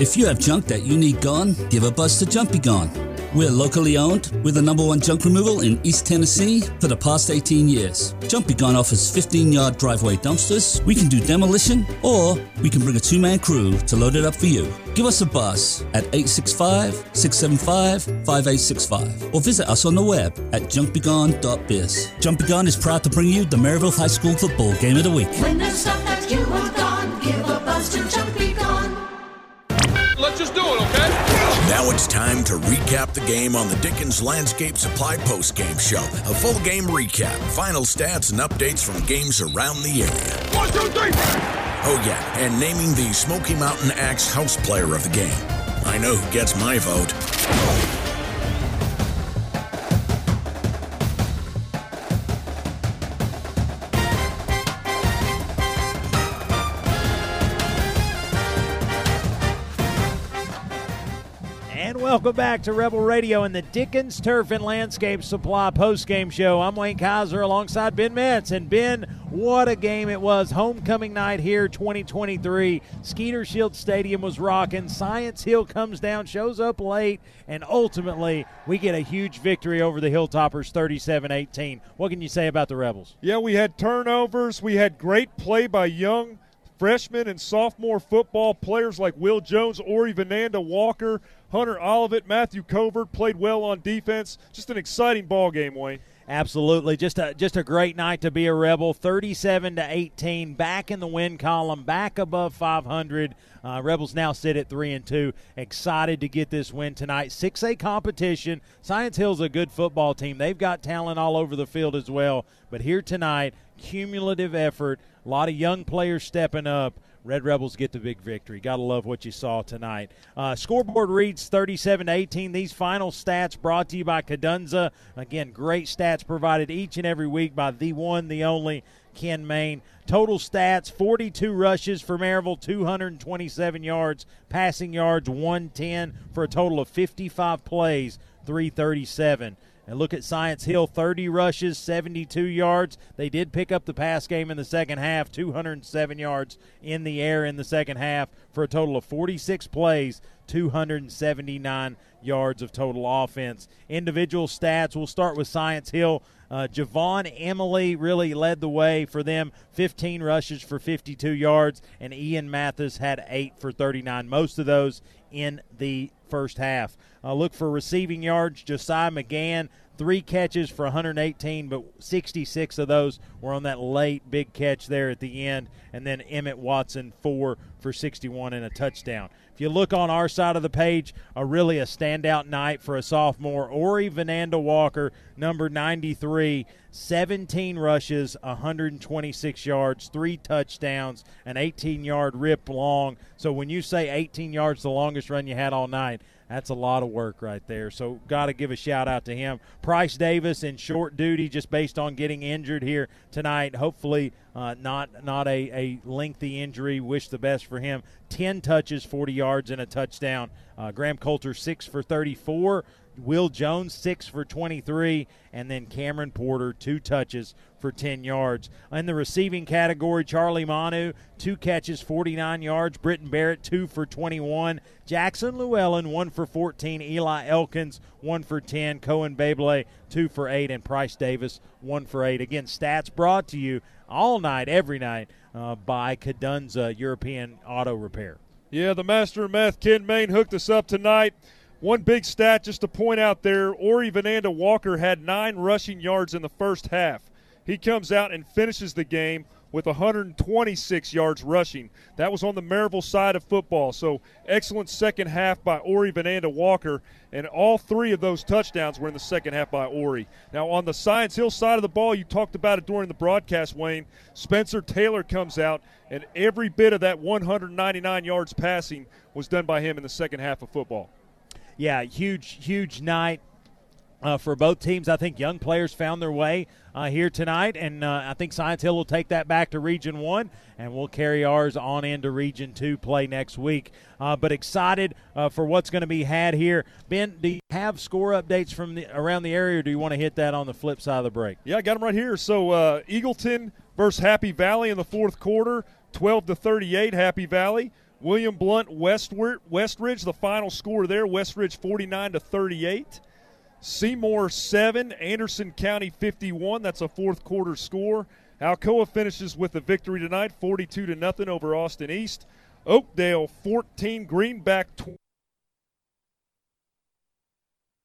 If you have junk that you need gone, give a buzz to Junk Be Gone. We're locally owned. We're the number one junk removal in East Tennessee for the past 18 years. Junk Be Gone offers 15 yard driveway dumpsters. We can do demolition or we can bring a two man crew to load it up for you. Give us a buzz at 865 675 5865 or visit us on the web at junkbegone.biz. Jumpy Gone is proud to bring you the Maryville High School football game of the week. When stuff that you gone, give a buzz to Jumpy Now it's time to recap the game on the Dickens Landscape Supply Post Game Show. A full game recap, final stats, and updates from games around the area. One, two, three. Oh, yeah, and naming the Smoky Mountain Axe House Player of the game. I know who gets my vote. Welcome back to Rebel Radio and the Dickens Turf and Landscape Supply post-game show. I'm Wayne Kaiser alongside Ben Metz. And Ben, what a game it was. Homecoming night here, 2023. Skeeter Shield Stadium was rocking. Science Hill comes down, shows up late, and ultimately we get a huge victory over the Hilltoppers 37-18. What can you say about the Rebels? Yeah, we had turnovers. We had great play by young freshman and sophomore football players like Will Jones, Ori Vananda Walker, Hunter Olivet, Matthew Covert played well on defense. Just an exciting ball game, Wayne. Absolutely, just a just a great night to be a rebel. Thirty-seven to eighteen, back in the win column, back above five hundred. Uh, Rebels now sit at three and two. Excited to get this win tonight. Six A competition. Science Hill's a good football team. They've got talent all over the field as well. But here tonight, cumulative effort. A lot of young players stepping up. Red Rebels get the big victory. Gotta love what you saw tonight. Uh, scoreboard reads 37 to 18. These final stats brought to you by Kadunza. Again, great stats provided each and every week by the one, the only Ken Main. Total stats 42 rushes for Maryville, 227 yards, passing yards 110 for a total of 55 plays, 337. And look at Science Hill 30 rushes, 72 yards. They did pick up the pass game in the second half, 207 yards in the air in the second half for a total of 46 plays, 279 yards of total offense. Individual stats, we'll start with Science Hill. Uh, Javon Emily really led the way for them, 15 rushes for 52 yards, and Ian Mathis had 8 for 39, most of those in the first half. Uh, look for receiving yards. Josiah McGann, three catches for 118, but 66 of those were on that late big catch there at the end. And then Emmett Watson, four for 61 and a touchdown. If you look on our side of the page, a really a standout night for a sophomore. Ori Vananda Walker, number 93, 17 rushes, 126 yards, three touchdowns, an 18 yard rip long. So when you say 18 yards, the longest run you had all night, that's a lot of work right there. So got to give a shout out to him. Price Davis in short duty, just based on getting injured here tonight. Hopefully, uh, not not a, a lengthy injury. Wish the best for him. Ten touches, 40 yards, and a touchdown. Uh, Graham Coulter six for 34. Will Jones, six for 23, and then Cameron Porter, two touches for 10 yards. In the receiving category, Charlie Manu, two catches, 49 yards. Britton Barrett, two for 21. Jackson Llewellyn, one for 14. Eli Elkins, one for 10. Cohen Babley, two for eight. And Price Davis, one for eight. Again, stats brought to you all night, every night, uh, by Kadunza European Auto Repair. Yeah, the master of meth, Ken Main, hooked us up tonight. One big stat just to point out there Ori Vananda Walker had nine rushing yards in the first half. He comes out and finishes the game with 126 yards rushing. That was on the Maryville side of football. So excellent second half by Ori Vananda Walker, and all three of those touchdowns were in the second half by Ori. Now on the Science Hill side of the ball, you talked about it during the broadcast, Wayne. Spencer Taylor comes out, and every bit of that 199 yards passing was done by him in the second half of football. Yeah, huge, huge night. Uh, for both teams. I think young players found their way uh, here tonight, and uh, I think Science Hill will take that back to Region 1, and we'll carry ours on into Region 2 play next week. Uh, but excited uh, for what's going to be had here. Ben, do you have score updates from the, around the area, or do you want to hit that on the flip side of the break? Yeah, I got them right here. So uh, Eagleton versus Happy Valley in the fourth quarter, 12 to 38, Happy Valley. William Blount, Westward, Westridge, the final score there, Westridge 49 to 38. Seymour 7, Anderson County 51. That's a fourth quarter score. Alcoa finishes with the victory tonight, 42 to nothing over Austin East. Oakdale 14, Greenback 20.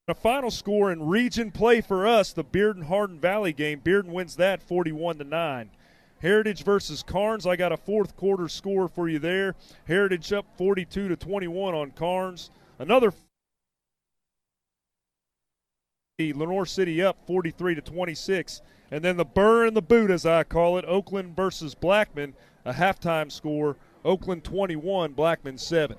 A final score in region play for us, the Bearden Hardin Valley game. Bearden wins that 41 to 9. Heritage versus Karns. I got a fourth quarter score for you there. Heritage up 42 to 21 on Karns. Another Lenoir City up 43 to 26. And then the burr and the boot, as I call it, Oakland versus Blackman, a halftime score. Oakland 21, Blackman 7.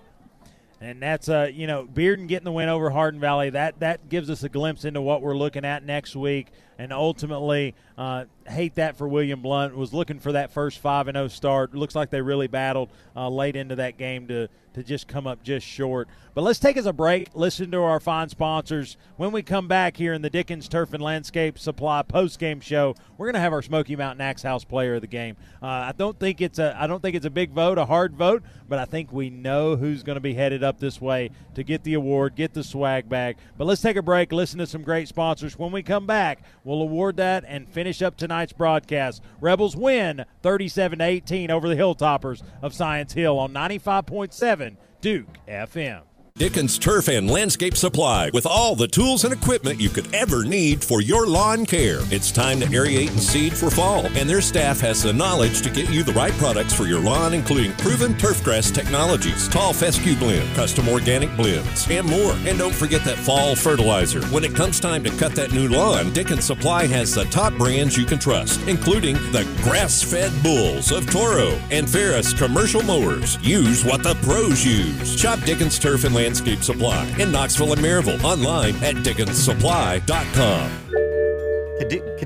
And that's uh, you know, Bearden getting the win over Hardin Valley. That that gives us a glimpse into what we're looking at next week. And ultimately, uh, hate that for William Blount. Was looking for that first five and zero start. Looks like they really battled uh, late into that game to to just come up just short. But let's take us a break. Listen to our fine sponsors. When we come back here in the Dickens Turf and Landscape Supply post game show, we're going to have our Smoky Mountain Axe House Player of the Game. Uh, I don't think it's a I don't think it's a big vote, a hard vote, but I think we know who's going to be headed up this way to get the award, get the swag bag. But let's take a break. Listen to some great sponsors. When we come back, we'll award that and finish up tonight's broadcast. Rebels win 37 18 over the Hilltoppers of Science Hill on 95.7 Duke FM. Dickens Turf and Landscape Supply with all the tools and equipment you could ever need for your lawn care. It's time to aerate and seed for fall, and their staff has the knowledge to get you the right products for your lawn, including proven turfgrass technologies, tall fescue blend, custom organic blends, and more. And don't forget that fall fertilizer. When it comes time to cut that new lawn, Dickens Supply has the top brands you can trust, including the grass-fed bulls of Toro and Ferris commercial mowers. Use what the pros use. Shop Dickens Turf and Landscape Supply in Knoxville and Maryville. Online at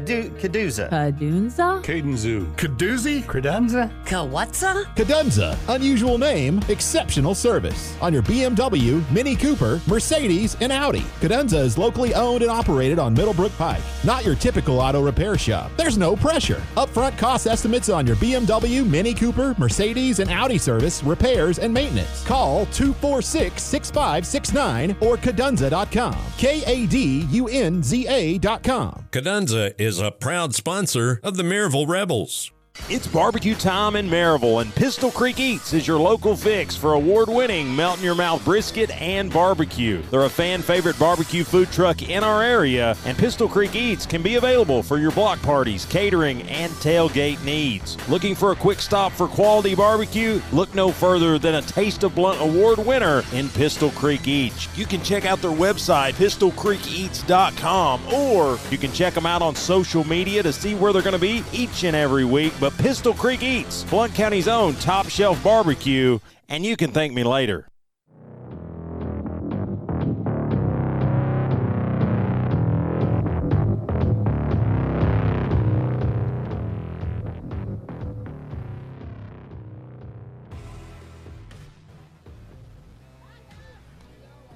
dickenssupply.com. Caduza. Cadunza? Cadenzu. Cadoozy. Credenza. Kawatsa? Kadunza. Unusual name, exceptional service. On your BMW, Mini Cooper, Mercedes, and Audi. Kadunza is locally owned and operated on Middlebrook Pike. Not your typical auto repair shop. There's no pressure. Upfront cost estimates on your BMW, Mini Cooper, Mercedes, and Audi service, repairs, and maintenance. Call 246 6569 or kadunza.com. K A D U N Z A.com. Kadunza is a proud sponsor of the Maryville Rebels. It's barbecue time in Maryville, and Pistol Creek Eats is your local fix for award winning melt in your mouth brisket and barbecue. They're a fan favorite barbecue food truck in our area, and Pistol Creek Eats can be available for your block parties, catering, and tailgate needs. Looking for a quick stop for quality barbecue? Look no further than a Taste of Blount Award winner in Pistol Creek Eats. You can check out their website, pistolcreekeats.com, or you can check them out on social media to see where they're going to be each and every week but Pistol Creek Eats, Blount County's own top shelf barbecue, and you can thank me later.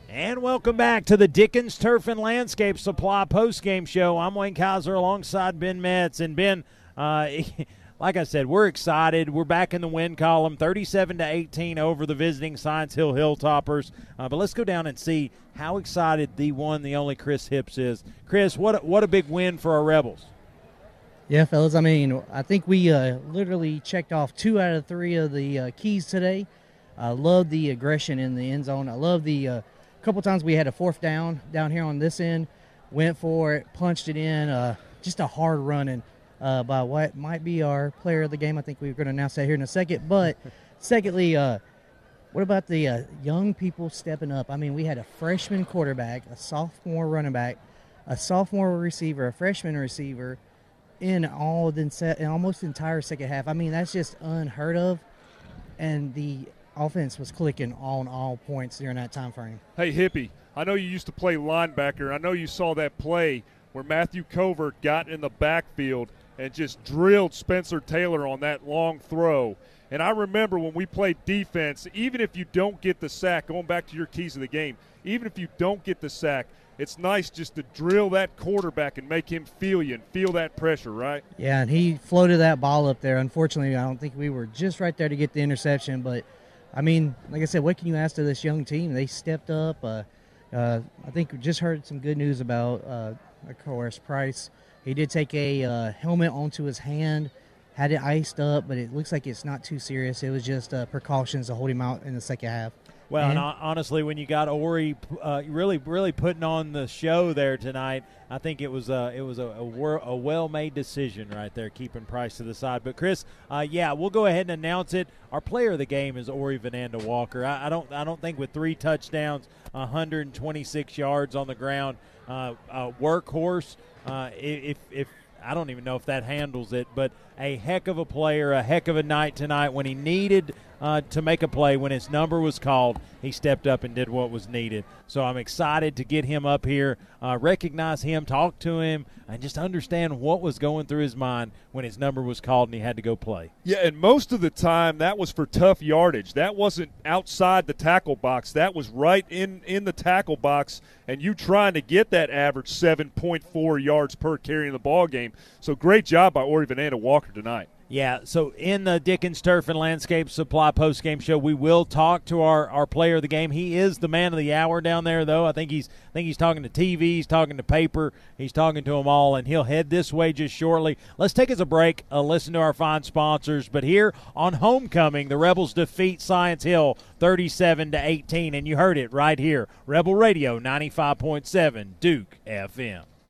And welcome back to the Dickens Turf and Landscape Supply post-game show. I'm Wayne Kaiser alongside Ben Metz. And Ben, uh, like I said, we're excited. We're back in the win column, 37 to 18 over the visiting Science Hill Hilltoppers. Uh, but let's go down and see how excited the one, the only Chris Hips is. Chris, what a, what a big win for our Rebels. Yeah, fellas. I mean, I think we uh, literally checked off two out of three of the uh, keys today. I love the aggression in the end zone. I love the uh, couple times we had a fourth down down here on this end, went for it, punched it in. Uh, just a hard running uh, by what might be our player of the game. I think we're going to announce that here in a second. But secondly, uh, what about the uh, young people stepping up? I mean, we had a freshman quarterback, a sophomore running back, a sophomore receiver, a freshman receiver, in all the in almost the entire second half. I mean, that's just unheard of. And the offense was clicking on all points during that time frame. Hey, Hippie, I know you used to play linebacker. I know you saw that play where Matthew Covert got in the backfield and just drilled Spencer Taylor on that long throw. And I remember when we played defense, even if you don't get the sack, going back to your keys of the game, even if you don't get the sack, it's nice just to drill that quarterback and make him feel you and feel that pressure, right? Yeah, and he floated that ball up there. Unfortunately, I don't think we were just right there to get the interception, but I mean, like I said, what can you ask of this young team? They stepped up. Uh, uh, I think we just heard some good news about, uh, of course, Price. He did take a uh, helmet onto his hand, had it iced up, but it looks like it's not too serious. It was just uh, precautions to hold him out in the second half. Well, and, and honestly, when you got Ori uh, really, really putting on the show there tonight, I think it was a it was a, a, a well-made decision right there, keeping Price to the side. But Chris, uh, yeah, we'll go ahead and announce it. Our player of the game is Ori Vananda Walker. I, I don't I don't think with three touchdowns, 126 yards on the ground. Uh, uh, workhorse. Uh, if if I don't even know if that handles it, but a heck of a player, a heck of a night tonight when he needed uh, to make a play. When his number was called, he stepped up and did what was needed. So I'm excited to get him up here, uh, recognize him, talk to him, and just understand what was going through his mind when his number was called and he had to go play. Yeah, and most of the time that was for tough yardage. That wasn't outside the tackle box. That was right in in the tackle box, and you trying to get that average 7.4 yards per carry in the ball game. So great job by Ori Vananda Walker tonight. Yeah, so in the Dickens Turf and Landscape Supply post game show, we will talk to our, our player of the game. He is the man of the hour down there, though. I think he's I think he's talking to TV, he's talking to paper, he's talking to them all, and he'll head this way just shortly. Let's take us a break, uh, listen to our fine sponsors. But here on homecoming, the Rebels defeat Science Hill 37 to 18, and you heard it right here, Rebel Radio 95.7 Duke FM.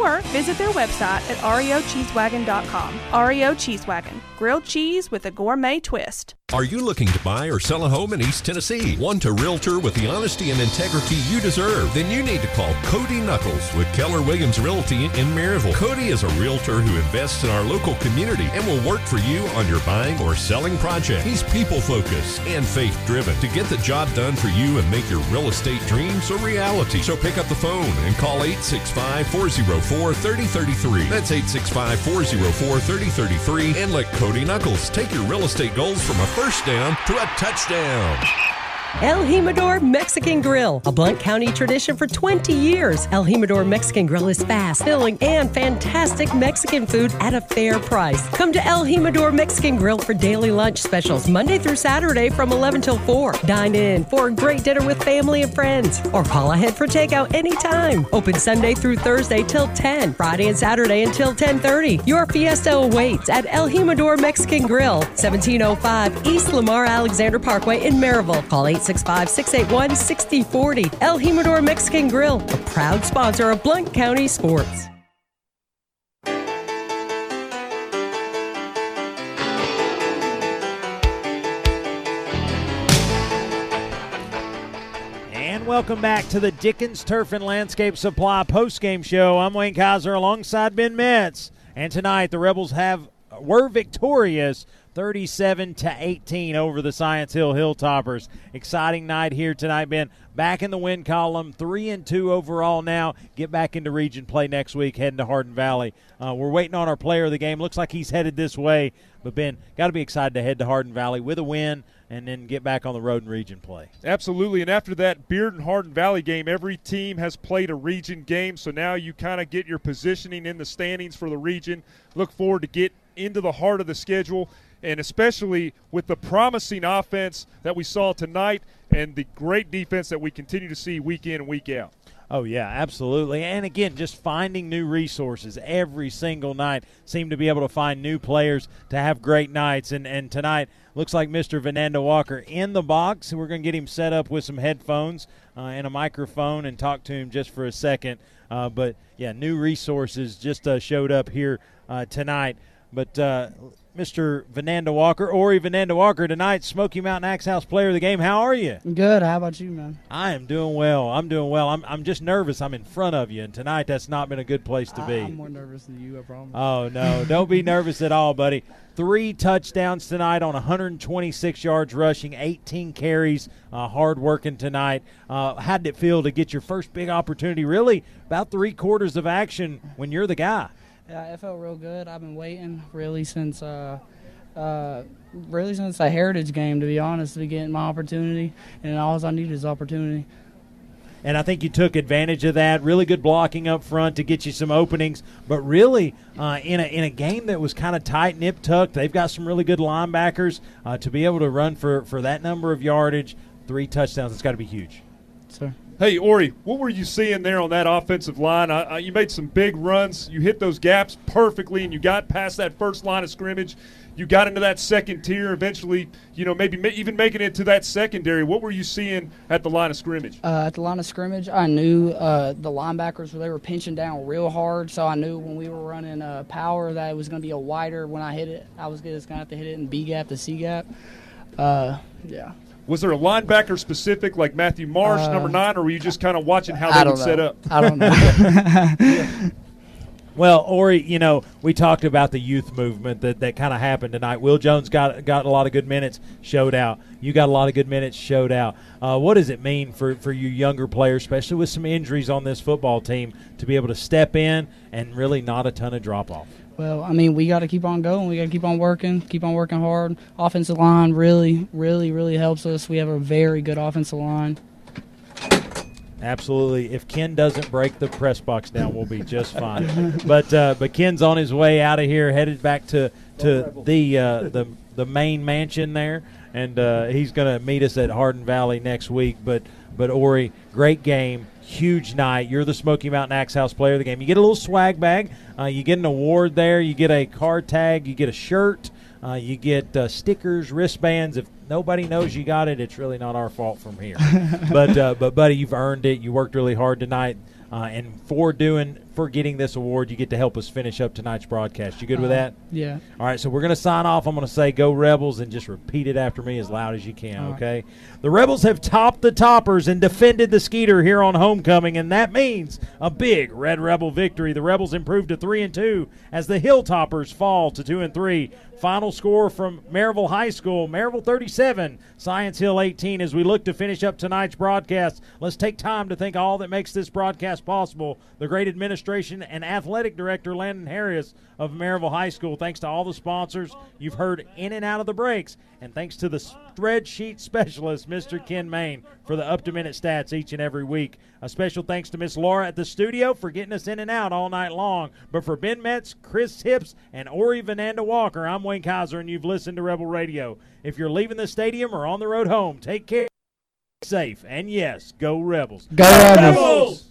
Or visit their website at reocheesewagon.com. REO Cheese Wagon, grilled cheese with a gourmet twist. Are you looking to buy or sell a home in East Tennessee? Want a realtor with the honesty and integrity you deserve? Then you need to call Cody Knuckles with Keller Williams Realty in Maryville. Cody is a realtor who invests in our local community and will work for you on your buying or selling project. He's people focused and faith driven to get the job done for you and make your real estate dreams a reality. So pick up the phone and call 865 404 3033. That's 865 404 3033 and let Cody Knuckles take your real estate goals from a first down to a touchdown. El Jimador Mexican Grill, a Blount County tradition for 20 years. El Jimador Mexican Grill is fast, filling, and fantastic Mexican food at a fair price. Come to El Jimador Mexican Grill for daily lunch specials Monday through Saturday from 11 till 4. Dine in for a great dinner with family and friends, or call ahead for takeout anytime. Open Sunday through Thursday till 10, Friday and Saturday until 10:30. Your fiesta awaits at El Jimador Mexican Grill, 1705 East Lamar Alexander Parkway in Maryville. Call 865 681 6040. El Jimador Mexican Grill, a proud sponsor of Blount County Sports. And welcome back to the Dickens Turf and Landscape Supply postgame show. I'm Wayne Kaiser alongside Ben Metz. And tonight the Rebels have were victorious 37 to 18 over the Science Hill Hilltoppers. Exciting night here tonight, Ben. Back in the win column, three and two overall now. Get back into region play next week, heading to Hardin Valley. Uh, we're waiting on our player of the game. Looks like he's headed this way. But Ben, got to be excited to head to Hardin Valley with a win and then get back on the road and region play. Absolutely. And after that Bearden Hardin Valley game, every team has played a region game. So now you kind of get your positioning in the standings for the region. Look forward to get into the heart of the schedule and especially with the promising offense that we saw tonight and the great defense that we continue to see week in and week out. Oh yeah, absolutely. And again, just finding new resources every single night. Seem to be able to find new players to have great nights. And and tonight looks like Mr. Vananda Walker in the box. We're going to get him set up with some headphones uh, and a microphone and talk to him just for a second. Uh, but yeah, new resources just uh, showed up here uh, tonight. But uh, Mr. Vananda Walker, Ori Vananda Walker tonight, Smoky Mountain Axe House Player of the Game. How are you? Good. How about you, man? I am doing well. I'm doing well. I'm, I'm just nervous. I'm in front of you, and tonight that's not been a good place to be. I'm more nervous than you, I promise. Oh no, don't be nervous at all, buddy. Three touchdowns tonight on 126 yards rushing, 18 carries, uh, hard working tonight. Uh, how did it feel to get your first big opportunity? Really, about three quarters of action when you're the guy. Yeah, it felt real good. I've been waiting really since uh, uh, really since the Heritage game, to be honest, to get my opportunity, and all I need is opportunity. And I think you took advantage of that. Really good blocking up front to get you some openings. But really, uh, in a in a game that was kind of tight, nip tucked, they've got some really good linebackers uh, to be able to run for for that number of yardage, three touchdowns. It's got to be huge. Sir. Hey, Ori, what were you seeing there on that offensive line? You made some big runs. You hit those gaps perfectly, and you got past that first line of scrimmage. You got into that second tier. Eventually, you know, maybe ma- even making it to that secondary. What were you seeing at the line of scrimmage? Uh, at the line of scrimmage, I knew uh, the linebackers they were pinching down real hard, so I knew when we were running uh, power that it was going to be a wider. When I hit it, I was just going to have to hit it in B gap to C gap. Uh, yeah. Was there a linebacker specific like Matthew Marsh, Uh, number nine, or were you just kind of watching how I they don't would set up? I don't know. Well, Ori, you know, we talked about the youth movement that, that kind of happened tonight. Will Jones got got a lot of good minutes, showed out. You got a lot of good minutes, showed out. Uh, what does it mean for, for you younger players, especially with some injuries on this football team, to be able to step in and really not a ton of drop off? Well, I mean, we got to keep on going. We got to keep on working, keep on working hard. Offensive line really, really, really helps us. We have a very good offensive line. Absolutely. If Ken doesn't break the press box down, we'll be just fine. but uh, but Ken's on his way out of here, headed back to to the uh, the the main mansion there, and uh, he's going to meet us at Hardin Valley next week. But but Ori, great game. Huge night. You're the Smoky Mountain Axe House player of the game. You get a little swag bag. Uh, you get an award there. You get a car tag. You get a shirt. Uh, you get uh, stickers, wristbands. If nobody knows you got it, it's really not our fault from here. but uh, but buddy, you've earned it. You worked really hard tonight, uh, and for doing for getting this award, you get to help us finish up tonight's broadcast. You good with Uh, that? yeah. All right, so we're going to sign off. I'm going to say "Go Rebels" and just repeat it after me as loud as you can. All right. Okay. The Rebels have topped the toppers and defended the Skeeter here on homecoming, and that means a big Red Rebel victory. The Rebels improved to three and two as the Hilltoppers fall to two and three. Final score from Maryville High School: Maryville 37, Science Hill 18. As we look to finish up tonight's broadcast, let's take time to thank all that makes this broadcast possible. The great administration and athletic director Landon Harris of Maryville High School. Thanks to all the sponsors you've heard in and out of the breaks, and thanks to the spreadsheet specialist, Mr. Ken Main, for the up to minute stats each and every week. A special thanks to Miss Laura at the studio for getting us in and out all night long. But for Ben Metz, Chris Hips, and Ori Vananda Walker, I'm Wayne Kaiser, and you've listened to Rebel Radio. If you're leaving the stadium or on the road home, take care, safe, and yes, go Rebels. Go Rebels.